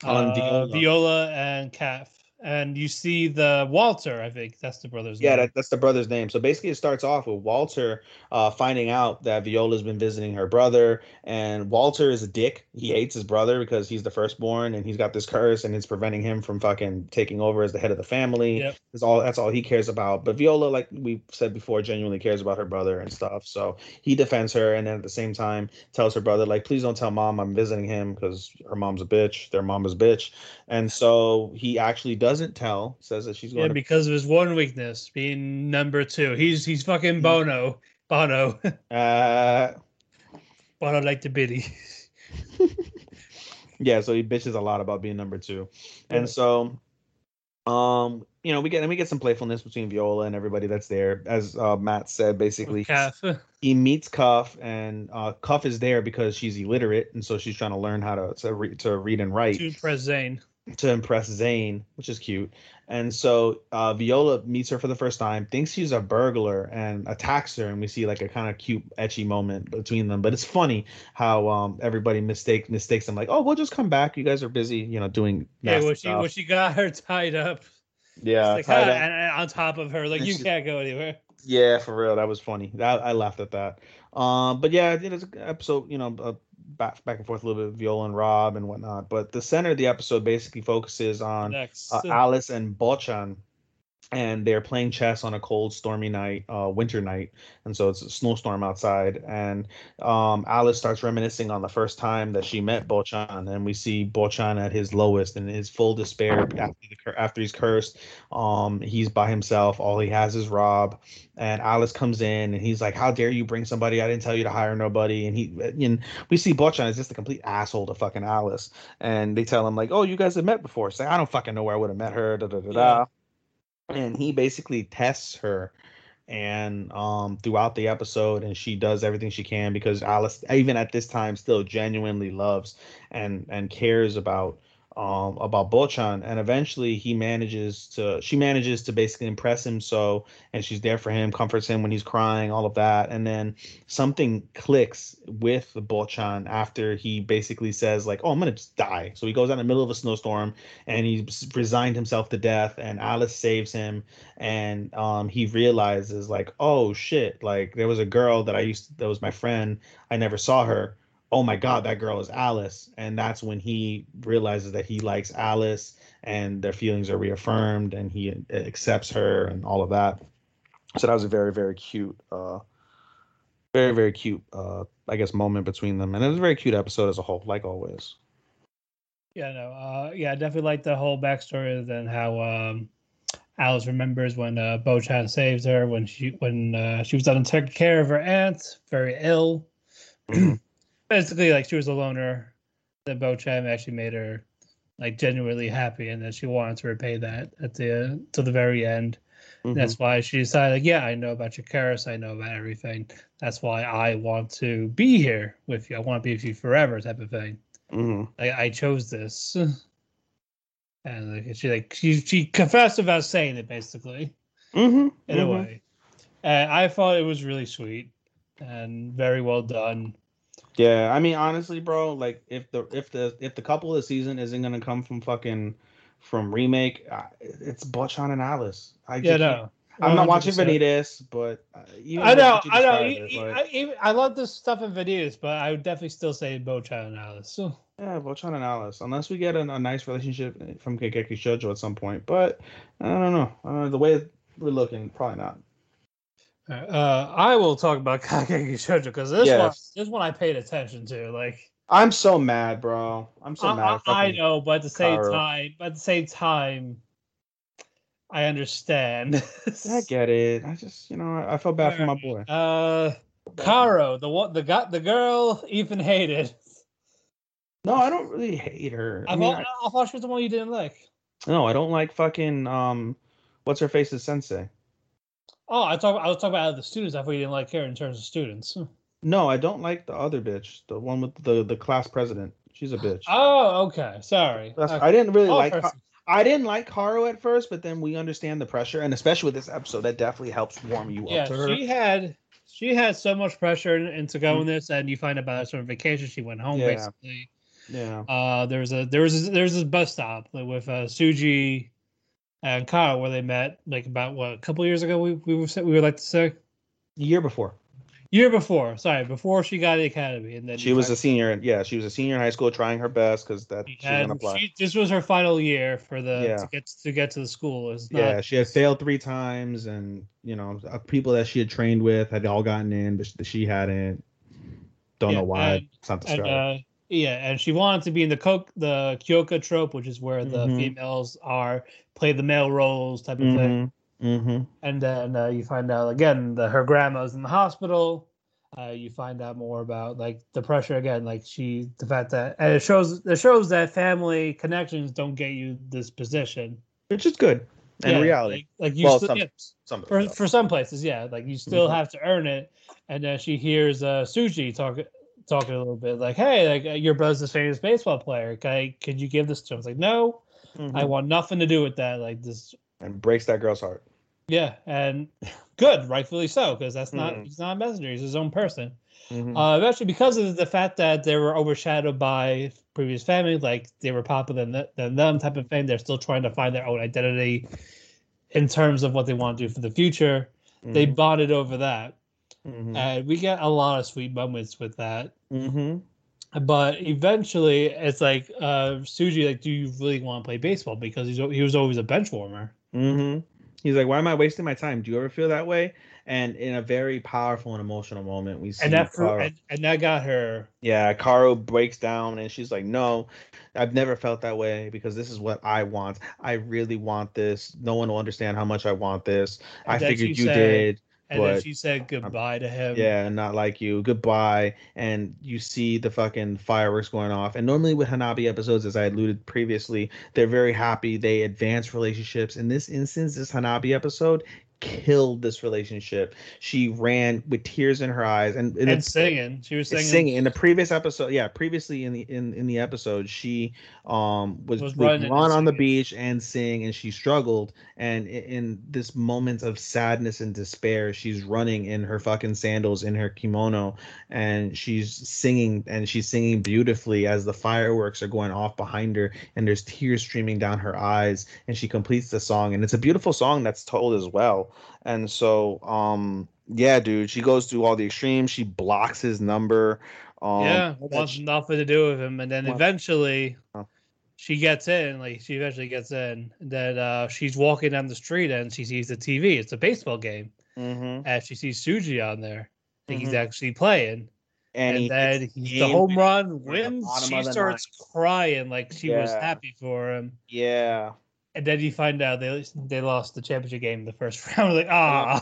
Speaker 5: on
Speaker 4: uh,
Speaker 5: Viola.
Speaker 4: Viola and Calf, and you see the Walter. I think that's the brother's
Speaker 5: Yeah,
Speaker 4: name.
Speaker 5: that, that's the brother's name. So basically, it starts off with Walter uh, finding out that Viola's been visiting her brother, and Walter is a dick. He hates his brother because he's the firstborn, and he's got this curse, and it's preventing him from fucking taking over as the head of the family.
Speaker 4: Yep.
Speaker 5: That's all. That's all he cares about. But Viola, like we said before, genuinely cares about her brother and stuff. So he defends her, and then at the same time tells her brother, like, please don't tell mom I'm visiting him because her mom's a bitch. Their mom is a bitch, and so he actually doesn't tell. Says that she's going
Speaker 4: Yeah,
Speaker 5: to
Speaker 4: because of his one weakness, being number two. He's he's fucking Bono. *laughs* Bono.
Speaker 5: Uh, *laughs*
Speaker 4: Bono like the biddy. *laughs*
Speaker 5: yeah, so he bitches a lot about being number two, and so, um, you know, we get and we get some playfulness between Viola and everybody that's there. As uh, Matt said, basically, he meets Cuff, and uh, Cuff is there because she's illiterate, and so she's trying to learn how to to, re- to read and write
Speaker 4: to impress Zane.
Speaker 5: To impress Zane, which is cute. And so uh, Viola meets her for the first time, thinks she's a burglar, and attacks her. And we see like a kind of cute, ecchi moment between them. But it's funny how um, everybody mistake mistakes them, like, "Oh, we'll just come back. You guys are busy, you know, doing
Speaker 4: Yeah, when she
Speaker 5: stuff."
Speaker 4: when she got her tied up,
Speaker 5: yeah,
Speaker 4: like,
Speaker 5: tied
Speaker 4: "Ah,"
Speaker 5: up.
Speaker 4: and, and on top of her, like
Speaker 5: And
Speaker 4: you
Speaker 5: she-
Speaker 4: can't go anywhere.
Speaker 5: Yeah, for real, that was funny. That I laughed at that. Um, but yeah, it is an episode, you know, uh, back back and forth a little bit, with Viola and Rob and whatnot. But the center of the episode basically focuses on uh, Alice and Bochan, and they're playing chess on a cold, stormy night, uh, winter night, and so it's a snowstorm outside. And um, Alice starts reminiscing on the first time that she met Bochan, and we see Bochan at his lowest and his full despair after the, after he's cursed. Um, he's by himself. All he has is Rob, and Alice comes in, and he's like, "How dare you bring somebody? I didn't tell you to hire nobody." And he, and we see Bochan is just a complete asshole to fucking Alice, and they tell him like, "Oh, you guys have met before." Say, "I don't fucking know where I would have met her." Da da da da. And he basically tests her, and um throughout the episode, and she does everything she can because Alice, even at this time, still genuinely loves and and cares about um about Bochan and eventually he manages to she manages to basically impress him so and she's there for him comforts him when he's crying all of that and then something clicks with Bochan after he basically says like oh I'm gonna just die. So he goes out in the middle of a snowstorm and he's resigned himself to death and Alice saves him and um he realizes like oh shit like there was a girl that I used to, that was my friend I never saw her oh my god that girl is alice. And that's when he realizes that he likes alice and their feelings are reaffirmed and he uh, accepts her and all of that. So that was a very very cute uh very very cute uh i guess moment between them. And it was a very cute episode as a whole like always.
Speaker 4: Yeah, no, uh, yeah, I definitely like the whole backstory and how um, Alice remembers when uh, Bochan saved her when she when uh, she was done taking care of her aunt, very ill. Basically, like she was a loner. That Bochan actually made her like genuinely happy, and that she wanted to repay that at the to the very end.
Speaker 5: Mhm.
Speaker 4: That's why she decided, like, yeah, I know about your curse. I know about everything. That's why I want to be here with you. I want to be with you forever, type of thing.
Speaker 5: Mhm.
Speaker 4: I, I chose this. *sighs* And like, she like she she confessed without saying it, basically,
Speaker 5: Mhm.
Speaker 4: in a
Speaker 5: Mhm.
Speaker 4: way. And I thought it was really sweet and very well done.
Speaker 5: Yeah, I mean, honestly, bro, like if the if the if the couple of the season isn't gonna come from fucking from remake, uh, it's Bochan and Alice. I
Speaker 4: Yeah, no.
Speaker 5: I'm not watching
Speaker 4: 100%.
Speaker 5: Vanitas, but uh, even
Speaker 4: I know, I know.
Speaker 5: it, like-
Speaker 4: I, I love this stuff in videos, but I would definitely still say Bocha and Alice. So,
Speaker 5: Yeah, Voltron and Alice. Unless we get a, a nice relationship from Kageki Shojo at some point. But I don't know. Uh, the way we're looking, probably not.
Speaker 4: Uh, I will talk about *laughs* Kageki Shojo because this one,
Speaker 5: Yes.
Speaker 4: this one I paid attention to. Like,
Speaker 5: I'm so mad, bro. I'm so
Speaker 4: I,
Speaker 5: mad.
Speaker 4: I, I know, but at the same
Speaker 5: Karo.
Speaker 4: time, but at the same time, I understand. *laughs*
Speaker 5: I get it. I just, you know, I, I felt bad for my boy.
Speaker 4: Uh, Caro, the one, the got the girl Ethan hated.
Speaker 5: No, I don't really hate her.
Speaker 4: I,
Speaker 5: I mean,
Speaker 4: thought, I, thought she was the one you didn't like.
Speaker 5: No, I don't like fucking um, what's her face's sensei.
Speaker 4: Oh, I talk. I was talking about the students. I thought you didn't like her in terms of students. *laughs*
Speaker 5: No, I don't like the other bitch, the one with the the class president. She's a bitch.
Speaker 4: Oh, okay. Sorry. Okay.
Speaker 5: I didn't really
Speaker 4: Oh,
Speaker 5: like.
Speaker 4: person.
Speaker 5: I didn't like Caro at first, but then we understand the pressure, and especially with this episode, that definitely helps warm you
Speaker 4: Yeah,
Speaker 5: up to her.
Speaker 4: she had she had so much pressure in- into going this, and you find out about her sort of vacation. She went home
Speaker 5: Yeah.
Speaker 4: basically.
Speaker 5: Yeah.
Speaker 4: Uh, there was a there was a, there was this bus stop with uh, Suji and Kyle where they met like about what a couple years ago. We we were we would like to say
Speaker 5: year before.
Speaker 4: year before. Sorry, before she got the academy, and then
Speaker 5: She was a senior. Yeah, she was a senior in high school, trying her best because that
Speaker 4: she had-
Speaker 5: apply.
Speaker 4: she- this was her final year for the
Speaker 5: Yeah.
Speaker 4: to get to get to the school. Not,
Speaker 5: yeah, she had failed three times, and you know, uh, people that she had trained with had all gotten in, but she- she hadn't. Don't
Speaker 4: Yeah,
Speaker 5: know why.
Speaker 4: and-
Speaker 5: it's not the
Speaker 4: and, uh, yeah, and she wanted to be in the co- the Kyoka trope, which is where the
Speaker 5: Mhm.
Speaker 4: females are play the male roles type of thing.
Speaker 5: Mm-hmm. Mm-hmm.
Speaker 4: And then uh, you find out again that her grandma's in the hospital. Uh, you find out more about like the pressure again, like she the fact that and it shows it shows that family connections don't get you this position.
Speaker 5: Which is good in
Speaker 4: Yeah,
Speaker 5: reality.
Speaker 4: like, like you
Speaker 5: well,
Speaker 4: still,
Speaker 5: some,
Speaker 4: yeah,
Speaker 5: some
Speaker 4: for for some places, yeah, like you still
Speaker 5: Mhm.
Speaker 4: have to earn it. And then she hears uh, Suji talk talking a little bit like, "Hey, like uh, your brother's a famous baseball player. Can I, could you give this to him?" It's like, "No,
Speaker 5: Mhm.
Speaker 4: I want nothing to do with that." Like this,
Speaker 5: and breaks that girl's heart.
Speaker 4: yeah, and *laughs* good, rightfully so, because that's not
Speaker 5: Mhm.
Speaker 4: he's not a messenger; he's his own person.
Speaker 5: Mhm.
Speaker 4: Uh, actually, because of the fact that they were overshadowed by previous family, like they were popular than, than them, type of thing. They're still trying to find their own identity in terms of what they want to do for the future. They
Speaker 5: Mhm.
Speaker 4: bonded over that,
Speaker 5: Mhm.
Speaker 4: and we get a lot of sweet moments with that.
Speaker 5: Mhm.
Speaker 4: But eventually, it's like uh, Suji, like, do you really want to play baseball? Because he's he was always a bench warmer.
Speaker 5: Mm-hmm. He's like, why am I wasting my time? Do you ever feel that way? And in a very powerful and emotional moment, we see
Speaker 4: And that and, and that got her
Speaker 5: yeah, Caro breaks down and she's like, no, I've never felt that way because this is what I want. I really want this. No one will understand how much I want this. I
Speaker 4: And then
Speaker 5: figured you
Speaker 4: said-
Speaker 5: did.
Speaker 4: And then
Speaker 5: but
Speaker 4: she said goodbye to him.
Speaker 5: Yeah, not like you. Goodbye. And you see the fucking fireworks going off. And normally with Hanabi episodes, as I alluded previously, they're very happy. They advance relationships. In this instance, this Hanabi episode killed this relationship. She ran with tears in her eyes and,
Speaker 4: and
Speaker 5: it's
Speaker 4: singing. She was singing.
Speaker 5: singing in the previous episode yeah previously in the in in the episode she um was,
Speaker 4: Was running
Speaker 5: run on the beach and sing and she struggled and in, in this moment of sadness and despair she's running in her fucking sandals in her kimono and she's singing and she's singing beautifully as the fireworks are going off behind her and there's tears streaming down her eyes and she completes the song and it's a beautiful song that's told as well and so um yeah dude she goes through all the extremes she blocks his number um
Speaker 4: yeah, wants
Speaker 5: she-
Speaker 4: nothing to do with him, and then eventually she gets in. Like she eventually gets in. And then uh, she's walking down the street and she sees the TV. It's a baseball game,
Speaker 5: Mhm.
Speaker 4: and she sees Suji on there. I think he's
Speaker 5: Mhm.
Speaker 4: actually playing.
Speaker 5: and,
Speaker 4: And,
Speaker 5: he
Speaker 4: then
Speaker 5: the
Speaker 4: home run wins. She starts crying like she was happy for him.
Speaker 5: yeah
Speaker 4: And then you find out they they lost the championship game in the first *laughs* round. Like ah,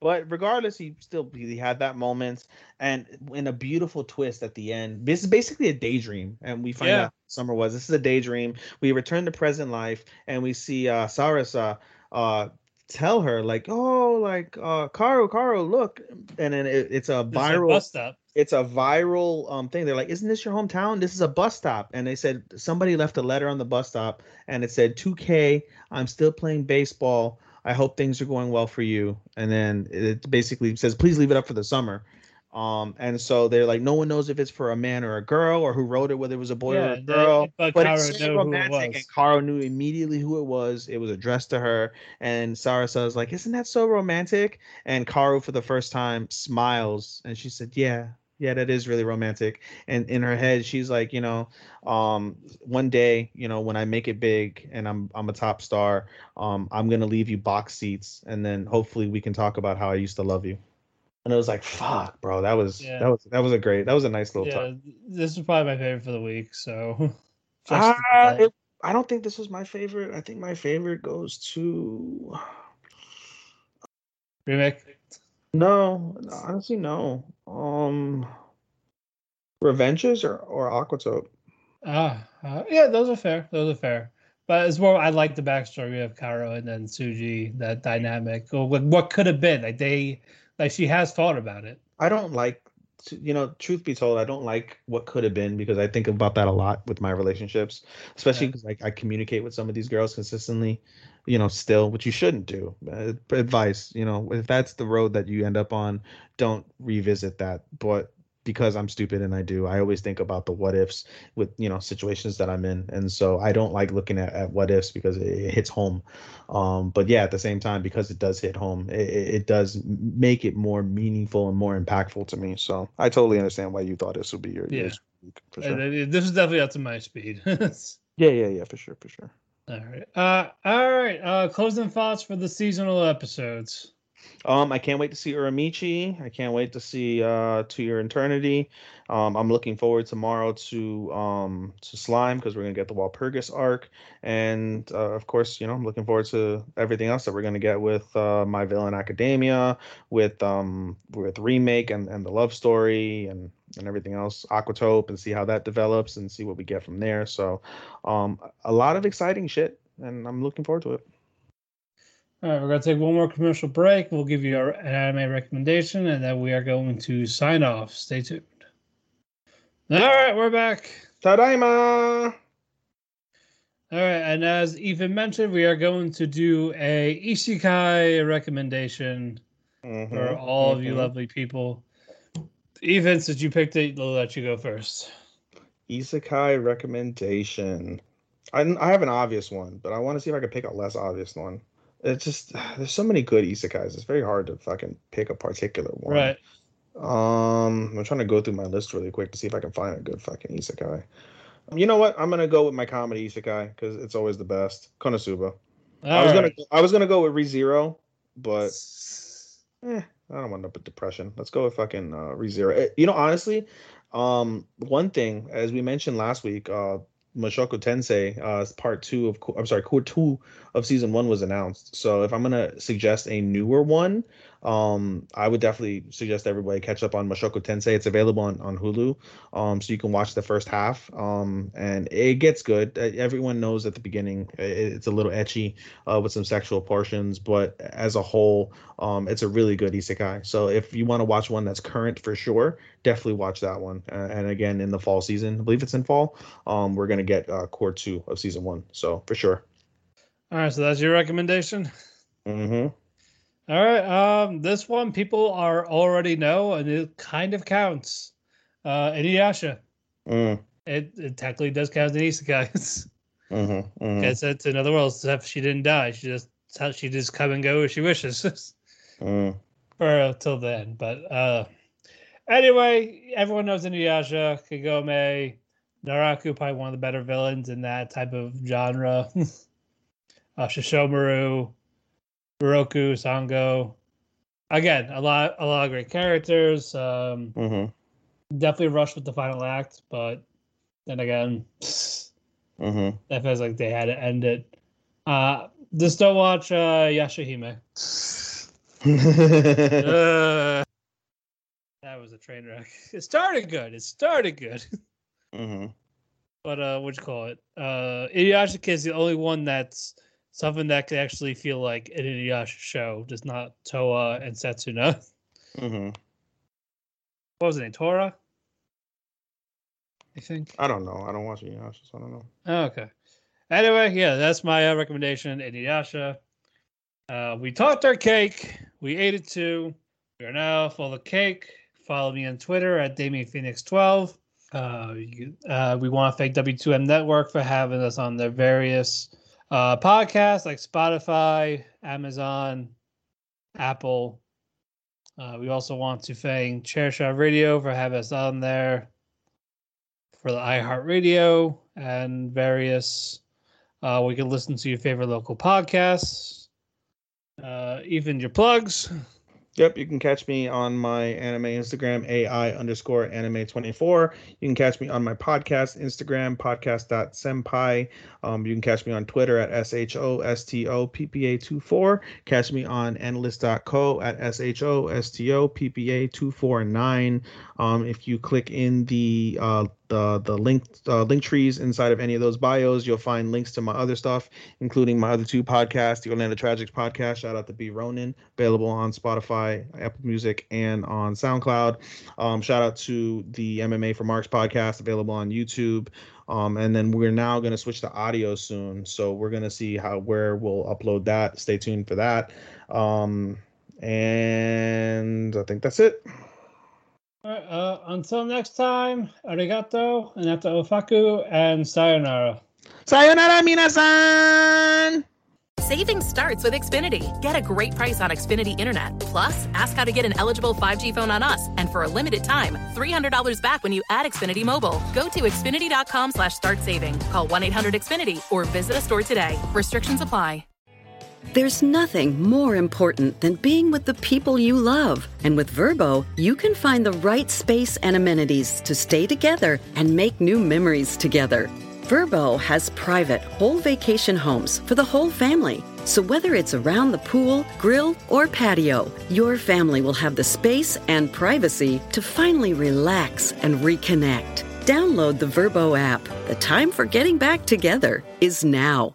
Speaker 5: but regardless he still he had that moment. And in a beautiful twist at the end this is basically a daydream. And we find
Speaker 4: Yeah.
Speaker 5: out summer was. This is a daydream. We return to present life and we see uh sarasa uh tell her like, oh, like uh, Caro, Caro, look, and then it, it's a
Speaker 4: It's a
Speaker 5: viral
Speaker 4: bus stop.
Speaker 5: it's a viral um thing. They're like, "Isn't this your hometown? This is a bus stop." And they said somebody left a letter on the bus stop, and it said, "2K, I'm still playing baseball. I hope things are going well for you." And then it basically says, "Please leave it up for the summer." Um, and so they're like, no one knows if it's for a man or a girl, or who wrote it, whether it was a boy or
Speaker 4: Yeah,
Speaker 5: a
Speaker 4: they-
Speaker 5: girl.
Speaker 4: but
Speaker 5: but
Speaker 4: Caro
Speaker 5: it's
Speaker 4: who it was.
Speaker 5: and Caro knew immediately who it was. It was addressed to her, and Sarah says, like, "Isn't that so romantic?" And Caro, for the first time, smiles, and she said, "Yeah, yeah, that is really romantic." And in her head, she's like, you know, um, one day, you know, when I make it big and I'm I'm a top star, um, I'm gonna leave you box seats, and then hopefully we can talk about how I used to love you. And it was like, fuck, bro, that was
Speaker 4: Yeah.
Speaker 5: that was that was a great, that was a nice little
Speaker 4: Yeah,
Speaker 5: touch.
Speaker 4: this is probably my favorite for the week. So, *laughs*
Speaker 5: Ah, it- I don't think this was my favorite. I think my favorite goes to
Speaker 4: remake.
Speaker 5: no, honestly, no. Um, Revenges or or Aquatope.
Speaker 4: Ah, uh, yeah, those are fair. Those are fair. But it's more. I like the backstory of Karo and then Suji. That dynamic, or what, what could have been. Like they, like she has thought about it.
Speaker 5: I don't like, you know, truth be told, I don't like what could have been because I think about that a lot with my relationships, especially
Speaker 4: Yeah.
Speaker 5: like I communicate with some of these girls consistently, you know, still, which you shouldn't do. Uh, advice, you know, if that's the road that you end up on, don't revisit that. But because I'm stupid and I do, I always think about the what ifs with you know situations that I'm in, and so I don't like looking at, at what ifs because it, it hits home. Um, but yeah, at the same time, because it does hit home, it, it does make it more meaningful and more impactful to me. So I totally understand why you thought this would be your,
Speaker 4: Yeah.
Speaker 5: your sure.
Speaker 4: This is definitely up to my speed. *laughs*
Speaker 5: Yeah, yeah, yeah, for sure, for sure.
Speaker 4: All right, uh, all right. Uh, closing thoughts for the seasonal episodes.
Speaker 5: Um, I can't wait to see Uramichi. I can't wait to see uh To Your Eternity. Um, I'm looking forward tomorrow to um to Slime because we're gonna get the Walpurgis arc, and uh, of course, you know, I'm looking forward to everything else that we're gonna get with uh, My Villain Academia, with um with remake and and the love story and and everything else, Aquatope, and see how that develops and see what we get from there. So, um, a lot of exciting shit, and I'm looking forward to it.
Speaker 4: All right, we're gonna take one more commercial break. We'll give you our an anime recommendation, and then we are going to sign off. Stay tuned. All right, we're back.
Speaker 5: Tadaima.
Speaker 4: All right, and as Ethan mentioned, we are going to do a isekai recommendation for
Speaker 5: Mhm,
Speaker 4: all of you
Speaker 5: mhm.
Speaker 4: lovely people. Ethan, since you picked it, we'll let you go first.
Speaker 5: Isekai recommendation. I, I have an obvious one, but I want to see if I can pick a less obvious one. It's just *sighs* there's so many good isekais. It's very hard to fucking pick a particular one.
Speaker 4: Right.
Speaker 5: Um, I'm trying to go through my list really quick to see if I can find a good fucking isekai. You know what? I'm gonna go with my comedy isekai because it's always the best. Konosuba. I was
Speaker 4: All
Speaker 5: gonna. I was gonna go with ReZero, but eh, I don't want to put depression. Let's go with fucking uh, ReZero. Eh, You know, honestly, um, one thing as we mentioned last week, uh, Mushoku Tensei, uh, part two of I'm sorry, cour two of season one was announced. So if I'm gonna suggest a newer one, um, I would definitely suggest everybody catch up on Mushoku Tensei. It's available on, on Hulu, um, so you can watch the first half. Um, and it gets good. Everyone knows at the beginning it's a little ecchi, uh, with some sexual portions, but as a whole, um, it's a really good isekai. So if you want to watch one that's current for sure, definitely watch that one. Uh, and again, in the fall season, I believe it's in fall. Um, we're gonna get uh, cour two of season one. So for sure.
Speaker 4: All right, so that's your recommendation.
Speaker 5: Mm-hmm.
Speaker 4: All right. Um, this one people are already know, and it kind of counts. Uh, Inuyasha.
Speaker 5: Mm,
Speaker 4: It, it technically does count in isekai.
Speaker 5: mm-hmm, mm-hmm,
Speaker 4: another world, except she didn't die. She just she just come and go as she wishes. *laughs*
Speaker 5: mm.
Speaker 4: or till then. But uh anyway, everyone knows Inuyasha, Kagome, Naraku, probably one of the better villains in that type of genre. *laughs* uh, Sesshomaru, Miroku, Sango. Again, a lot, a lot of great characters. Um,
Speaker 5: Mm-hmm.
Speaker 4: definitely rushed with the final act, but then again,
Speaker 5: Mm-hmm.
Speaker 4: that feels like they had to end it. Uh, just don't watch uh, Yashahime. Uh, *laughs* *laughs* that was a train wreck. It started good. It started good. *laughs*
Speaker 5: mm-hmm.
Speaker 4: But uh, what you call it? Uh, Inuyasha Kid's the only one that's something that could actually feel like an Inuyasha show, just not Towa and Setsuna.
Speaker 5: Mm-hmm.
Speaker 4: What was it, name? Tora? I think.
Speaker 5: I don't know. I don't watch Inuyasha, so I don't know.
Speaker 4: Oh, okay. Anyway, yeah, that's my uh, recommendation, Inuyasha. Uh, we talked our cake. We ate it too. We are now full of cake. Follow me on Twitter at DamienPhoenix12. Uh, you, uh, we want to thank W2M Network for having us on their various uh, podcasts like Spotify, Amazon, Apple. Uh, we also want to thank Chairshot Radio for having us on there for the iHeartRadio and various. Uh, we can listen to your favorite local podcasts. Uh, even your plugs.
Speaker 5: Yep, you can catch me on my anime Instagram, AI underscore anime 24. You can catch me on my podcast Instagram, podcast.senpai. Um, you can catch me on Twitter at SHOSTOPPA24. Catch me on anilist.co at SHOSTOPPA249. Um, if you click in the uh, the the link uh, link trees inside of any of those bios, you'll find links to my other stuff, including my other two podcasts, the Orlando Tragics podcast. Shout out to B Ronan, available on Spotify, Apple Music, and on SoundCloud. Um, shout out to the MMA for Marks podcast, available on YouTube. Um, and then we're now going to switch to audio soon, so we're going to see how where we'll upload that. Stay tuned for that. Um, and I think that's it.
Speaker 4: All right, uh, until next time, arigato, anata ofaku, and sayonara.
Speaker 5: Sayonara, minasan!
Speaker 10: Saving starts with Xfinity. Get a great price on Xfinity Internet. Plus, ask how to get an eligible 5G phone on us. And for a limited time, $300 back when you add Xfinity Mobile. Go to Xfinity.com slash start saving. Call 1-800-XFINITY or visit a store today. Restrictions apply.
Speaker 11: There's nothing more important than being with the people you love. And with Vrbo, you can find the right space and amenities to stay together and make new memories together. Vrbo has private, whole vacation homes for the whole family. So whether it's around the pool, grill, or patio, your family will have the space and privacy to finally relax and reconnect. Download the Vrbo app. The time for getting back together is now.